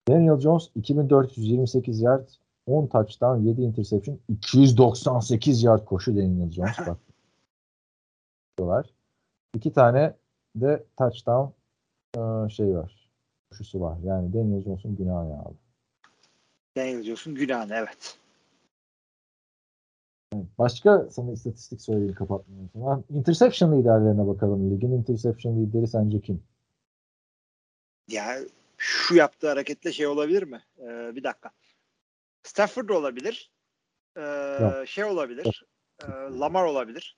Daniel Jones 2428 yard 10 touchdown 7 interception 298 yard koşu Daniel Jones bak. diyorlar. İki tane de touchdown e, şey var. Koşusu var. Yani Daniel Jones'un günahı abi. Daniel diyorsun günahını evet. Evet. Başka sana istatistik söyleyeyim kapatmayayım sana. Interception liderlerine bakalım. Ligin interception lideri sence kim? Ya şu yaptığı hareketle şey olabilir mi? Ee, bir dakika. Stafford olabilir. Ee, Yok. şey olabilir. Ee, Lamar olabilir.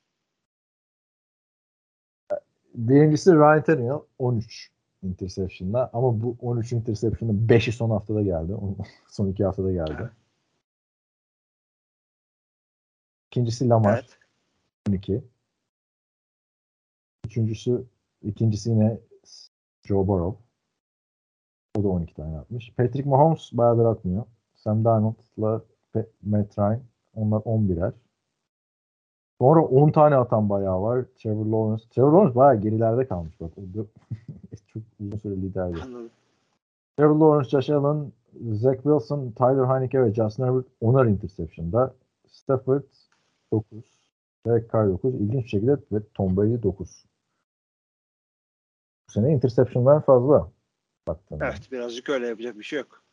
Birincisi Ryan Tannehill 13 interception'la ama bu 13 interception'ın 5'i son haftada geldi. son iki haftada geldi. İkincisi Lamar Evet. 12. Üçüncüsü ikincisi yine Joe Burrow. O da 12 tane atmış. Patrick Mahomes bayağıdır atmıyor. Sam Darnold'la Pe- Matt Ryan onlar 11'er. Sonra 10 tane atan bayağı var. Trevor Lawrence. Trevor Lawrence bayağı gerilerde kalmış bak. Çok uzun süre liderdi. Trevor Lawrence, Josh Allen, Zach Wilson, Tyler Heineke ve Justin Herbert 10'ar interception'da. Stafford 9. Derek Carr 9. İlginç bir şekilde ve Tom Brady 9. Bu sene interception'lar fazla. Baktığında. Evet birazcık öyle yapacak bir şey yok.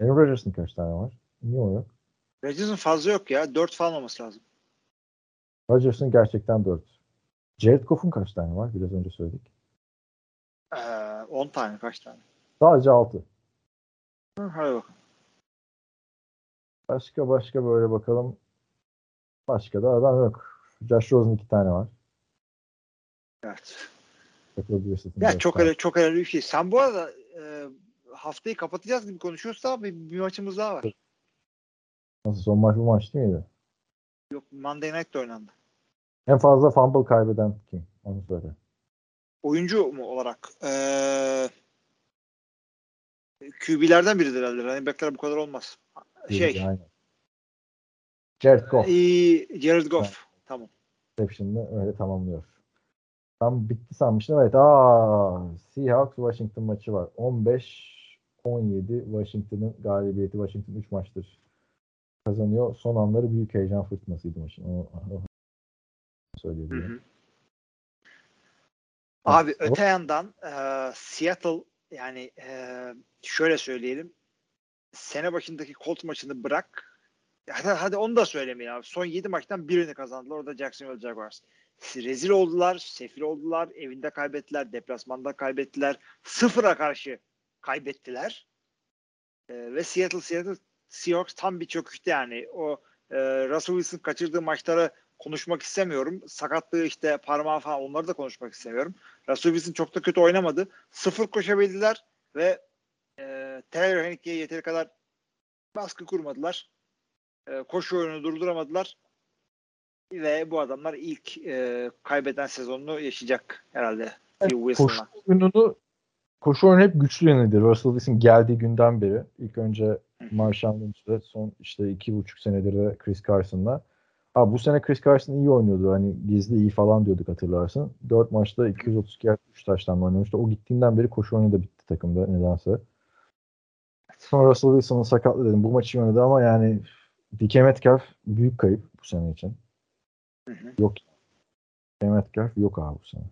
Aaron Rodgers'ın kaç tane var? Niye o yok? Rodgers'ın fazla yok ya. 4 falan olması lazım. Rodgers'ın gerçekten 4. Jared Goff'un kaç tane var? Biraz önce söyledik. Ee, 10 tane kaç tane? Sadece 6. Hı, hadi bakalım. Başka başka böyle bakalım. Başka da adam yok. Josh Rosen 2 tane var. Evet. Ya çok öyle çok önemli bir şey. Sen bu arada e, haftayı kapatacağız gibi konuşuyoruz da bir, bir maçımız daha var. Nasıl son maç bu maç değil miydi? Yok Monday Night de oynandı. En fazla fumble kaybeden kim? Onu söyle. Oyuncu mu olarak? Ee, QB'lerden biridir herhalde. Running back'ler bu kadar olmaz. Şey, Aynen. Jared Goff. ee, Jared Goff. Tamam. Reception'ını öyle tamamlıyor. Tam bitti sanmıştım. Evet. Aa, Seahawks Washington maçı var. 15 17 Washington'ın galibiyeti. Washington 3 maçtır kazanıyor. Son anları büyük heyecan fırtınasıydı maçın. O, o söyleyebilirim. Hı hı. Abi Evet. öte yandan e, Seattle yani e, şöyle söyleyelim. Sene başındaki Colt maçını bırak. Hadi, hadi onu da söylemeyin abi. Son 7 maçtan birini kazandılar. Orada Jacksonville Jaguars. Rezil oldular, sefil oldular, evinde kaybettiler, deplasmanda kaybettiler, sıfıra karşı kaybettiler. E, ve Seattle, Seattle Seahawks tam bir çöküştü yani. O e, Russell Wilson kaçırdığı maçları konuşmak istemiyorum. Sakatlığı işte parmağı falan onları da konuşmak istemiyorum. Russell Wilson çok da kötü oynamadı. Sıfır koşabildiler ve e, Taylor Heinicke'ye yeteri kadar baskı kurmadılar. E, koşu oyunu durduramadılar. Ve bu adamlar ilk e, kaybeden sezonunu yaşayacak herhalde. Phil Koşu oyununu koşu oyunu hep güçlü yönüydü. Russell Wilson geldiği günden beri. İlk önce Marshall Lynch'le son işte iki buçuk senedir de Chris Carson'la. Ha bu sene Chris Carson iyi oynuyordu. Hani gizli iyi falan diyorduk hatırlarsın. 4 maçta 232 yard 3 taştan oynamıştı. O gittiğinden beri koşu oyunu da bitti takımda nedense. Sonra Russell Wilson'ın sakatlı dedim. Bu maçı oynadı ama yani DK Metcalf büyük kayıp bu sene için. Hı hı. Yok. DK Metcalf yok abi bu sene.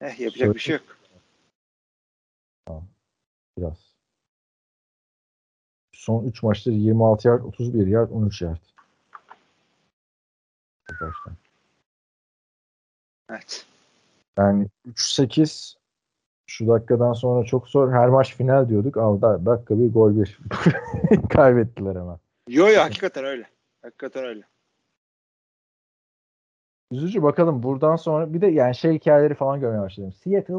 Eh, yapacak bir şey yok. Biraz. Son 3 maçta 26 yard, 31 yard, 13 yard. Baştan. Evet. Yani 3-8 şu dakikadan sonra çok zor. Her maç final diyorduk. Al da dakika bir gol bir. Kaybettiler hemen. Yo yo hakikaten öyle. Hakikaten öyle. Üzücü bakalım buradan sonra bir de yani şey hikayeleri falan görmeye başladım. Seattle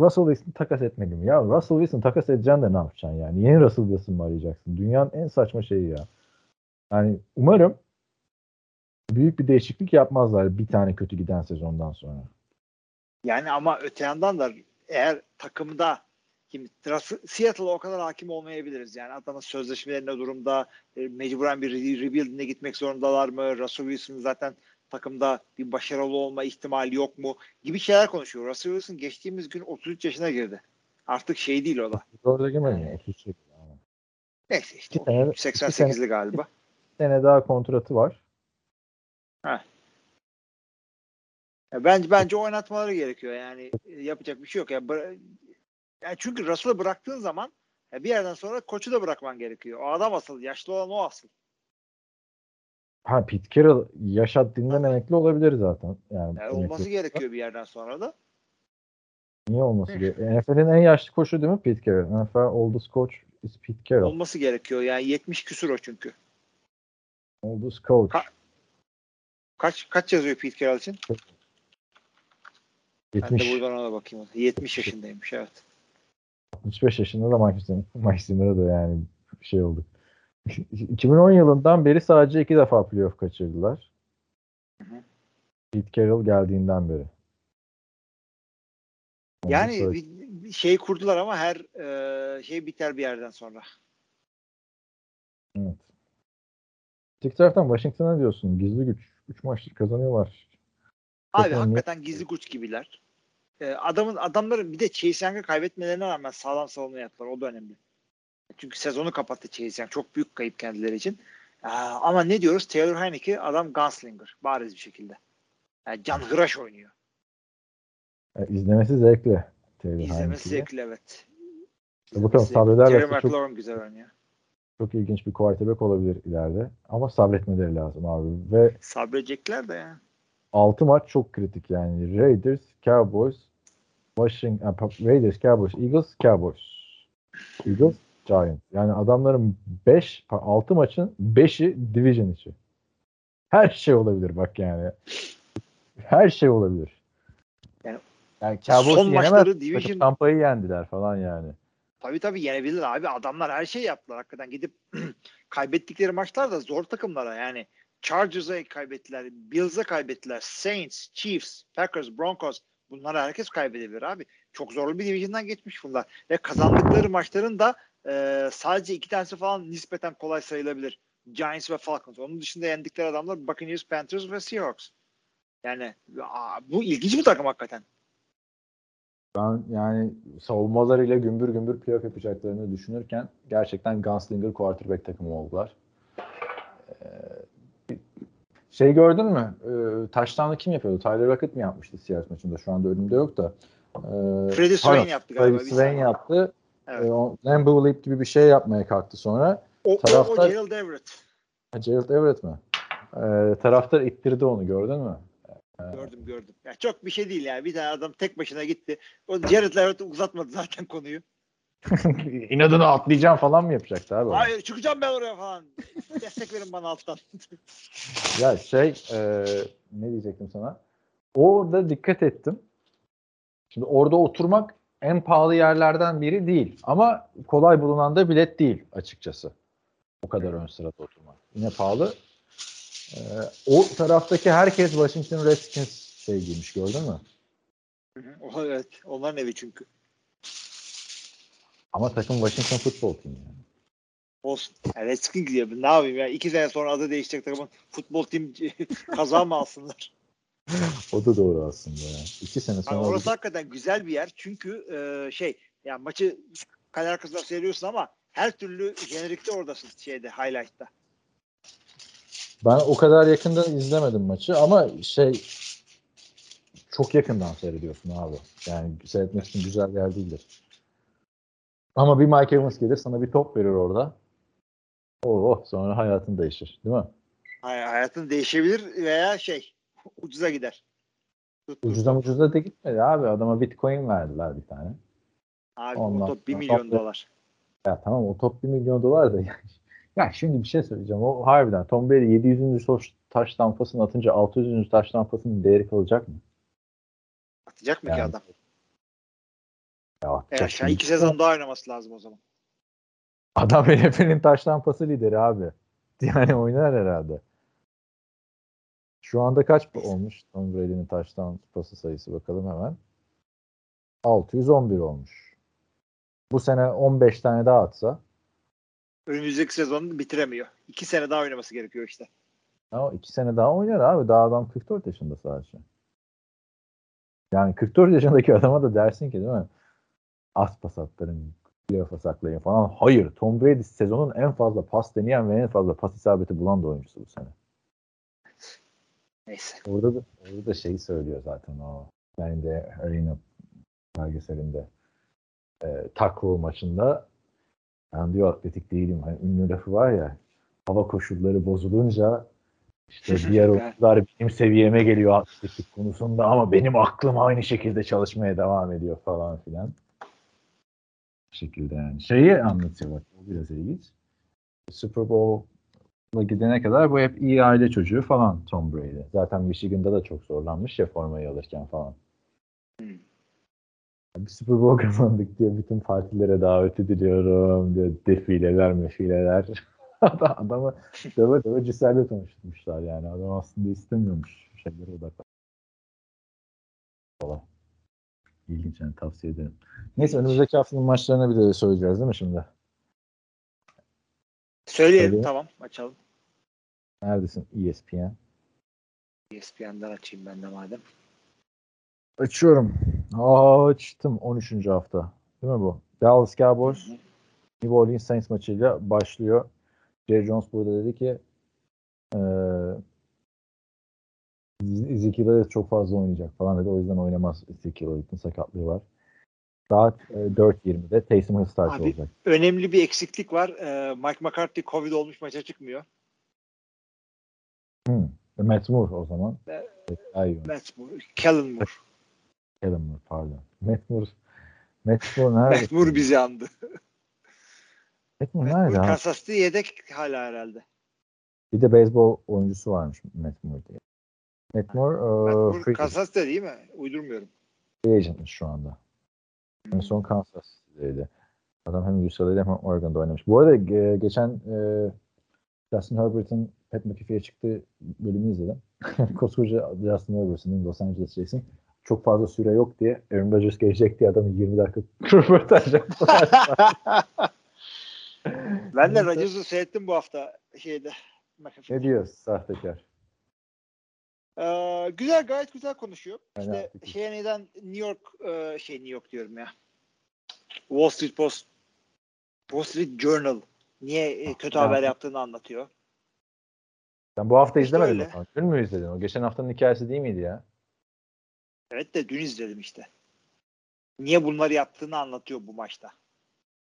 Russell Wilson takas etmedi mi? Ya Russell Wilson takas edeceksin de ne yapacaksın yani? Yeni Russell Wilson mı arayacaksın? Dünyanın en saçma şeyi ya. Yani umarım büyük bir değişiklik yapmazlar bir tane kötü giden sezondan sonra. Yani ama öte yandan da eğer takımda kim Seattle'a o kadar hakim olmayabiliriz. Yani adamın sözleşmelerine durumda e, mecburen bir re- rebuild'ine gitmek zorundalar mı? Russell Wilson zaten takımda bir başarılı olma ihtimali yok mu? Gibi şeyler konuşuyor. Russell Wilson geçtiğimiz gün 33 yaşına girdi. Artık şey değil o da. Dörde girmedi mi? 38. Yani. Neyse işte İki sene- 88'li galiba. Bir sene daha kontratı var. Ya bence bence oynatmaları gerekiyor yani e, yapacak bir şey yok ya. Bıra- yani çünkü Russell'ı bıraktığın zaman bir yerden sonra koçu da bırakman gerekiyor. O adam asıl, yaşlı olan o asıl. Ha Pete Carroll yaş haddinden emekli olabilir zaten. Yani, Yani olması gerekiyor bir yerden sonra da. Niye olması gerekiyor? NFL'in en yaşlı koçu değil mi Pete Carroll? NFL oldest coach is Pete Carroll. Olması gerekiyor. Yani 70 küsur o çünkü. Oldest coach. Ka- Kaç kaç yazıyor Pete Carroll için? Ben de 70. buradan ona bakayım. 70 yaşındaymış evet. 65 yaşında da Mike Zimmer'a da yani şey oldu. 2010 yılından beri sadece iki defa playoff kaçırdılar. Hı hı. Pete Carroll geldiğinden beri. Onu Yani bir, bir şey kurdular ama her e, şey biter bir yerden sonra. Evet. Öteki taraftan Washington'a diyorsun. Gizli güç. 3 maçlık kazanıyorlar. Abi Takımın hakikaten gizli güç gibiler. Ee, adamın adamların bir de Chase Young'ı kaybetmelerine rağmen sağlam savunma yaptılar. O da önemli. Çünkü sezonu kapattı Chase Young. Çok büyük kayıp kendileri için. Ama ne diyoruz? Taylor Heineke adam gunslinger. Bariz bir şekilde. Yani can hıraş oynuyor. Yani izlemesi zevkli. Taylor İzlemesi zevkli evet. Bakalım İzlemesi sabrederlerse Jerry çok- McLaurin güzel oynuyor. Çok ilginç bir quarterback olabilir ileride. Ama sabretmeleri lazım abi. Ve Sabredecekler de yani. 6 maç çok kritik yani. Raiders, Cowboys, Washington, e, Raiders, Cowboys, Eagles, Cowboys. Eagles, Giants. Yani adamların 5, 6 maçın 5'i division içi. Her şey olabilir bak yani. Her şey olabilir. Yani yani son yenemez. maçları division- Tampa'yı yendiler falan yani. Tabii tabii yenebilir abi. Adamlar her şey yaptılar hakikaten. Gidip kaybettikleri maçlar da zor takımlara yani. Chargers'a kaybettiler, Bills'a kaybettiler, Saints, Chiefs, Packers, Broncos. Bunları herkes kaybedebilir abi. Çok zorlu bir division'dan geçmiş bunlar. Ve kazandıkları maçların da e, sadece iki tanesi falan nispeten kolay sayılabilir. Giants ve Falcons. Onun dışında yendikleri adamlar Buccaneers, Panthers ve Seahawks. Yani aa, bu ilginç bir takım hakikaten. Ben yani savunmalarıyla gümbür gümbür playoff yapacaklarını düşünürken gerçekten Gunslinger quarterback takımı oldular. Ee, şey gördün mü? Ee, taştanı kim yapıyordu? Tyler Lockett mi yapmıştı Seahawks maçında? Şu anda önümde yok da. Ee, Freddie Swain yaptı galiba. Freddie bir Swain yaptı. Evet. O Lambeau Leap gibi bir şey yapmaya kalktı sonra. O, o, o taraftar- Gerald Everett. Ha, Gerald Everett mi? Ee, taraftar ittirdi onu gördün mü? Gördüm gördüm. Ya çok bir şey değil yani. Bir tane adam tek başına gitti. O Jared Everett uzatmadı zaten konuyu. İnadına atlayacağım falan mı yapacaktı abi? o? Hayır çıkacağım ben oraya falan. Destek verin bana alttan. Ya şey e, ne diyecektim sana? Orada dikkat ettim. Şimdi orada oturmak en pahalı yerlerden biri değil. Ama kolay bulunan da bilet değil açıkçası. O kadar ön sırada oturmak. Yine pahalı. E, o taraftaki herkes Washington Redskins şey giymiş gördün mü? evet. Onların evi çünkü. Ama takım Washington Football Team yani. Olsun. Yani Redskins gidiyor. Ne yapayım ya? İki sene sonra adı değişecek takımın futbol tim kaza mı alsınlar? O da doğru aslında ya. İki sene Yani sonra orası hakikaten güzel bir yer. Çünkü e, şey yani maçı kale arkasında seyrediyorsun ama her türlü jenerikte oradasın şeyde highlight'ta. Ben o kadar yakından izlemedim maçı ama şey çok yakından seyrediyorsun abi. Yani seyretmek için güzel yer değildir. Ama bir Mike Evans gelir sana bir top verir orada. Oo sonra hayatın değişir. Değil mi? Hay- hayatın değişebilir veya şey ucuza gider. Ucuzdan ucuza da gitmedi abi. Adama bitcoin verdiler bir tane. Abi Ondan o top 1 sonra milyon top- dolar. Ya tamam o top 1 milyon dolar da yani. Ya şimdi bir şey söyleyeceğim. O harbiden Tom Brady 700. soş- taş tampasını atınca 600. taş tampasının değeri kalacak mı? Atacak mı ki Yani, adam? Ya E atacak aşağı şimdi. iki sezon daha oynaması lazım o zaman. Adam NFL'in taş tampası lideri abi. Yani oynar herhalde. Şu anda kaç olmuş Tom Brady'nin taş tampası sayısı bakalım hemen. 611 olmuş. Bu sene 15 tane daha atsa Önümüzdeki sezonu bitiremiyor. İki sene daha oynaması gerekiyor işte. ama 2 sene daha oynar abi. Daha adam 44 yaşında sadece. Yani 44 yaşındaki adama da dersin ki değil mi? Az pas atların, playoff'a saklayın falan. Hayır. Tom Brady sezonun en fazla pas deneyen ve en fazla pas isabeti bulan da oyuncusu bu sene. Neyse. Orada da, orada da şeyi söylüyor zaten o. Ben de Arena belgeselinde e, tackle maçında ben diyor atletik değilim. Hani ünlü lafı var ya hava koşulları bozulunca işte diğer oyuncular benim seviyeme geliyor atletik konusunda ama benim aklım aynı şekilde çalışmaya devam ediyor falan filan. Bu şekilde yani. Şeyi anlatıyor bak. O biraz ilginç. Super Bowl'a gidene kadar bu hep iyi aile çocuğu falan Tom Brady. Zaten Michigan'da da çok zorlanmış ya formayı alırken falan. Hmm. Bir Super Bowl kazandık diyor. Bütün partilere davet ediliyorum diyor. Defileler, mefileler. Adam- Adamı döve döve Ciselle tanıştırmışlar yani. Adam aslında istemiyormuş şeylere odaklan. Falan. İlginç yani tavsiye ederim. Neyse önümüzdeki haftanın maçlarını bir de söyleyeceğiz değil mi şimdi? Söyleyelim Söyle. tamam açalım. Neredesin? E ESPN. ESPN'den açayım ben de madem. Açıyorum. Açtım 13. hafta. Değil mi bu? Dallas Cowboys New Orleans Saints maçıyla başlıyor. Jerry Jones burada dedi ki eee Ezekiel çok fazla oynayacak falan dedi. O yüzden oynamaz Ezekiel Elliott'ın sakatlığı var. Saat e, 4.20'de Taysom Hill start Abi, olacak. Önemli bir eksiklik var. Ee, Mike McCarthy Covid olmuş maça çıkmıyor. Hmm. Matt Moore o zaman. İyi. Matt Moore, Kellen Moore. Kellen Moore pardon. Matt Moore Matt Moore nerede? Matt Moore bizi andı. Matt Moore Matt nerede? Moore ha? Kansas City yedek hala herhalde. Bir de beyzbol oyuncusu varmış Matt Moore diye. Matt Moore, Matt e, Moore Kansas City değil mi? Uydurmuyorum. free agent'mış şu anda. En son Kansas City'deydi. Adam hem UCLA'da hem Oregon'da oynamış. Bu arada e, geçen e, Justin Herbert'ın Pat McAfee'ye çıktığı bölümü izledim. Koskoca Justin Herbert'ın Los Angeles Jacks'in çok fazla süre yok diye Aaron Rodgers gelecek diye adamı 20 dakika röportaj yaptılar. ben de Rodgers'ı seyrettim bu hafta şeyde. ne diyor sahtekar? Ee, güzel gayet güzel konuşuyor. İşte şeye neden New York e, şey New York diyorum ya. Wall Street Post Wall Street Journal niye e, kötü Ya. haber yaptığını anlatıyor. Sen bu hafta İşte izlemedin öyle. mi? Dün mü izledin? O geçen haftanın hikayesi değil miydi ya? Evet de dün izledim işte. Niye bunları yaptığını anlatıyor bu maçta.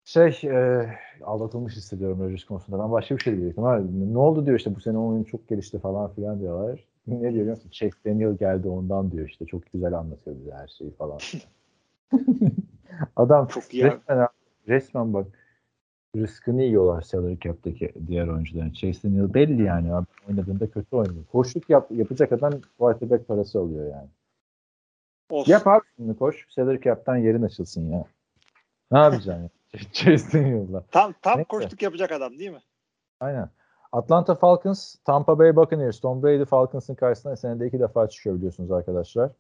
Şey, e, aldatılmış hissediyorum Rodgers konusunda. Ben başka bir şey diyecektim. Ne oldu diyor işte bu sene oyun çok gelişti falan filan diyorlar. Ne diyor musun? Chase Daniel geldi ondan diyor işte. Çok güzel anlatıyor bize her şeyi falan. Adam Çok iyi resmen, resmen bak rızkını yiyorlar salary cap'taki diğer oyuncuların. Chase Daniel belli yani. Abi oynadığında kötü oynuyor. Koşluk yap, yapacak adam quarterback parası alıyor yani. Olsun. Yap abi şimdi koş. Salary cap'ten yerin açılsın ya. Ne yapacaksın ya? Chase Daniel'la. Tam tam Neyse. koştuk yapacak adam değil mi? Aynen. Atlanta Falcons, Tampa Bay Buccaneers, Tom Brady Falcons'ın karşısına senede iki defa çıkıyor biliyorsunuz arkadaşlar.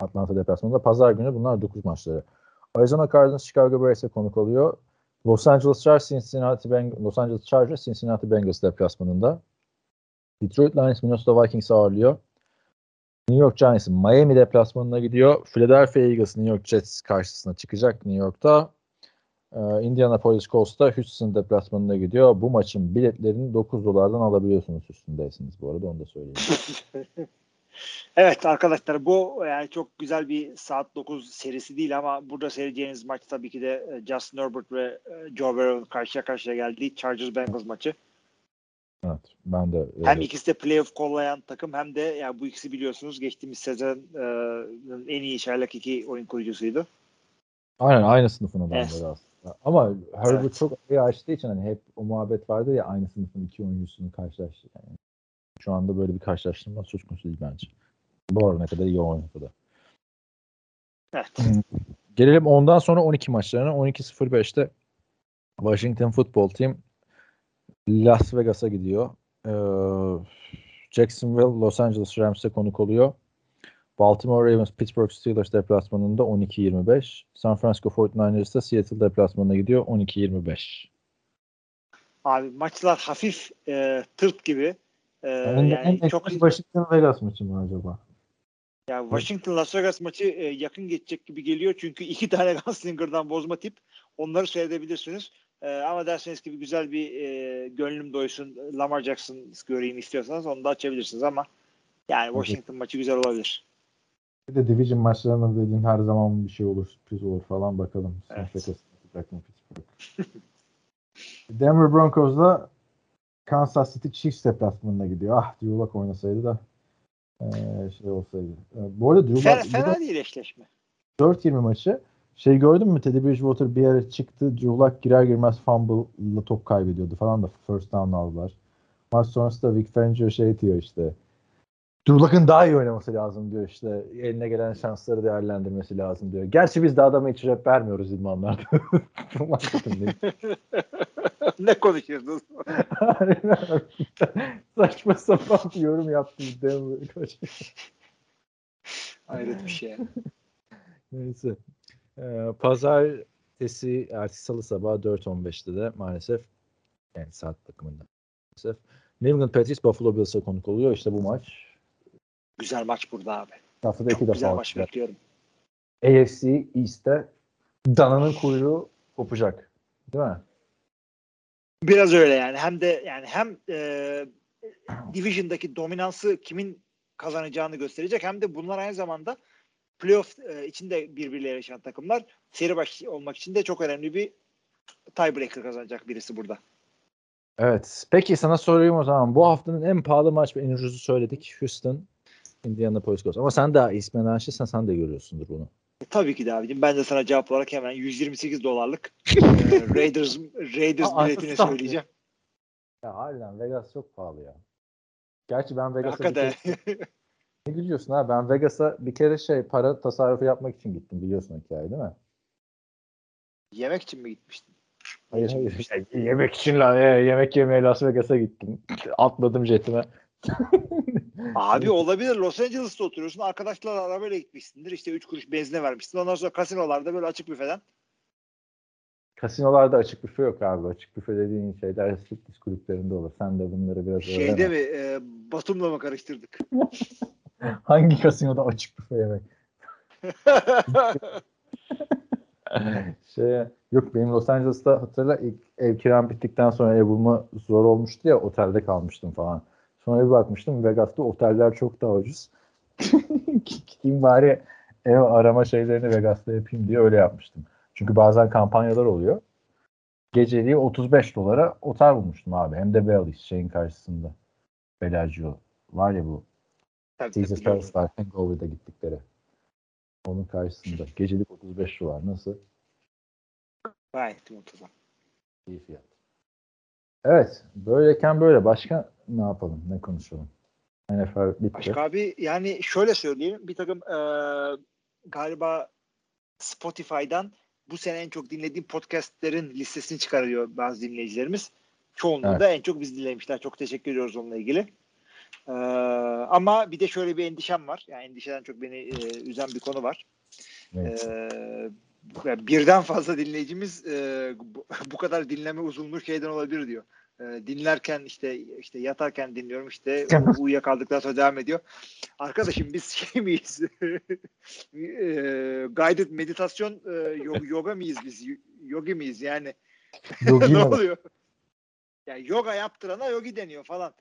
Atlanta deplasmanında. Pazar günü bunlar 9 maçları. Arizona Cardinals Chicago Bears'e konuk oluyor. Los Angeles Chargers, Cincinnati Beng- Los Angeles Chargers, Cincinnati Bengals deplasmanında. Detroit Lions Minnesota Vikings'i ağırlıyor. New York Giants Miami deplasmanına gidiyor. Philadelphia Eagles New York Jets karşısına çıkacak New York'ta. Ee, Indianapolis Colts'ta Houston deplasmanına gidiyor. Bu maçın biletlerini 9 dolardan alabiliyorsunuz üstündeyseniz bu arada onu da söyleyeyim. Evet arkadaşlar bu yani çok güzel bir saat 9 serisi değil ama burada seyredeceğiniz maç tabii ki de e, Justin Herbert ve e, Joe Burrow'un karşıya karşıya geldiği Chargers Bengals maçı. Evet ben de Hem ikisi de playoff kollayan takım hem de yani bu ikisi biliyorsunuz geçtiğimiz sezonun e, en iyi çaylak iki oyun kurucusuydu. Aynen aynı sınıfın adamları Evet. aslında. Ama Herbert Evet. çok iyi açtığı için hani hep o muhabbet vardı ya aynı sınıfın iki oyuncusunu karşılaştı. Yani şu anda böyle bir karşılaştırma söz konusu değil bence. Bu arada ne kadar iyi oynadı da. Evet. Gelelim ondan sonra 12 maçlarına. 12.05'te Washington Football Team Las Vegas'a gidiyor. Ee, Jacksonville Los Angeles Rams'e konuk oluyor. Baltimore Ravens Pittsburgh Steelers deplasmanında 12-25. San Francisco 49ers da Seattle deplasmanına gidiyor 12-25. Abi maçlar hafif e, tırt gibi. E, Yani, yani en çok Washington Vegas maçı mı acaba? Ya Washington Las Vegas maçı e, yakın geçecek gibi geliyor çünkü iki tane Gunslinger'dan bozma tip. Onları seyredebilirsiniz. E, ama derseniz ki güzel bir e, gönlüm doysun Lamar Jackson göreyim istiyorsanız onu da açabilirsiniz ama yani Washington maçı güzel olabilir. Bir de division maçlarında dediğin her zaman bir şey olur, sürpriz olur falan bakalım. Son Evet. şakası yapacak mı Pittsburgh? Denver Broncos'la Kansas City Chiefs deplasmanına gidiyor. Ah Drew Lock oynasaydı da eee, şey olsaydı. Ee, bu arada Drew Fena, bu fena da değil eşleşme. 4-20 maçı. Şey gördün mü? Teddy Bridgewater bir yere çıktı. Drew Lock girer girmez fumble'la top kaybediyordu falan da first down aldılar. Maç sonrasında Vic Fangio şey diyor işte. Drew Lock'ın daha iyi oynaması lazım diyor işte. Eline gelen şansları değerlendirmesi lazım diyor. Gerçi biz de adama hiç rap vermiyoruz idmanlarda. Ne konuşuyorsunuz? Saçma sapan bir yorum koç. Hayret bir şey. Neyse. Ee, pazartesi, ertesi salı sabahı 4.15'te de maalesef yani saat takımında maalesef New England Patriots Buffalo Bills'e konuk oluyor. İşte bu maç. Güzel maç burada abi. Haftada iki Çok güzel defa maç olacak. bekliyorum. AFC East'te dananın kuyruğu kopacak. Değil mi? Biraz öyle yani. Hem de yani hem e, Division'daki dominansı kimin kazanacağını gösterecek hem de bunlar aynı zamanda playoff e, içinde birbirleriyle yarışan takımlar seri baş olmak için de çok önemli bir tiebreaker kazanacak birisi burada. Evet. Peki sana sorayım o zaman. Bu haftanın en pahalı maç ve en ucuzu söyledik. Houston, Indianapolis Colts. Ama sen daha ismen aşırsan sen de görüyorsundur bunu. Tabii ki de abicim. Ben de sana cevap olarak hemen 128 dolarlık e, Raiders Raiders biletini söyleyeceğim. Ya harbiden Vegas çok pahalı ya. Gerçi ben Vegas'a Hakikaten. kere, ne gülüyorsun ha? Ben Vegas'a bir kere şey para tasarrufu yapmak için gittim biliyorsun o hikayeyi değil mi? Yemek için mi gitmiştin? Hayır hayır. Yani yemek için la, e, yemek yemeye Las Vegas'a gittim. Atladım jetime. Abi olabilir. Los Angeles'ta oturuyorsun. Arkadaşlarla arabayla gitmişsindir. İşte 3 kuruş benzine vermişsin. Ondan sonra kasinolarda böyle açık büfeden. Kasinolarda açık büfe yok abi. Açık büfe dediğin şeyler striptiz kulüplerinde olur. Sen de bunları biraz Şeyde öğren. mi? E, Batum'la mı karıştırdık? Hangi kasinoda açık büfe yemek? şey, yok benim Los Angeles'ta hatırla ilk ev kiram bittikten sonra ev bulma zor olmuştu ya otelde kalmıştım falan. Sonra bir bakmıştım Vegas'ta oteller çok daha ucuz. Gideyim bari ev arama şeylerini Vegas'ta yapayım diye öyle yapmıştım. Çünkü bazen kampanyalar oluyor. Geceliği 35 dolara otel bulmuştum abi. Hem de Bally's şeyin karşısında. Bellagio. Var ya bu biliyorum. Palace var. Hangover'da gittikleri. Onun karşısında. Gecelik 35 dolar. Nasıl? Gayet muntazam. İyi fiyat. Evet. Böyleyken böyle. Başka ne yapalım? Ne konuşalım? NFL bitti. Başka abi yani şöyle söyleyeyim. Bir takım e, galiba Spotify'dan bu sene en çok dinlediğim podcastlerin listesini çıkarıyor bazı dinleyicilerimiz. Çoğunluğu Evet. da en çok biz dinlemişler. Çok teşekkür ediyoruz onunla ilgili. E, ama bir de şöyle bir endişem var. Yani endişeden çok beni e, üzen bir konu var. Evet. Ee, birden fazla dinleyicimiz e, bu, bu kadar dinleme uzunluğu şeyden olabilir diyor. Ee, dinlerken işte işte yatarken dinliyorum işte uyuyakaldıktan sonra devam ediyor. Arkadaşım biz şey miyiz? e, guided meditasyon e, yo- yoga mıyız biz? Yogi miyiz yani? Yogi ne oluyor? Yani yoga yaptırana yogi deniyor falan.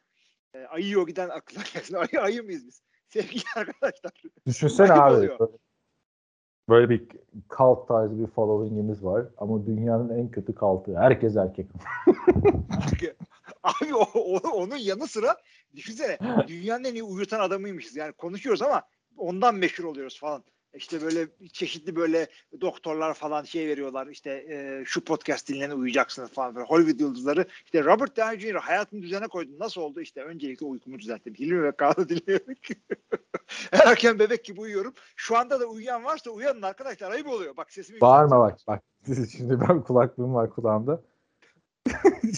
E, ayı yogiden aklına gelsin. Ayı, ayı mıyız biz? Sevgili arkadaşlar. Düşünsene abi. oluyor. Böyle, bir cult tarzı bir following'imiz var. Ama dünyanın en kötü cult'ı. Herkes erkek. Abi o, o- onun yanı sıra düşünsene dünyanın en iyi uyutan adamıymışız. Yani konuşuyoruz ama ondan meşhur oluyoruz falan. İşte böyle çeşitli böyle doktorlar falan şey veriyorlar. İşte e, şu podcast dinlene uyuyacaksınız falan. Böyle Hollywood yıldızları. İşte Robert Downey Jr. hayatını düzene koydu. Nasıl oldu? İşte öncelikle uykumu düzelttim. Hilmi ve Kaan'ı dinliyorum. Erken bebek gibi uyuyorum. Şu anda da uyuyan varsa uyanın arkadaşlar. Ayıp oluyor. Bak sesimi Bağırma bak. Bak. Şimdi ben kulaklığım var kulağımda.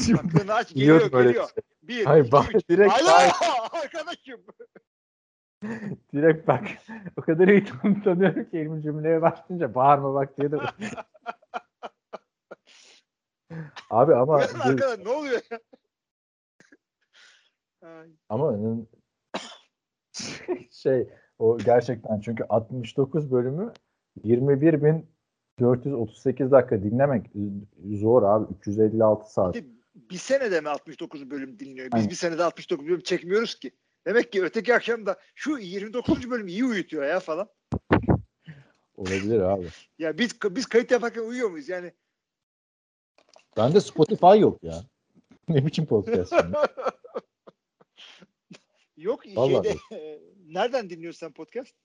Şimdi Kulaklarını aç. Geliyor geliyor. Bir, Hayır, iki, bak, üç. direkt Alo arkadaşım. Direkt bak. O kadar iyi tan- tanıyorum ki elimin cümleye başlayınca bağırma bak diye de. Abi ama arkadaş ne oluyor ya? Ama şey o gerçekten çünkü 69 bölümü 21.438 dakika dinlemek zor abi 356 saat. Bir senede mi 69 bölüm dinliyor? Biz Aynen. bir senede 69 bölüm çekmiyoruz ki. Demek ki öteki akşam da şu 29. bölüm iyi uyutuyor ya falan. Olabilir abi. Ya biz biz kayıt yaparken uyuyor muyuz? Yani Bende Spotify yok ya. ne biçim podcast şimdi? yok Vallahi şeyde e, nereden dinliyorsun sen podcast?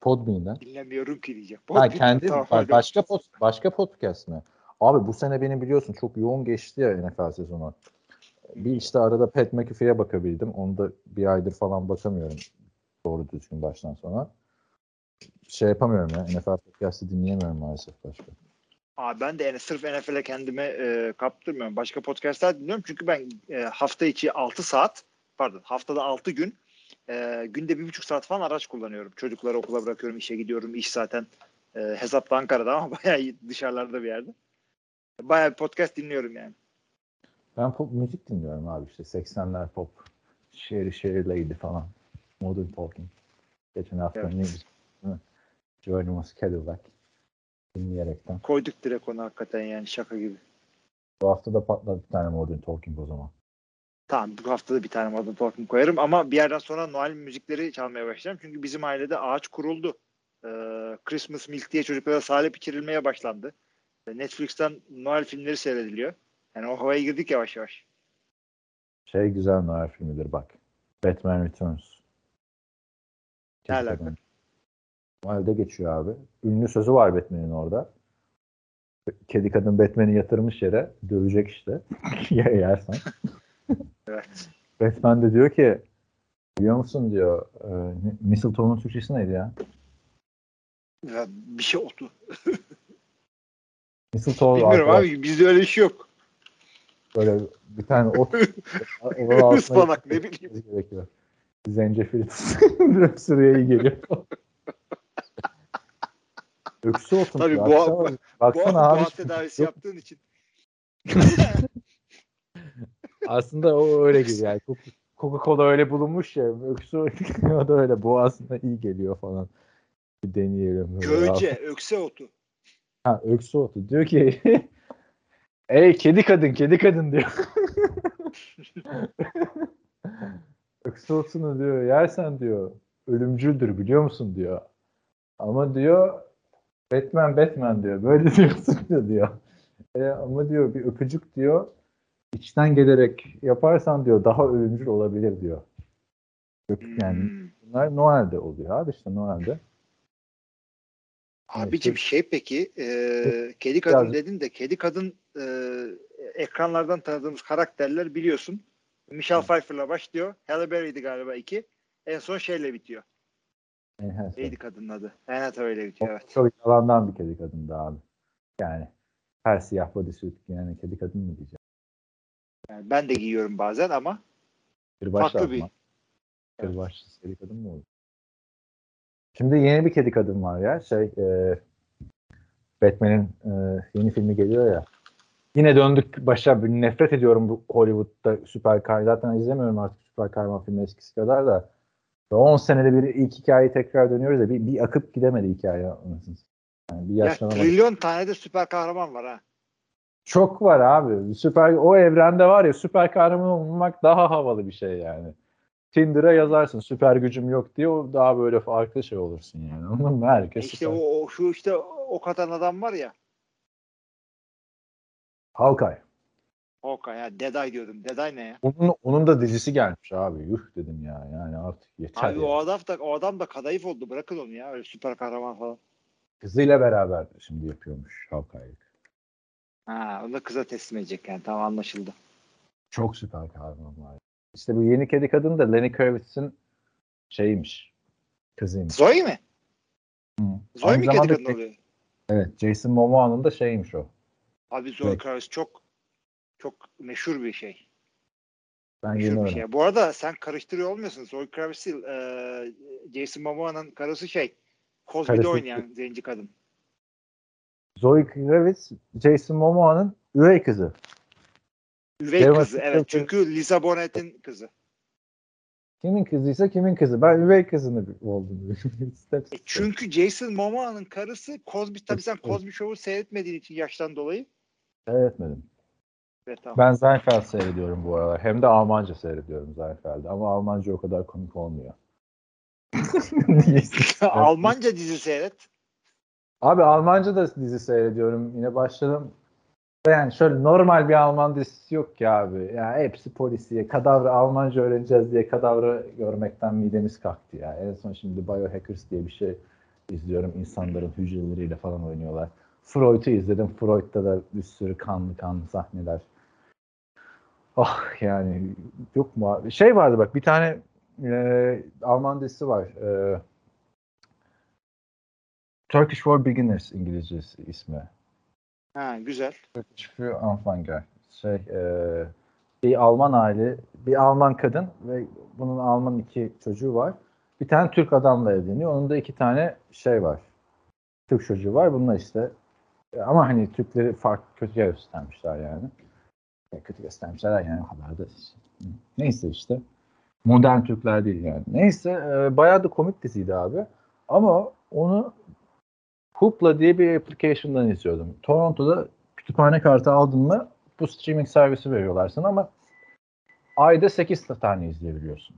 Podbean'den. Dinlemiyorum ki diyeceğim. Ha Podcast- kendi Tamam, ba- başka pod, başka podcast mi? Abi bu sene benim biliyorsun çok yoğun geçti ya NFL sezonu. Bir işte arada Pat McAfee'ye bakabildim. Onu da bir aydır falan bakamıyorum doğru düzgün baştan sona. Şey yapamıyorum ya. NFL podcast'ı dinleyemiyorum maalesef başka. Abi ben de yani sırf NFL'e kendime e, kaptırmıyorum. Başka podcastler dinliyorum. Çünkü ben e, hafta içi 6 saat pardon haftada 6 gün e, günde bir buçuk saat falan araç kullanıyorum. Çocukları okula bırakıyorum, işe gidiyorum. İş zaten e, hesapta Ankara'da ama bayağı dışarılarda bir yerde. Bayağı bir podcast dinliyorum yani. Ben pop müzik dinliyorum abi işte 80'ler pop. Sherry Sherry Lady falan. Modern Talking. Geçen hafta Evet. ne güzel. Geronimo Cadillac. Dinleyerekten. Koyduk direkt onu hakikaten yani şaka gibi. Bu hafta da patladı bir tane Modern Talking o zaman. Tamam bu hafta da bir tane Modern Talking koyarım ama bir yerden sonra Noel müzikleri çalmaya başlayacağım. Çünkü bizim ailede ağaç kuruldu. Ee, Christmas Milk diye çocuklara salep içirilmeye başlandı. Ee, Netflix'ten Noel filmleri seyrediliyor. Yani o havaya girdik yavaş yavaş. Şey güzel Noel filmidir bak. Batman Returns. Ne alaka? Noel'de geçiyor abi. Ünlü sözü var Batman'in orada. Kedi kadın Batman'i yatırmış yere dövecek işte. ya yersen. Evet. Batman de diyor ki biliyor musun diyor e, Mistletoe'nun Türkçesi neydi ya? Ya bir şey oldu. Mistletoe Bilmiyorum arkadaş, abi bizde öyle iş yok. Böyle bir tane ot Ispanak, ne bileyim. gerekiyor. Zencefil bir sürüye iyi geliyor. Öksü otum. Tabii ya. boğa- Baksana, baksana Boğa, abi. boğa tedavisi yaptığın için. Aslında o öyle gibi yani. Coca- Coca-Cola öyle bulunmuş ya. Öksü o da öyle. Boğazına iyi geliyor falan. Bir deneyelim. Gölce, ökse otu. Ha, öksü otu. Diyor ki Ey kedi kadın, kedi kadın diyor. öksü otunu diyor yersen diyor ölümcüldür biliyor musun diyor. Ama diyor Batman Batman diyor. Böyle diyorsun diyor. diyor. E, ama diyor bir öpücük diyor içten gelerek yaparsan diyor daha ölümcül olabilir diyor. Öp- Yani Hmm. bunlar Noel'de oluyor abi işte Noel'de. Abicim şey peki e, kedi kadın dedin de kedi kadın e, ekranlardan tanıdığımız karakterler biliyorsun. Michelle Pfeiffer'la başlıyor. Halle Berry'di galiba iki. En son şeyle bitiyor. Neydi kadının adı? Anne Hathaway'le bitiyor evet. Çok yalandan bir kedi kadındı abi. Yani her siyah bodysuit giyen kedi kadın mı diyeceğim. Yani ben de giyiyorum bazen ama Bir baş Farklı bir- Bir başlı kedi kadın mı olur? Şimdi yeni bir kedi kadın var ya. Şey e, Batman'in e, yeni filmi geliyor ya. Yine döndük başa. Nefret ediyorum bu Hollywood'da süper kahraman. Zaten izlemiyorum artık süper kahraman filmi eskisi kadar da. 10 senede bir ilk hikayeyi tekrar dönüyoruz ya. Bir, bir akıp gidemedi hikaye. satayım. Yani bir ya trilyon tane de süper kahraman var ha. Çok var abi. Süper o evrende var ya süper kahraman olmak daha havalı bir şey yani. Tinder'a yazarsın süper gücüm yok diye o daha böyle farklı şey olursun yani. Anladın mı? Herkes işte süper. o, o şu işte o katan adam var ya. Hawkeye. Hawkeye ya Deday diyordum. Deday ne ya? Onun, onun da dizisi gelmiş abi. Yuh dedim ya. Yani artık yeter. Abi ya. o adam da o adam da kadayıf oldu. Bırakın onu ya. Öyle süper kahraman falan. Kızıyla beraber şimdi yapıyormuş Hawkeye'lik. Ha, onu da kıza teslim edecek yani. Tamam anlaşıldı. Çok süper kahraman var. İşte bu yeni kedi kadın da Lenny Kravitz'in şeyiymiş. Kızıymış. Zoe mi? Hı. Zoe Aynı mi kedi kadın oluyor? Evet. Jason Momoa'nın da şeymiş o. Abi Zoe Evet. Çok çok meşhur bir şey. Ben Meşhur bir şey. Bu arada sen karıştırıyor olmuyorsun. Zoe Kravitz e, Jason Momoa'nın karısı şey. Cosby'de oynayan zenci kadın. Zoe Kravitz, Jason Momoa'nın üvey kızı. Üvey Emma kızı. Evet. Çünkü Lisa Bonnett'in kızı. Kimin kızıysa kimin kızı. Ben üvey kızını oldum. E çünkü Jason Momoa'nın karısı Cosby tabii sen. Cosby Show'u seyretmediğin için yaştan dolayı. Seyretmedim. Evet tamam. Ben Seinfeld seyrediyorum bu aralar. Hem de Almanca seyrediyorum Seinfeld'i. Ama Almanca o kadar komik olmuyor. Almanca dizi seyret. Abi Almanca da dizi seyrediyorum. Yine başladım. Yani şöyle normal bir Alman dizisi yok ki abi. Ya hepsi polisiye. Kadavra Almanca öğreneceğiz diye kadavra görmekten midemiz kalktı ya. En son şimdi Biohackers diye bir şey izliyorum. İnsanların hücreleriyle falan oynuyorlar. Freud'u izledim. Freud'da da bir sürü kanlı kanlı sahneler. Ah yani yok mu abi? Şey vardı bak bir tane e, Alman dizisi var. E, Turkish for Beginners İngilizcesi ismi. Ha güzel. Turkish for Anfänger. Şey, e, bir Alman aile, bir Alman kadın ve bunun Alman iki çocuğu var. Bir tane Türk adamla evleniyor. Onun da iki tane şey var. Türk çocuğu var. Bunlar işte ama hani Türkleri farklı kötü göstermişler yani. E, kötü göstermişler yani da. Neyse işte. Modern Türkler değil yani. Neyse e, bayağı da komik diziydi abi. Ama onu Hoopla diye bir application'dan izliyordum. Toronto'da kütüphane kartı aldın mı bu streaming servisi veriyorlar sana ama ayda 8 tane izleyebiliyorsun.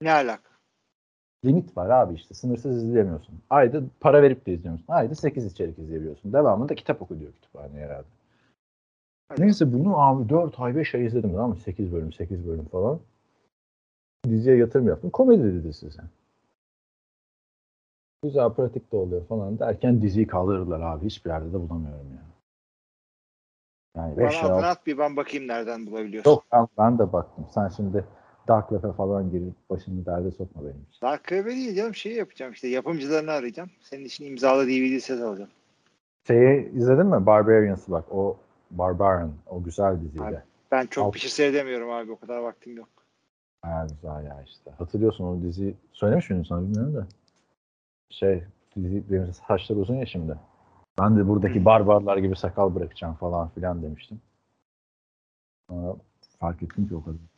Ne alaka? Limit var abi işte sınırsız izleyemiyorsun. Ayda para verip de izliyorsun. Ayda 8 içerik izleyebiliyorsun. Devamında kitap oku diyor kütüphane herhalde. Neyse bunu abi 4 ay 5 ay izledim tamam mı? 8 bölüm 8 bölüm falan. Diziye yatırım yaptım. Komedi dizisi sen. Güzel pratik de oluyor falan derken diziyi kaldırdılar abi. Hiçbir yerde de bulamıyorum ya. Yani 5 Bana at bir ben bakayım nereden bulabiliyorsun. Yok ben, ben de baktım. Sen şimdi Dark Web'e falan girip başını derde sokma benim için. Dark Web'e değil canım şey yapacağım işte yapımcılarını arayacağım. Senin için imzalı DVD set alacağım. Şeyi izledin mi? Barbarians'ı bak. O Barbarian. O güzel diziydi. Abi. Ben çok Alt- bir şey seyredemiyorum abi. O kadar vaktim yok. Ha, güzel ya işte. Hatırlıyorsun o diziyi. Söylemiş miydim sana bilmiyorum da. Şey dizi benim saçlar uzun ya şimdi. Ben de buradaki barbarlar gibi sakal bırakacağım falan filan demiştim. Sonra fark ettim ki o kadar.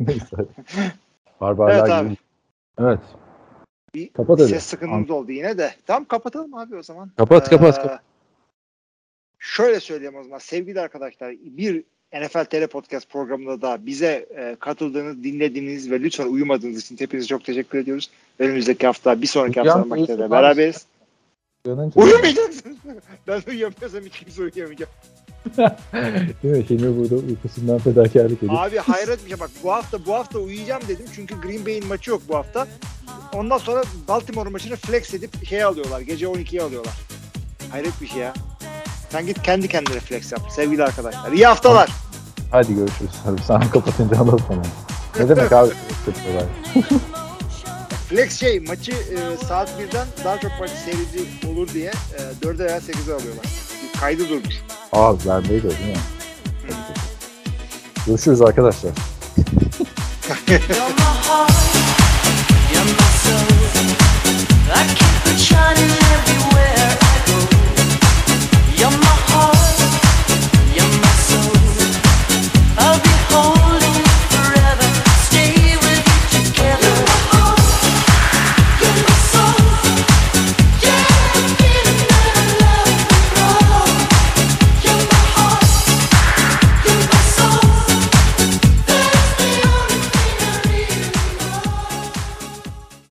Neyse. Barbarlar Evet gibi. abi. Evet. Bir Kapat hadi. ses sıkıntımız oldu yine de. Tamam kapatalım abi o zaman. Kapat, kapat, kapat. Şöyle söyleyeyim o zaman sevgili arkadaşlar bir NFL TR Podcast programında da bize e, katıldığınız, dinlediğiniz ve lütfen uyumadığınız için hepinize çok teşekkür ediyoruz. Önümüzdeki hafta bir sonraki hafta maçlarda uyusun, beraberiz. Uyumayacaksınız. ben uyuyamıyorsam hiç kimse uyuyamayacak. Değil mi? Hilmi burada uykusundan fedakarlık ediyor. Abi hayret bir şey bak bu hafta bu hafta uyuyacağım dedim çünkü Green Bay'in maçı yok bu hafta. Ondan sonra Baltimore maçını flex edip şey alıyorlar. Gece 12'ye alıyorlar. Hayret bir şey ya. Sen git kendi kendine flex yap sevgili arkadaşlar. İyi haftalar. Hadi görüşürüz. Hadi sen kapatınca anlatsana. Ne demek abi? Flex şey maçı e, saat 1'den daha çok maçı seyirci olur diye e, 4'e veya 8'e alıyorlar. Kaydı durmuş. Aa vermeyi de değil mi? Görüşürüz arkadaşlar. I keep shining everywhere.